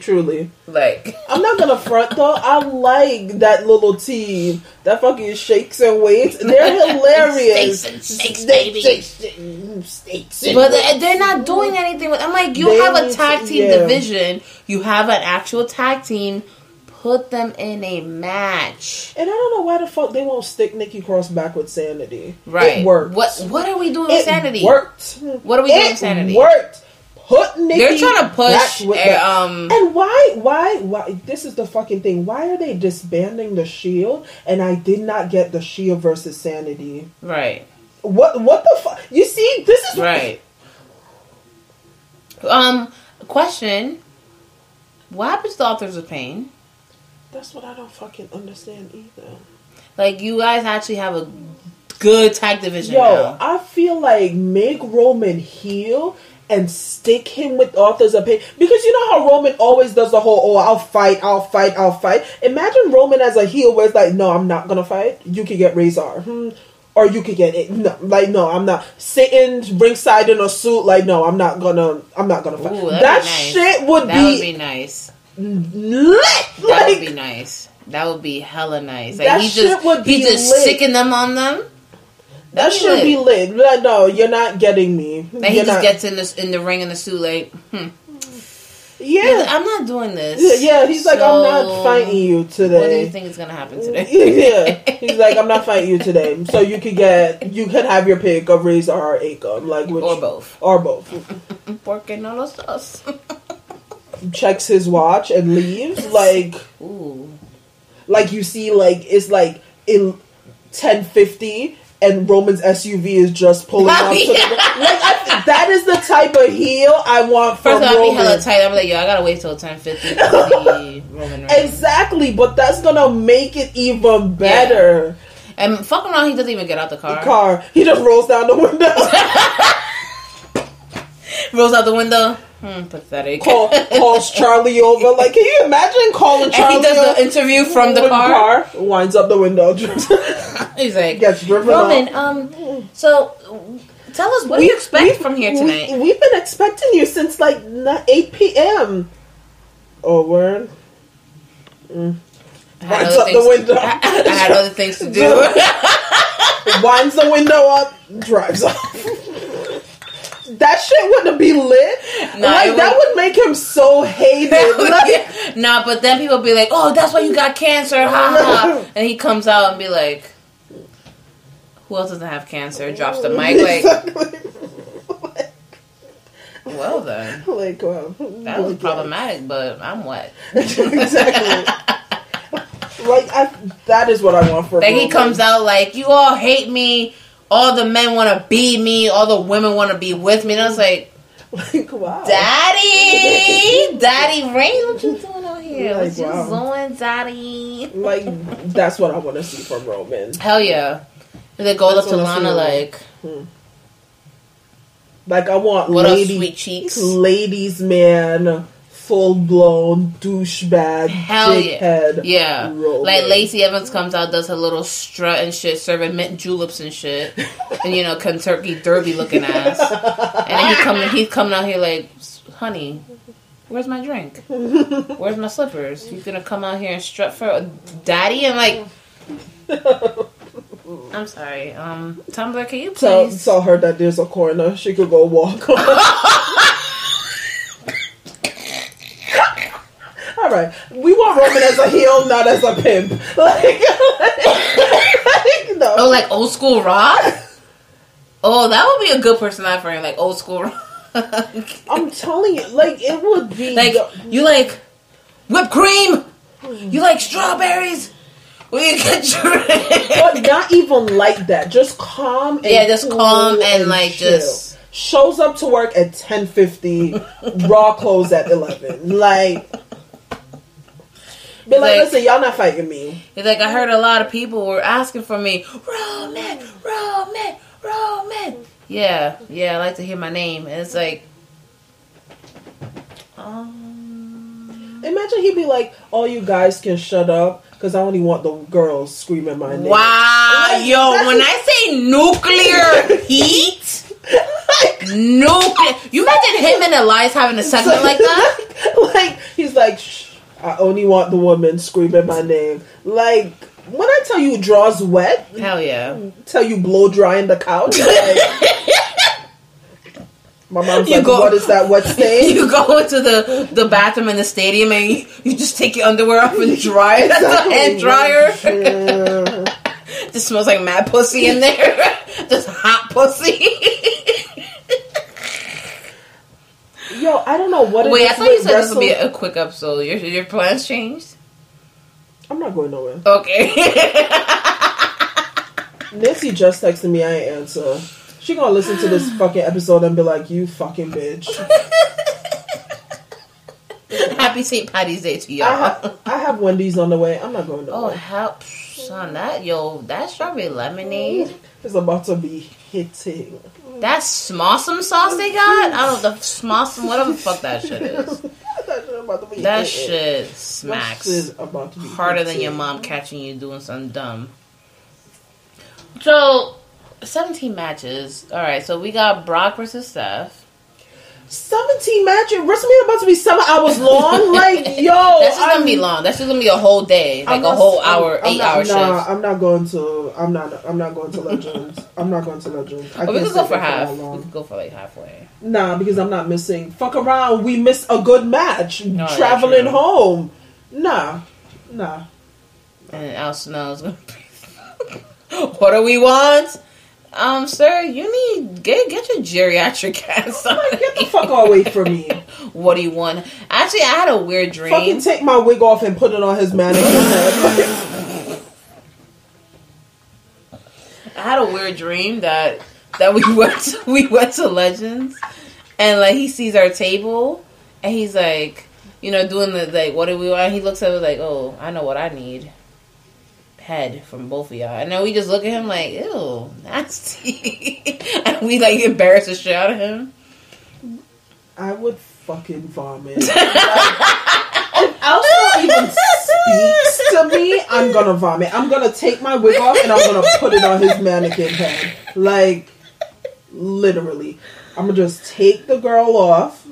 Truly. Like, I'm not gonna front though. I like that little team that fucking shakes and waits. They're hilarious. Steaks and shakes, They- baby. shakes- Steaks But they're not doing anything with. I'm like, you They have a tag team yeah. division. You have an actual tag team. Put them in a match. And I don't know why the fuck they won't stick Nikki Cross back with Sanity. Right. It worked. What What are we doing with Sanity? worked. What are we doing with Sanity? worked. Put Nikki. They're trying to push. with uh, um. And why, why, why? This is the fucking thing. Why are they disbanding the Shield? And I did not get the Shield versus Sanity. Right. What? What the fuck? You see, this is Right. Um. Question. What happens to Authors of Pain? That's what I don't fucking understand either. Like, you guys actually have a good tag division Yo, now. I feel like make Roman heel and stick him with authors of pain because you know how Roman always does the whole oh I'll fight I'll fight I'll fight. Imagine Roman as a heel where it's like no I'm not gonna fight. You could get Rezar. Hmm. Or you could get it. No, like no, I'm not sitting ringside in a suit. Like no, I'm not gonna. I'm not gonna fight. Ooh, that'd be nice. shit would That be, would be nice. Lit. That like would be nice. That would be hella nice. That Like he shit just would be just lit. sticking them on them. that That'd be should lit. be lit. No, you're not getting me. Like he just not- gets in this in the ring in the suit like, hmm. yeah. I'm not doing this. Yeah, he's like, I'm not fighting you today. What do you think is gonna happen today? yeah, he's like, I'm not fighting you today. So you could get, you could have your pick of Rezar or Akam, like which, or both. or both. Porque no los dos. Checks his watch and leaves. Like, Ooh. like you see, like it's like in ten fifty. And Roman's SUV is just pulling up. To the, Yeah. like I, that is the type of heel I want from First of all, I'd be hella tight. I'm like, yo, I gotta wait till 10:50 to see Roman Reigns. Exactly, but that's gonna make it even better. And fuck around, he doesn't even get out the car. Car, he just rolls down the window. Rolls out the window. Hmm, pathetic. Call, calls Charlie over. Like, can you imagine calling and Charlie he does the interview from the with car. winds up the window. He's like, Gets driven Roman, off. um, so tell us what do you expect from here tonight? We, have been expecting you since like 8 p.m. Oh, word. I had winds up the things- window. I, I had other things to do. Winds the window up, drives off. that shit wouldn't be lit. Nah, like, that would- would make him so hated. Like, nah, but then people be like, "Oh, that's why you got cancer." Ha ha. And he comes out and be like, "Who else doesn't have cancer?" Drops the mic like, "Well then, like, wow. that was problematic, but I'm wet." exactly. like I, that is what I want for. Like he comes out like, "You all hate me. All the men want to be me. All the women want to be with me." And I was like, like wow. "Daddy, Daddy Ray, what you doing out here? Like, what you wow. doing, Daddy?" Like that's what I want to see from Roman. Hell yeah. And they go up to Lana like, hmm. Like I want "What lady, sweet cheeks?" ladies man, full blown douchebag, Hell dickhead. Yeah. Roman. Like Lacey Evans comes out, does her little strut and shit, serving mint juleps and shit. and you know, Kentucky Derby looking ass. And then he coming he's coming out here like, honey, where's my drink? Where's my slippers? He's gonna come out here and strut for daddy and like I'm sorry. Um Tumblr, can you Tell, please tell her that there's a corner she could go walk on. Right, we want Roman as a heel, not as a pimp. Like, like, no. Oh, like old school rock? Oh, that would be a good personality for him, like old school rock. I'm telling you, like it would be Like you like whipped cream? You like strawberries? We get but not even like that. Just calm. And Yeah, just cool calm and, like, chill. just- shows up to work at ten fifty, raw clothes at eleven. Like, be like, Like- listen, y'all not fighting me. He's like, I heard a lot of people were asking for me, Roman, Roman, Roman. Yeah, yeah, I like to hear my name. And it's like, um, Imagine he'd be like, all you guys can shut up because I only want the girls screaming my name. wow, Like, yo, when I say nuclear heat, like, nuclear. You imagine him and Elias having a segment like that? like he's like, Shh, I only want the woman screaming my name. Like when I tell you draws wet, Hell yeah. tell you blow drying the couch. Like, my mom's You like, go- what is that wet stain? You go into the, the bathroom in the stadium and you, you just take your underwear off and dry it at the hand dryer. Yeah. Just smells like mad pussy in there. Just hot pussy. Yo, I don't know what. it Wait, I is thought you said this would be a quick episode. Your your plans changed? I'm not going nowhere. Okay. Nancy just texted me. I ain't answer. She gonna listen to this fucking episode and be like, "You fucking bitch." Happy St. Patty's Day to y'all. have, I have Wendy's on the way. I'm not going nowhere. Oh help, son! That yo, that strawberry lemonade. It's about to be hitting. That smossum sauce they got? I don't know the smossum, whatever the fuck that shit is. that shit about to be That hitting. shit That smacks shit about to be harder than your mom catching you doing something dumb. So, 17 matches. All right, so we got Brock versus Steph. 17 matches. WrestleMania about to be seven hours long. Like, yo, That's just gonna I'm- be long. That's just gonna be a whole day, like I'm a not- whole hour, I'm eight not- hour nah, shift. I'm not going to. I'm not. I'm not going to Legends. I'm not going to Legends. I we could go for half. We go for like halfway. Nah, because I'm not missing. Fuck around. We miss a good match. Yeah, Traveling home. Nah, nah. And Al Snow's gonna what do we want? Um, sir, you need get get your geriatric ass on. Get the fuck away from me. What do you want? Actually, I had a weird dream. Fucking take my wig off and put it on his mannequin head. I had a weird dream that that we went to, we went to Legends, and like he sees our table, and he's like, you know, doing the like, what do we want? He looks at us like, oh, I know what I need. Head from both of y'all, and then we just look at him like, ew, nasty, and we like embarrass the shit out of him. I would fucking vomit. Like, if Elsa even speaks to me, I'm gonna vomit. I'm gonna take my wig off and I'm gonna put it on his mannequin head. Like, literally. I'm gonna just take the girl off,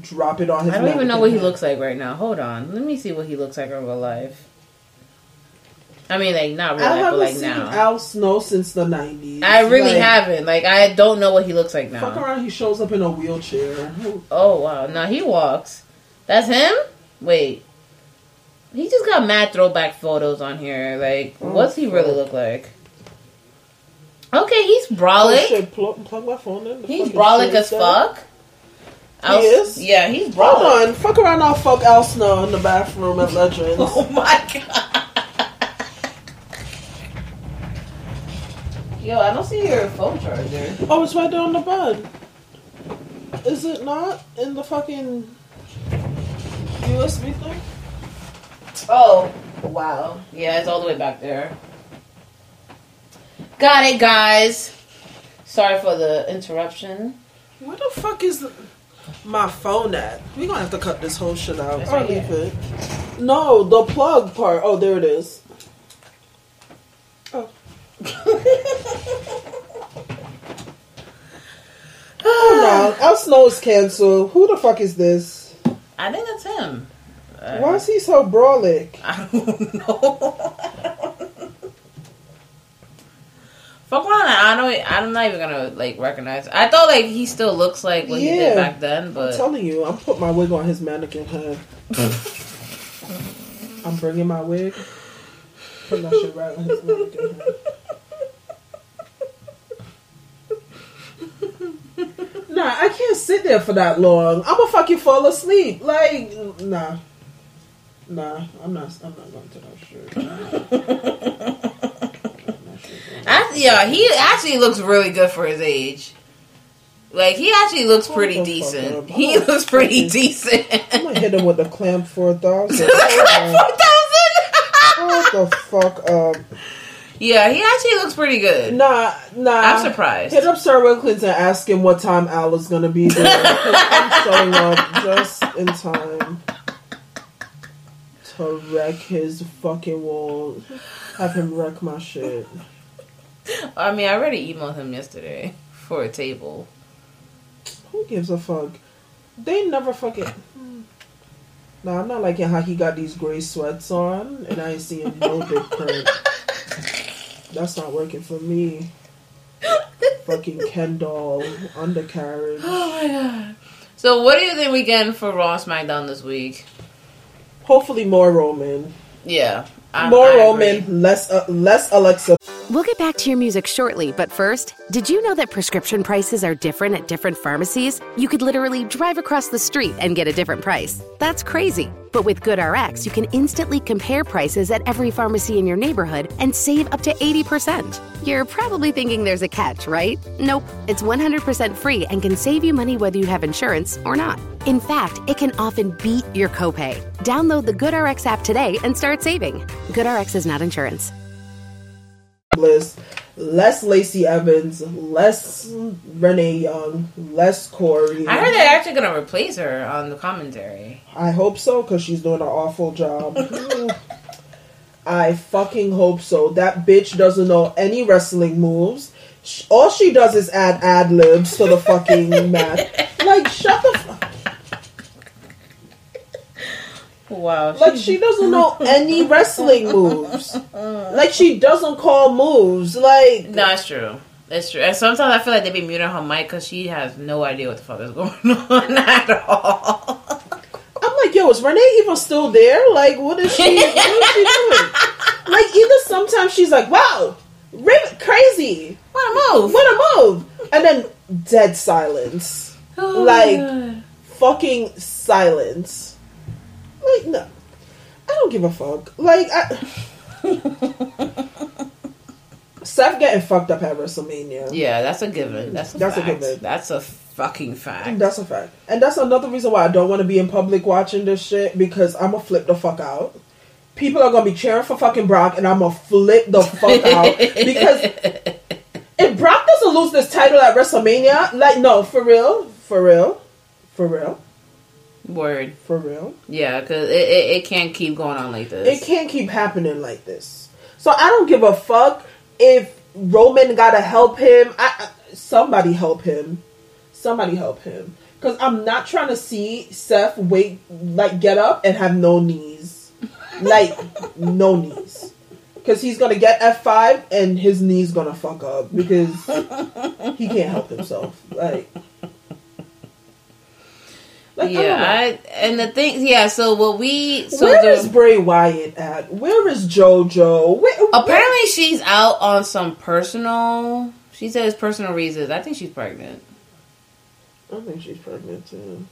drop it on his I don't even know what he looks like right now. Hold on, let me see what he looks like in real life. I mean, like not real I life, but haven't like seen now. Al Snow since the 90s. I really Like, haven't. Like, I don't know what he looks like now. Fuck around, he shows up in a wheelchair. Oh wow, Now he walks. That's him. Wait, he just got mad throwback photos on here. Like, Oh, what's he really look like? Okay, he's Oh, brolic. shit, plug, plug my phone in. He's brolic as fuck. He I'll- is? Yeah, he's Hold brolic. on, fuck around, I'll fuck Al Snow in the bathroom at Legends. Oh my god. Yo, I don't see your phone charger. Oh, it's right there on the bed. Is it not in the fucking USB thing? Oh, wow. Yeah, it's all the way back there. Got it, guys. Sorry for the interruption. Where the fuck is the, my phone at? We gonna have to cut this whole shit out. Right leave it. No, the plug part. Oh, there it is. Oh. no, Al Snow is canceled. Who the fuck is this? I think that's him. Uh, Why is he so brolic? I don't know. Fuck around, I don't. I'm not even gonna like recognize. I thought like he still looks like what he did back then, But I'm telling you, I'm putting my wig on his mannequin head. I'm bringing my wig. Put that shit right on his mannequin head. Nah, I can't sit there for that long. I'ma fucking fall asleep. Like, nah, nah. I'm not. I'm not going to that shit. I, yeah, he actually looks really good for his age. Like he actually looks pretty decent. He I'm looks pretty decent. I'm gonna hit him with the clamp four thousand. Four thousand. What the fuck up? Yeah, he actually looks pretty good. Nah, nah. I'm surprised. Hit up Sir Will Clinton and ask him what time Al is gonna be there. I'm showing up just in time to wreck his fucking wall. Have him wreck my shit. I mean, I already emailed him yesterday for a table. Who gives a fuck? They never fucking. Nah, I'm not liking how he got these gray sweats on and I ain't seeing no big print. That's not working for me. Fucking Ken doll undercarriage. Oh my god. So, what do you think we getting for Raw SmackDown this week? Hopefully more Roman. Yeah, I- more I Roman, agree. less uh, less Alexa. We'll get back to your music shortly, but first, did you know that prescription prices are different at different pharmacies? You could literally drive across the street and get a different price. That's crazy. But with GoodRx, you can instantly compare prices at every pharmacy in your neighborhood and save up to 80%. You're probably thinking there's a catch, right? Nope. It's 100% free and can save you money whether you have insurance or not. In fact, it can often beat your copay. Download the GoodRx app today and start saving. GoodRx is not insurance. Bliss. Less Lacey Evans, less Renee Young, less Corey. I heard they're actually gonna replace her on the commentary. I hope so because she's doing an awful job. I fucking hope so. That bitch doesn't know any wrestling moves. All she does is add ad libs to the fucking match. Like, shut the fuck. Wow. Like, she doesn't know any wrestling moves. Like, she doesn't call moves. Like, No, that's true. That's true. And sometimes I feel like they be muting her mic because she has no idea what the fuck is going on at all. I'm like, yo, is Renee even still there? Like, what is she? What is she doing? Like, either sometimes she's like, wow, rip, crazy, What a move! what a move, and then dead silence, Oh, like- God. fucking silence. Like, no, I don't give a fuck. Like, I. Seth getting fucked up at WrestleMania. yeah, that's a given. That's a That's a given. That's a fucking fact. That's a fact. And that's another reason why I don't want to be in public watching this shit because I'm gonna flip the fuck out. People are gonna be cheering for fucking Brock and I'm gonna flip the fuck out because if Brock doesn't lose this title at WrestleMania, like no, for real, for real, for real, Word. for real, Yeah, because it, it, it can't keep going on like this. it can't keep happening like this. So I don't give a fuck if Roman gotta help him. I, I- somebody help him. Somebody help him. Cause I'm not trying to see Seth wait like get up and have no knees. Like no knees. Cause he's gonna get F five and his knees gonna fuck up because he can't help himself. Like Like, I don't know. yeah, I, and the thing, yeah. So what we so Where the, is Bray Wyatt at? Where is JoJo? Where, apparently she's out on some personal. She says personal reasons. I think she's pregnant. I think she's pregnant too.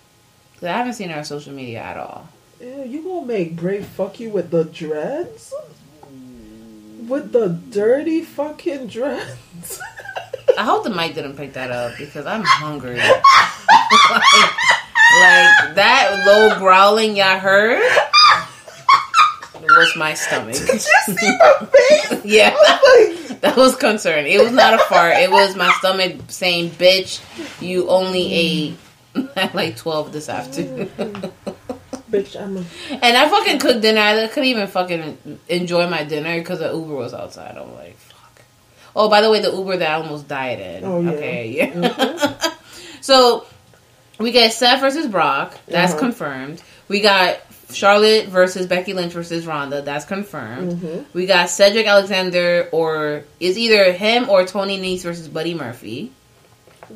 'Cause I haven't seen her on social media at all. Ew, you gonna make Bray fuck you with the dreads? With the dirty fucking dreads? I hope the mic didn't pick that up because I'm hungry. like, like, that low growling y'all heard was my stomach. Did you see my face? yeah, Like, that was concerned. It was not a fart. It was my stomach saying, "Bitch, you only ate." at like 12 this afternoon. bitch, I'm a, and I fucking cooked dinner. I couldn't even fucking enjoy my dinner because the Uber was outside. I'm like, fuck. Oh, by the way, the Uber that I almost died in. Oh, yeah. Okay, yeah. Mm-hmm. so we get Seth versus Brock. That's Uh-huh. confirmed. We got Charlotte versus Becky Lynch versus Ronda. That's confirmed. We got Cedric Alexander or is either him or Tony Nese versus Buddy Murphy.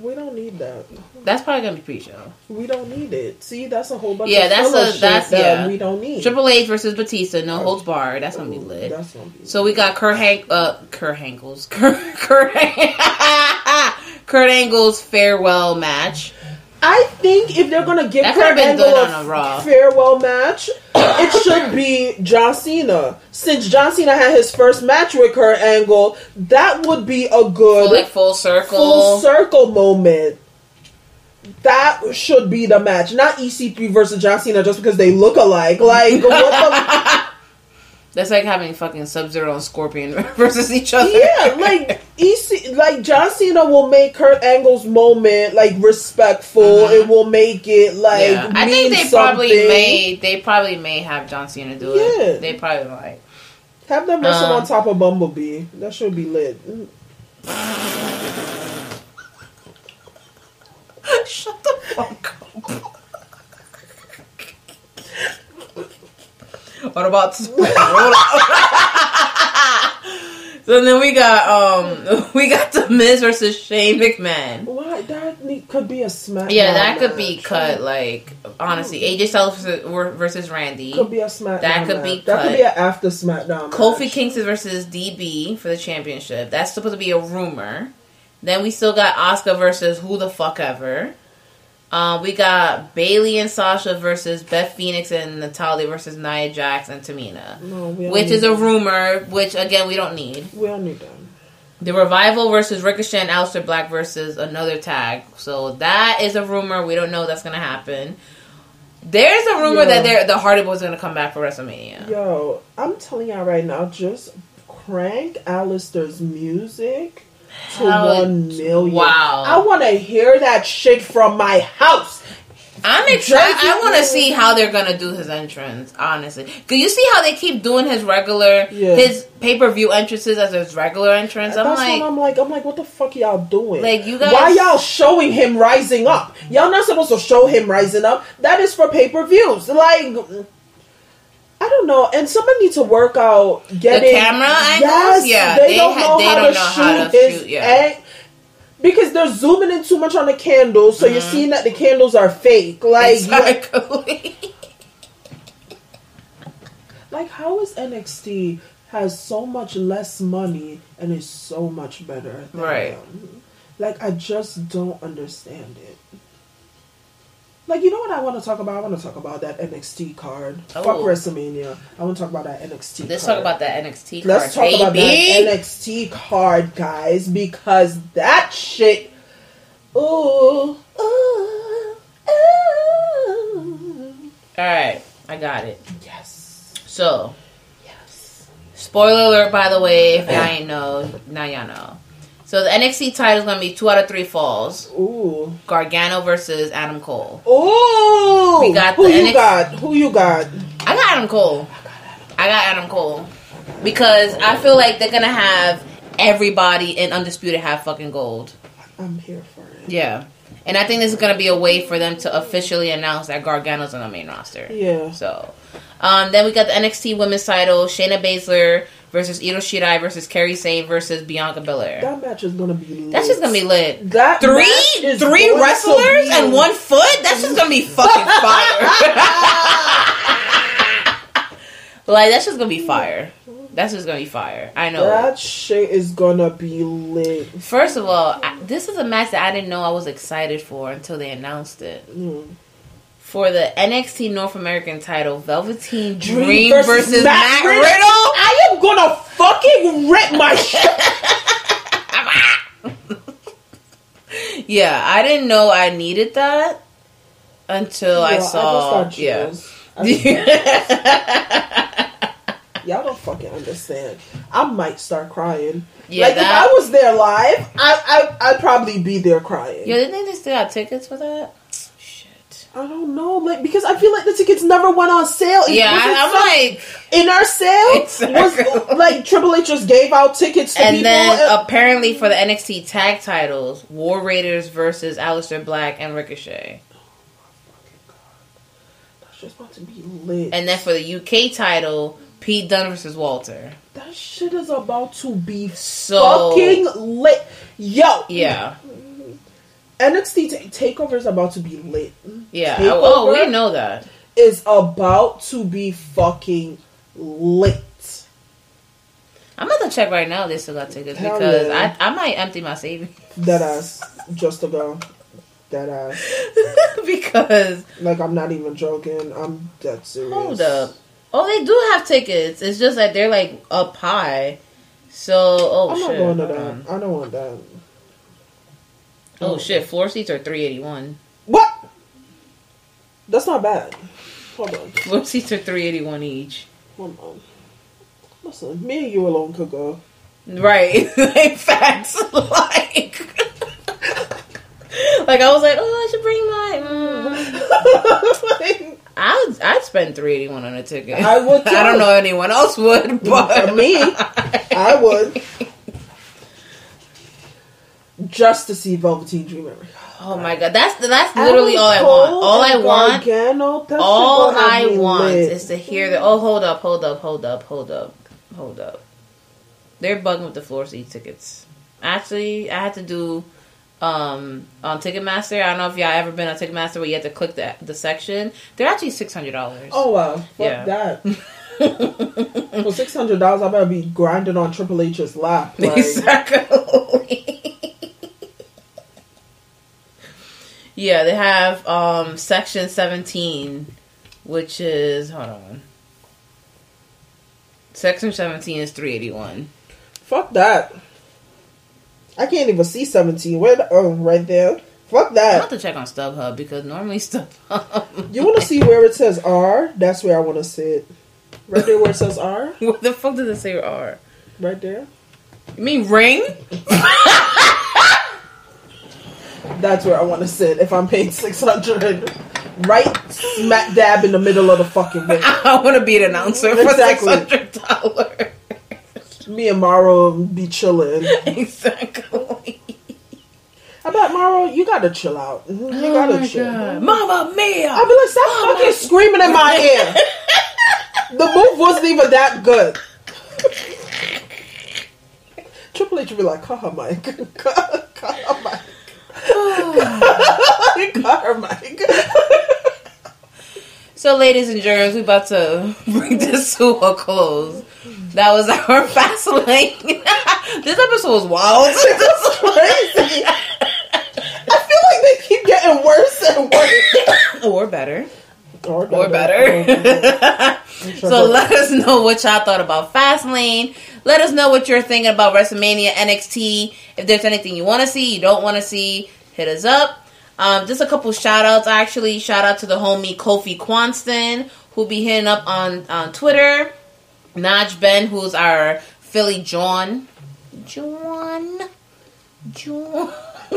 we don't need that. That's probably gonna be pre-show. We don't need it. See, that's a whole bunch Yeah, of that's a- that's- that yeah. we don't need. Triple H versus Batista, no holds barred. That's gonna be lit. That's gonna be So we got Kurt Hank, uh, Kurt Angle's, Kurt, Kurt, Kurt Angle's farewell match. I think if they're gonna give That Kurt Angle a a farewell match, it should be John Cena. Since John Cena had his first match with Kurt Angle, that would be a good Like full circle. full circle moment. That should be the match, not EC3 versus John Cena, just because they look alike. Like, what That's like having fucking Sub Zero and Scorpion versus each other. Yeah, like EC, like John Cena will make Kurt Angle's moment like respectful. It will make it like. Uh-huh. Yeah. I think they probably may they probably may have John Cena do it. Yeah. They probably might. Have them wrestle Um, on top of Bumblebee. That should be lit. Shut the fuck up. What about So then we got um we got the Miz versus Shane McMahon. Why that need, could be a SmackDown? Yeah, that could be match. cut. Like honestly, AJ Styles versus, versus Randy. Could be a SmackDown. That could be match. That cut. could be an after SmackDown. Kofi match. Kingston versus DB for the championship. That's supposed to be a rumor. Then we still got Oscar versus who the fuck ever. Um, we got Bayley and Sasha versus Beth Phoenix and Natalya versus Nia Jax and Tamina, No, which is a rumor. Which again we don't need. We don't need that. The Revival versus Ricochet and Aleister Black versus another tag. So that is a rumor. We don't know that's gonna happen. There's a rumor Yeah. that they're, the Hardy Boys are gonna come back for WrestleMania. Yo, I'm telling y'all right now, just crank Aleister's music to Hell, one million. wow. I want to hear that shit from my house. I'm excited. I want to see how they're gonna do his entrance. Honestly, cause you see how they keep doing his regular, Yeah. his pay per view entrances as his regular entrance. I'm That's like, what I'm like. I'm like, what the fuck y'all doing? Like, you guys- why y'all showing him rising up? Y'all not supposed to show him rising up. That is for pay per views. Like, I don't know. And someone needs to work out getting the camera angles? Yes, Yeah, they, they don't ha- know they how don't to know shoot how to shoot, yeah. ang- because they're zooming in too much on the candles, so you're Mm-hmm. seeing that the candles are fake. Like, exactly. like how is NXT has so much less money and is so much better? Than Right. them? Like I just don't understand it. Like you know what I want to talk about? I want to talk about that NXT card. Fuck Oh. WrestleMania. I want to talk about that NXT. Let's card. talk about that NXT. Card, Let's talk about that. NXT card, guys, because that shit. Ooh, ooh, ooh. All right, I got it. Yes, So, yes. spoiler alert, by the way, if y'all ain't know, now y'all know. So the NXT title is gonna be two out of three falls. Ooh, Gargano versus Adam Cole. ooh. We got who the you NXT got? Who you got? I got Adam Cole. I got Adam Cole because I feel like they're gonna have everybody in Undisputed have fucking gold. I'm here for it. Yeah, and I think this is gonna be a way for them to officially announce that Gargano's on the main roster. Yeah. So, um, then we got the NXT Women's Title: Shayna Baszler versus Io Shirai versus Kairi Sane versus Bianca Belair. That match is gonna be. Lit. That's just gonna be lit. That Three, three wrestlers and one foot. That's just gonna be fucking fire. like that's just gonna be fire. That's just gonna be fire. I know. That shit is gonna be lit. First of all, I, this is a match that I didn't know I was excited for until they announced it. Mm. For the NXT North American title, Velveteen Dream, Dream versus, versus Matt, Matt Riddle. Riddle? I am gonna fucking rip my shit. Yeah, I didn't know I needed that until I Yo, saw. yeah. I just- Y'all don't fucking understand. I might start crying. Yeah, like that- if I was there live, I, I I'd probably be there crying. Yo, didn't they still got tickets for that? I don't know, like because I feel like the tickets never went on sale. It Yeah, I'm like, in our sale Exactly. was like Triple H just gave out tickets to and then and- apparently for the NXT tag titles, War Raiders versus Aleister Black and Ricochet, That's just about to be lit. and then for the UK title, Pete Dunne versus Walter. that shit is about to be So fucking lit. Yo, yeah, NXT ta- takeover is about to be lit. Yeah. Oh, we know that. is about to be fucking lit. I'm about to check right now. They still got tickets Hell because yeah. I I might empty my savings That ass, just to go. That ass. because Like I'm not even joking. I'm dead serious. hold up. Oh, they do have tickets. It's just that they're like up high. So oh I'm shit. not going to that. I don't want that. Oh shit, floor seats are three eighty one. That's not bad. Hold on. Are three eighty one each. Hold on. Listen, me and you alone could go. Right. like facts. like Like I was like, oh I should bring my mm. I'd I'd spend three eighty one on a ticket. I would, too. I don't know anyone else would, but me, I would. Just to see Velveteen Dream. every- Oh my god, that's that's literally all I want. All I want all I want lit. is to hear the oh hold up, hold up, hold up, hold up, hold up. They're bugging with the floor seat tickets. Actually, I had to do um on Ticketmaster. I don't know if y'all ever been on Ticketmaster where you have to click the the section. They're actually six hundred dollars. Oh wow, fuck Yeah. that. For six hundred dollars, I better be grinding on Triple H's lap. Like, exactly. Yeah, they have um section seventeen, which is hold on. Section seventeen is three eighty one. fuck that. I can't even see seventeen. Where? The, oh, right there. Fuck that. I have to check on StubHub because normally StubHub. You want to see where it says R? That's where I want to sit. Right there where it says R. what the fuck does it say R? right there. You mean ring? That's where I want to sit. If I'm paid six hundred, right smack dab in the middle of the fucking ring. I want to be an announcer for six hundred dollars. Me and Mauro be chilling. exactly. How about Mauro? You gotta chill out. You oh gotta chill. Mama mia! I'll be like, stop fucking screaming in my ear. the move wasn't even that good. Triple H would be like, cut her mic. Cut, cut her mic. cut her mic. So, ladies and germs, we about to bring this to a close. That was our Fastlane. this episode was wild. Crazy. I feel like they keep getting worse and worse. or better. Or Or better. so let us know what y'all thought about Fastlane. Let us know what you're thinking about WrestleMania NXT. If there's anything you want to see, you don't want to see, hit us up. Um, just a couple shout outs actually. Shout out to the homie Kofi Quanston, who'll be hitting up on, on Twitter. Naj Ben, who's our Philly John. John. John.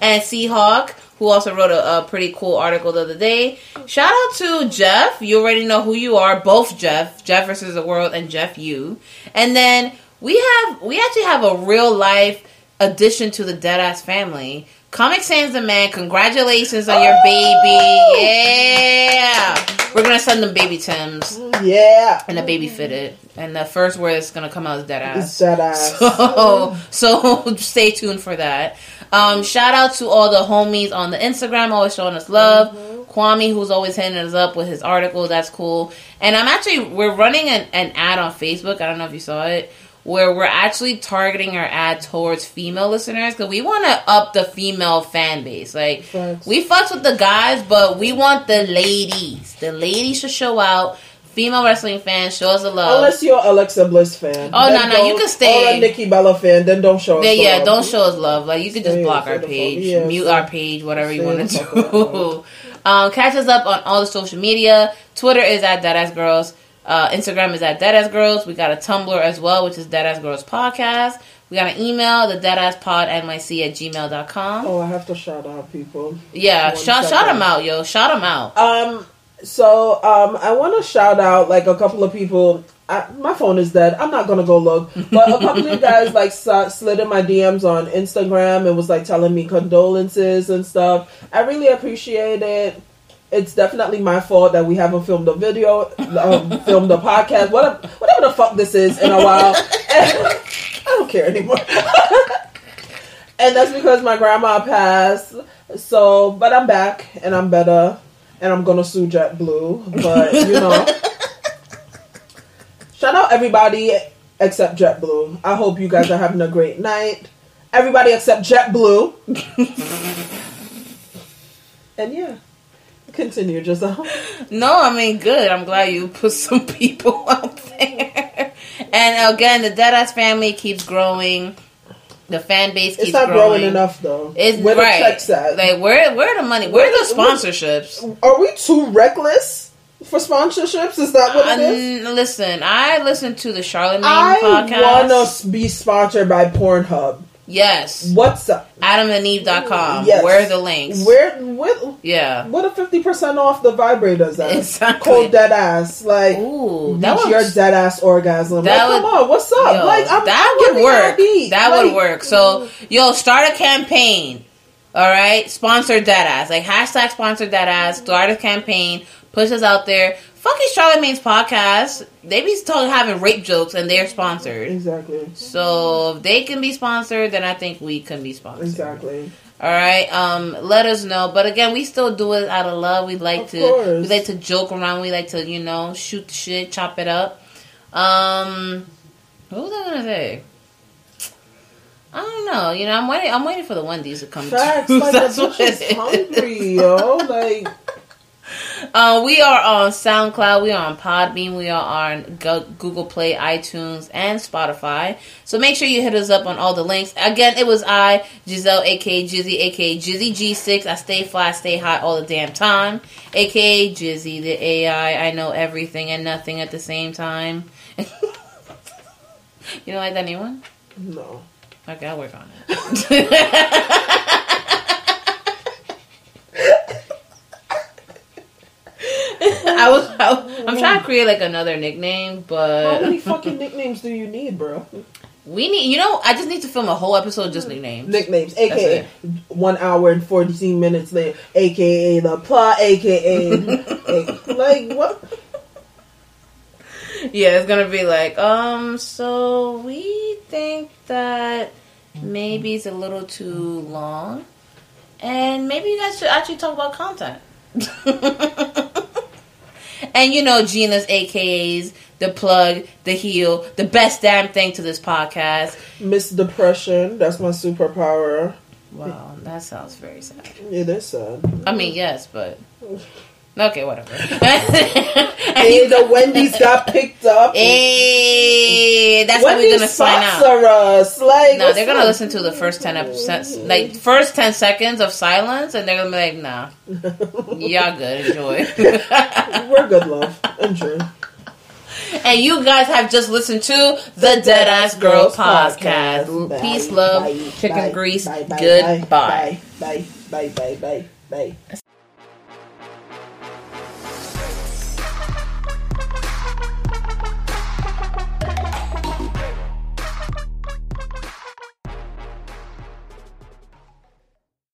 and Seahawk, who also wrote a, a pretty cool article the other day. Shout out to Jeff. You already know who you are. Both Jeff, Jeff versus the world, and Jeff you. And then we have we actually have a real life addition to the Deadass family. Comic Sans the Man, congratulations on your baby. Yeah. We're gonna send them baby Tims Yeah. and a baby fitted. And the first word that's gonna come out is dead ass. Dead ass. So, so stay tuned for that. Um, shout out to all the homies on the Instagram, always showing us love. Kwame, who's always hitting us up with his articles, that's cool. And I'm actually we're running an, an ad on Facebook. I don't know if you saw it, where we're actually targeting our ad towards female listeners because we want to up the female fan base. Like Facts. we fucks with the guys, but we want the ladies. The ladies should show out. Female wrestling fans, show us the love. Unless you're Alexa Bliss fan. Oh, Then no, no, you can stay. Or a Nikki Bella fan, then don't show us. Yeah, the yeah, love. don't show us love. Like you can just block our page, yeah, mute stay- our page, whatever you want to do. um, catch us up on all the social media. Twitter is at Deadass Girls. Uh, Instagram is at Deadass Girls. We got a Tumblr as well, which is Deadass Girls Podcast. We got an email, the deadasspod nyc at gmail.com. Oh, I have to shout out people. yeah, shout, shout them out, yo. Shout them out. Um, so um, I want to shout out like a couple of people. I, my phone is dead. I'm not gonna go look, but a couple of guys like slid in my DMs on Instagram and was like telling me condolences and stuff. I really appreciate it. It's definitely my fault that we haven't filmed a video, um, filmed a podcast, whatever, whatever the fuck this is in a while. I don't care anymore. and that's because my grandma passed. So, but I'm back and I'm better, and I'm gonna sue JetBlue. But you know, shout out everybody except JetBlue. I hope you guys are having a great night. Everybody except JetBlue. and yeah, continue, Giselle. No, I mean good. I'm glad you put some people out there. And again, the Deadass family keeps growing. The fan base keeps It's not growing enough though. It's Where right. the checks at? Like where where the money? Where, Where the the- sponsorships? Are we too reckless for sponsorships? Is that what it is? Um, listen, I listen to the Charlemagne I podcast. I want to be sponsored by Pornhub. Yes, What's up? AdamandEve.com. Yes. Where are the links? Where what Yeah. what a fifty percent off the vibrators at? Exactly. Cold dead ass. Like Ooh, that would your dead ass orgasm. that like, would- come on, what's up? Yo, like I'm, that I'm would work. That Like, would work. So, yo, start a campaign. All right, sponsor Deadass. Like hashtag sponsor Deadass. Start a campaign. Push us out there. Fucking Charlemagne's podcast. They be talking having rape jokes and they're sponsored. Exactly. So if they can be sponsored, then I think we can be sponsored. Exactly. All right. Um, let us know. But again, we still do it out of love. We like Of to course. we like to joke around. We like to you know shoot the shit, chop it up. Um, what was I gonna say? I don't know. You know, I'm waiting. I'm waiting for the Wendy's to come. Facts. through. Like That's what bitch it is is. hungry, yo. Like Uh, we are on SoundCloud, we are on Podbean, we are on Google Play, iTunes, and Spotify. So make sure you hit us up on all the links. Again, it was I, Giselle, aka Jizzy, aka Jizzy G6. I stay fly, stay hot all the damn time. Aka Jizzy, the AI. I know everything and nothing at the same time. You don't like that new one? No. Okay, I'll work on it. I was, I, I'm trying to create like another nickname, but How many fucking nicknames do you need, bro? we need. You know, I just need to film a whole episode just nicknames. Nicknames, aka one hour and fourteen minutes later, aka the plot, aka like what? Yeah, it's gonna be like, um, so we think that maybe it's a little too long, and maybe you guys should actually talk about content. and you know, Gina's AKAs, the plug, the heel, the best damn thing to this podcast. Miss Depression, that's my superpower. Wow, that sounds very sad. It is sad. I mean, yes, but okay, whatever. Hey, the Wendy's got picked up. Hey, that's what we're gonna sign out. us. Like, No, they're gonna listen to the first ten episodes, like first ten seconds of silence, and they're gonna be like, "Nah, y'all good, enjoy." We're good, love. Enjoy. and you guys have just listened to the Deadass Girl podcast. Bye, Peace, love, bye, chicken bye, grease. bye, bye, Goodbye. Bye, bye, bye, bye, bye, bye.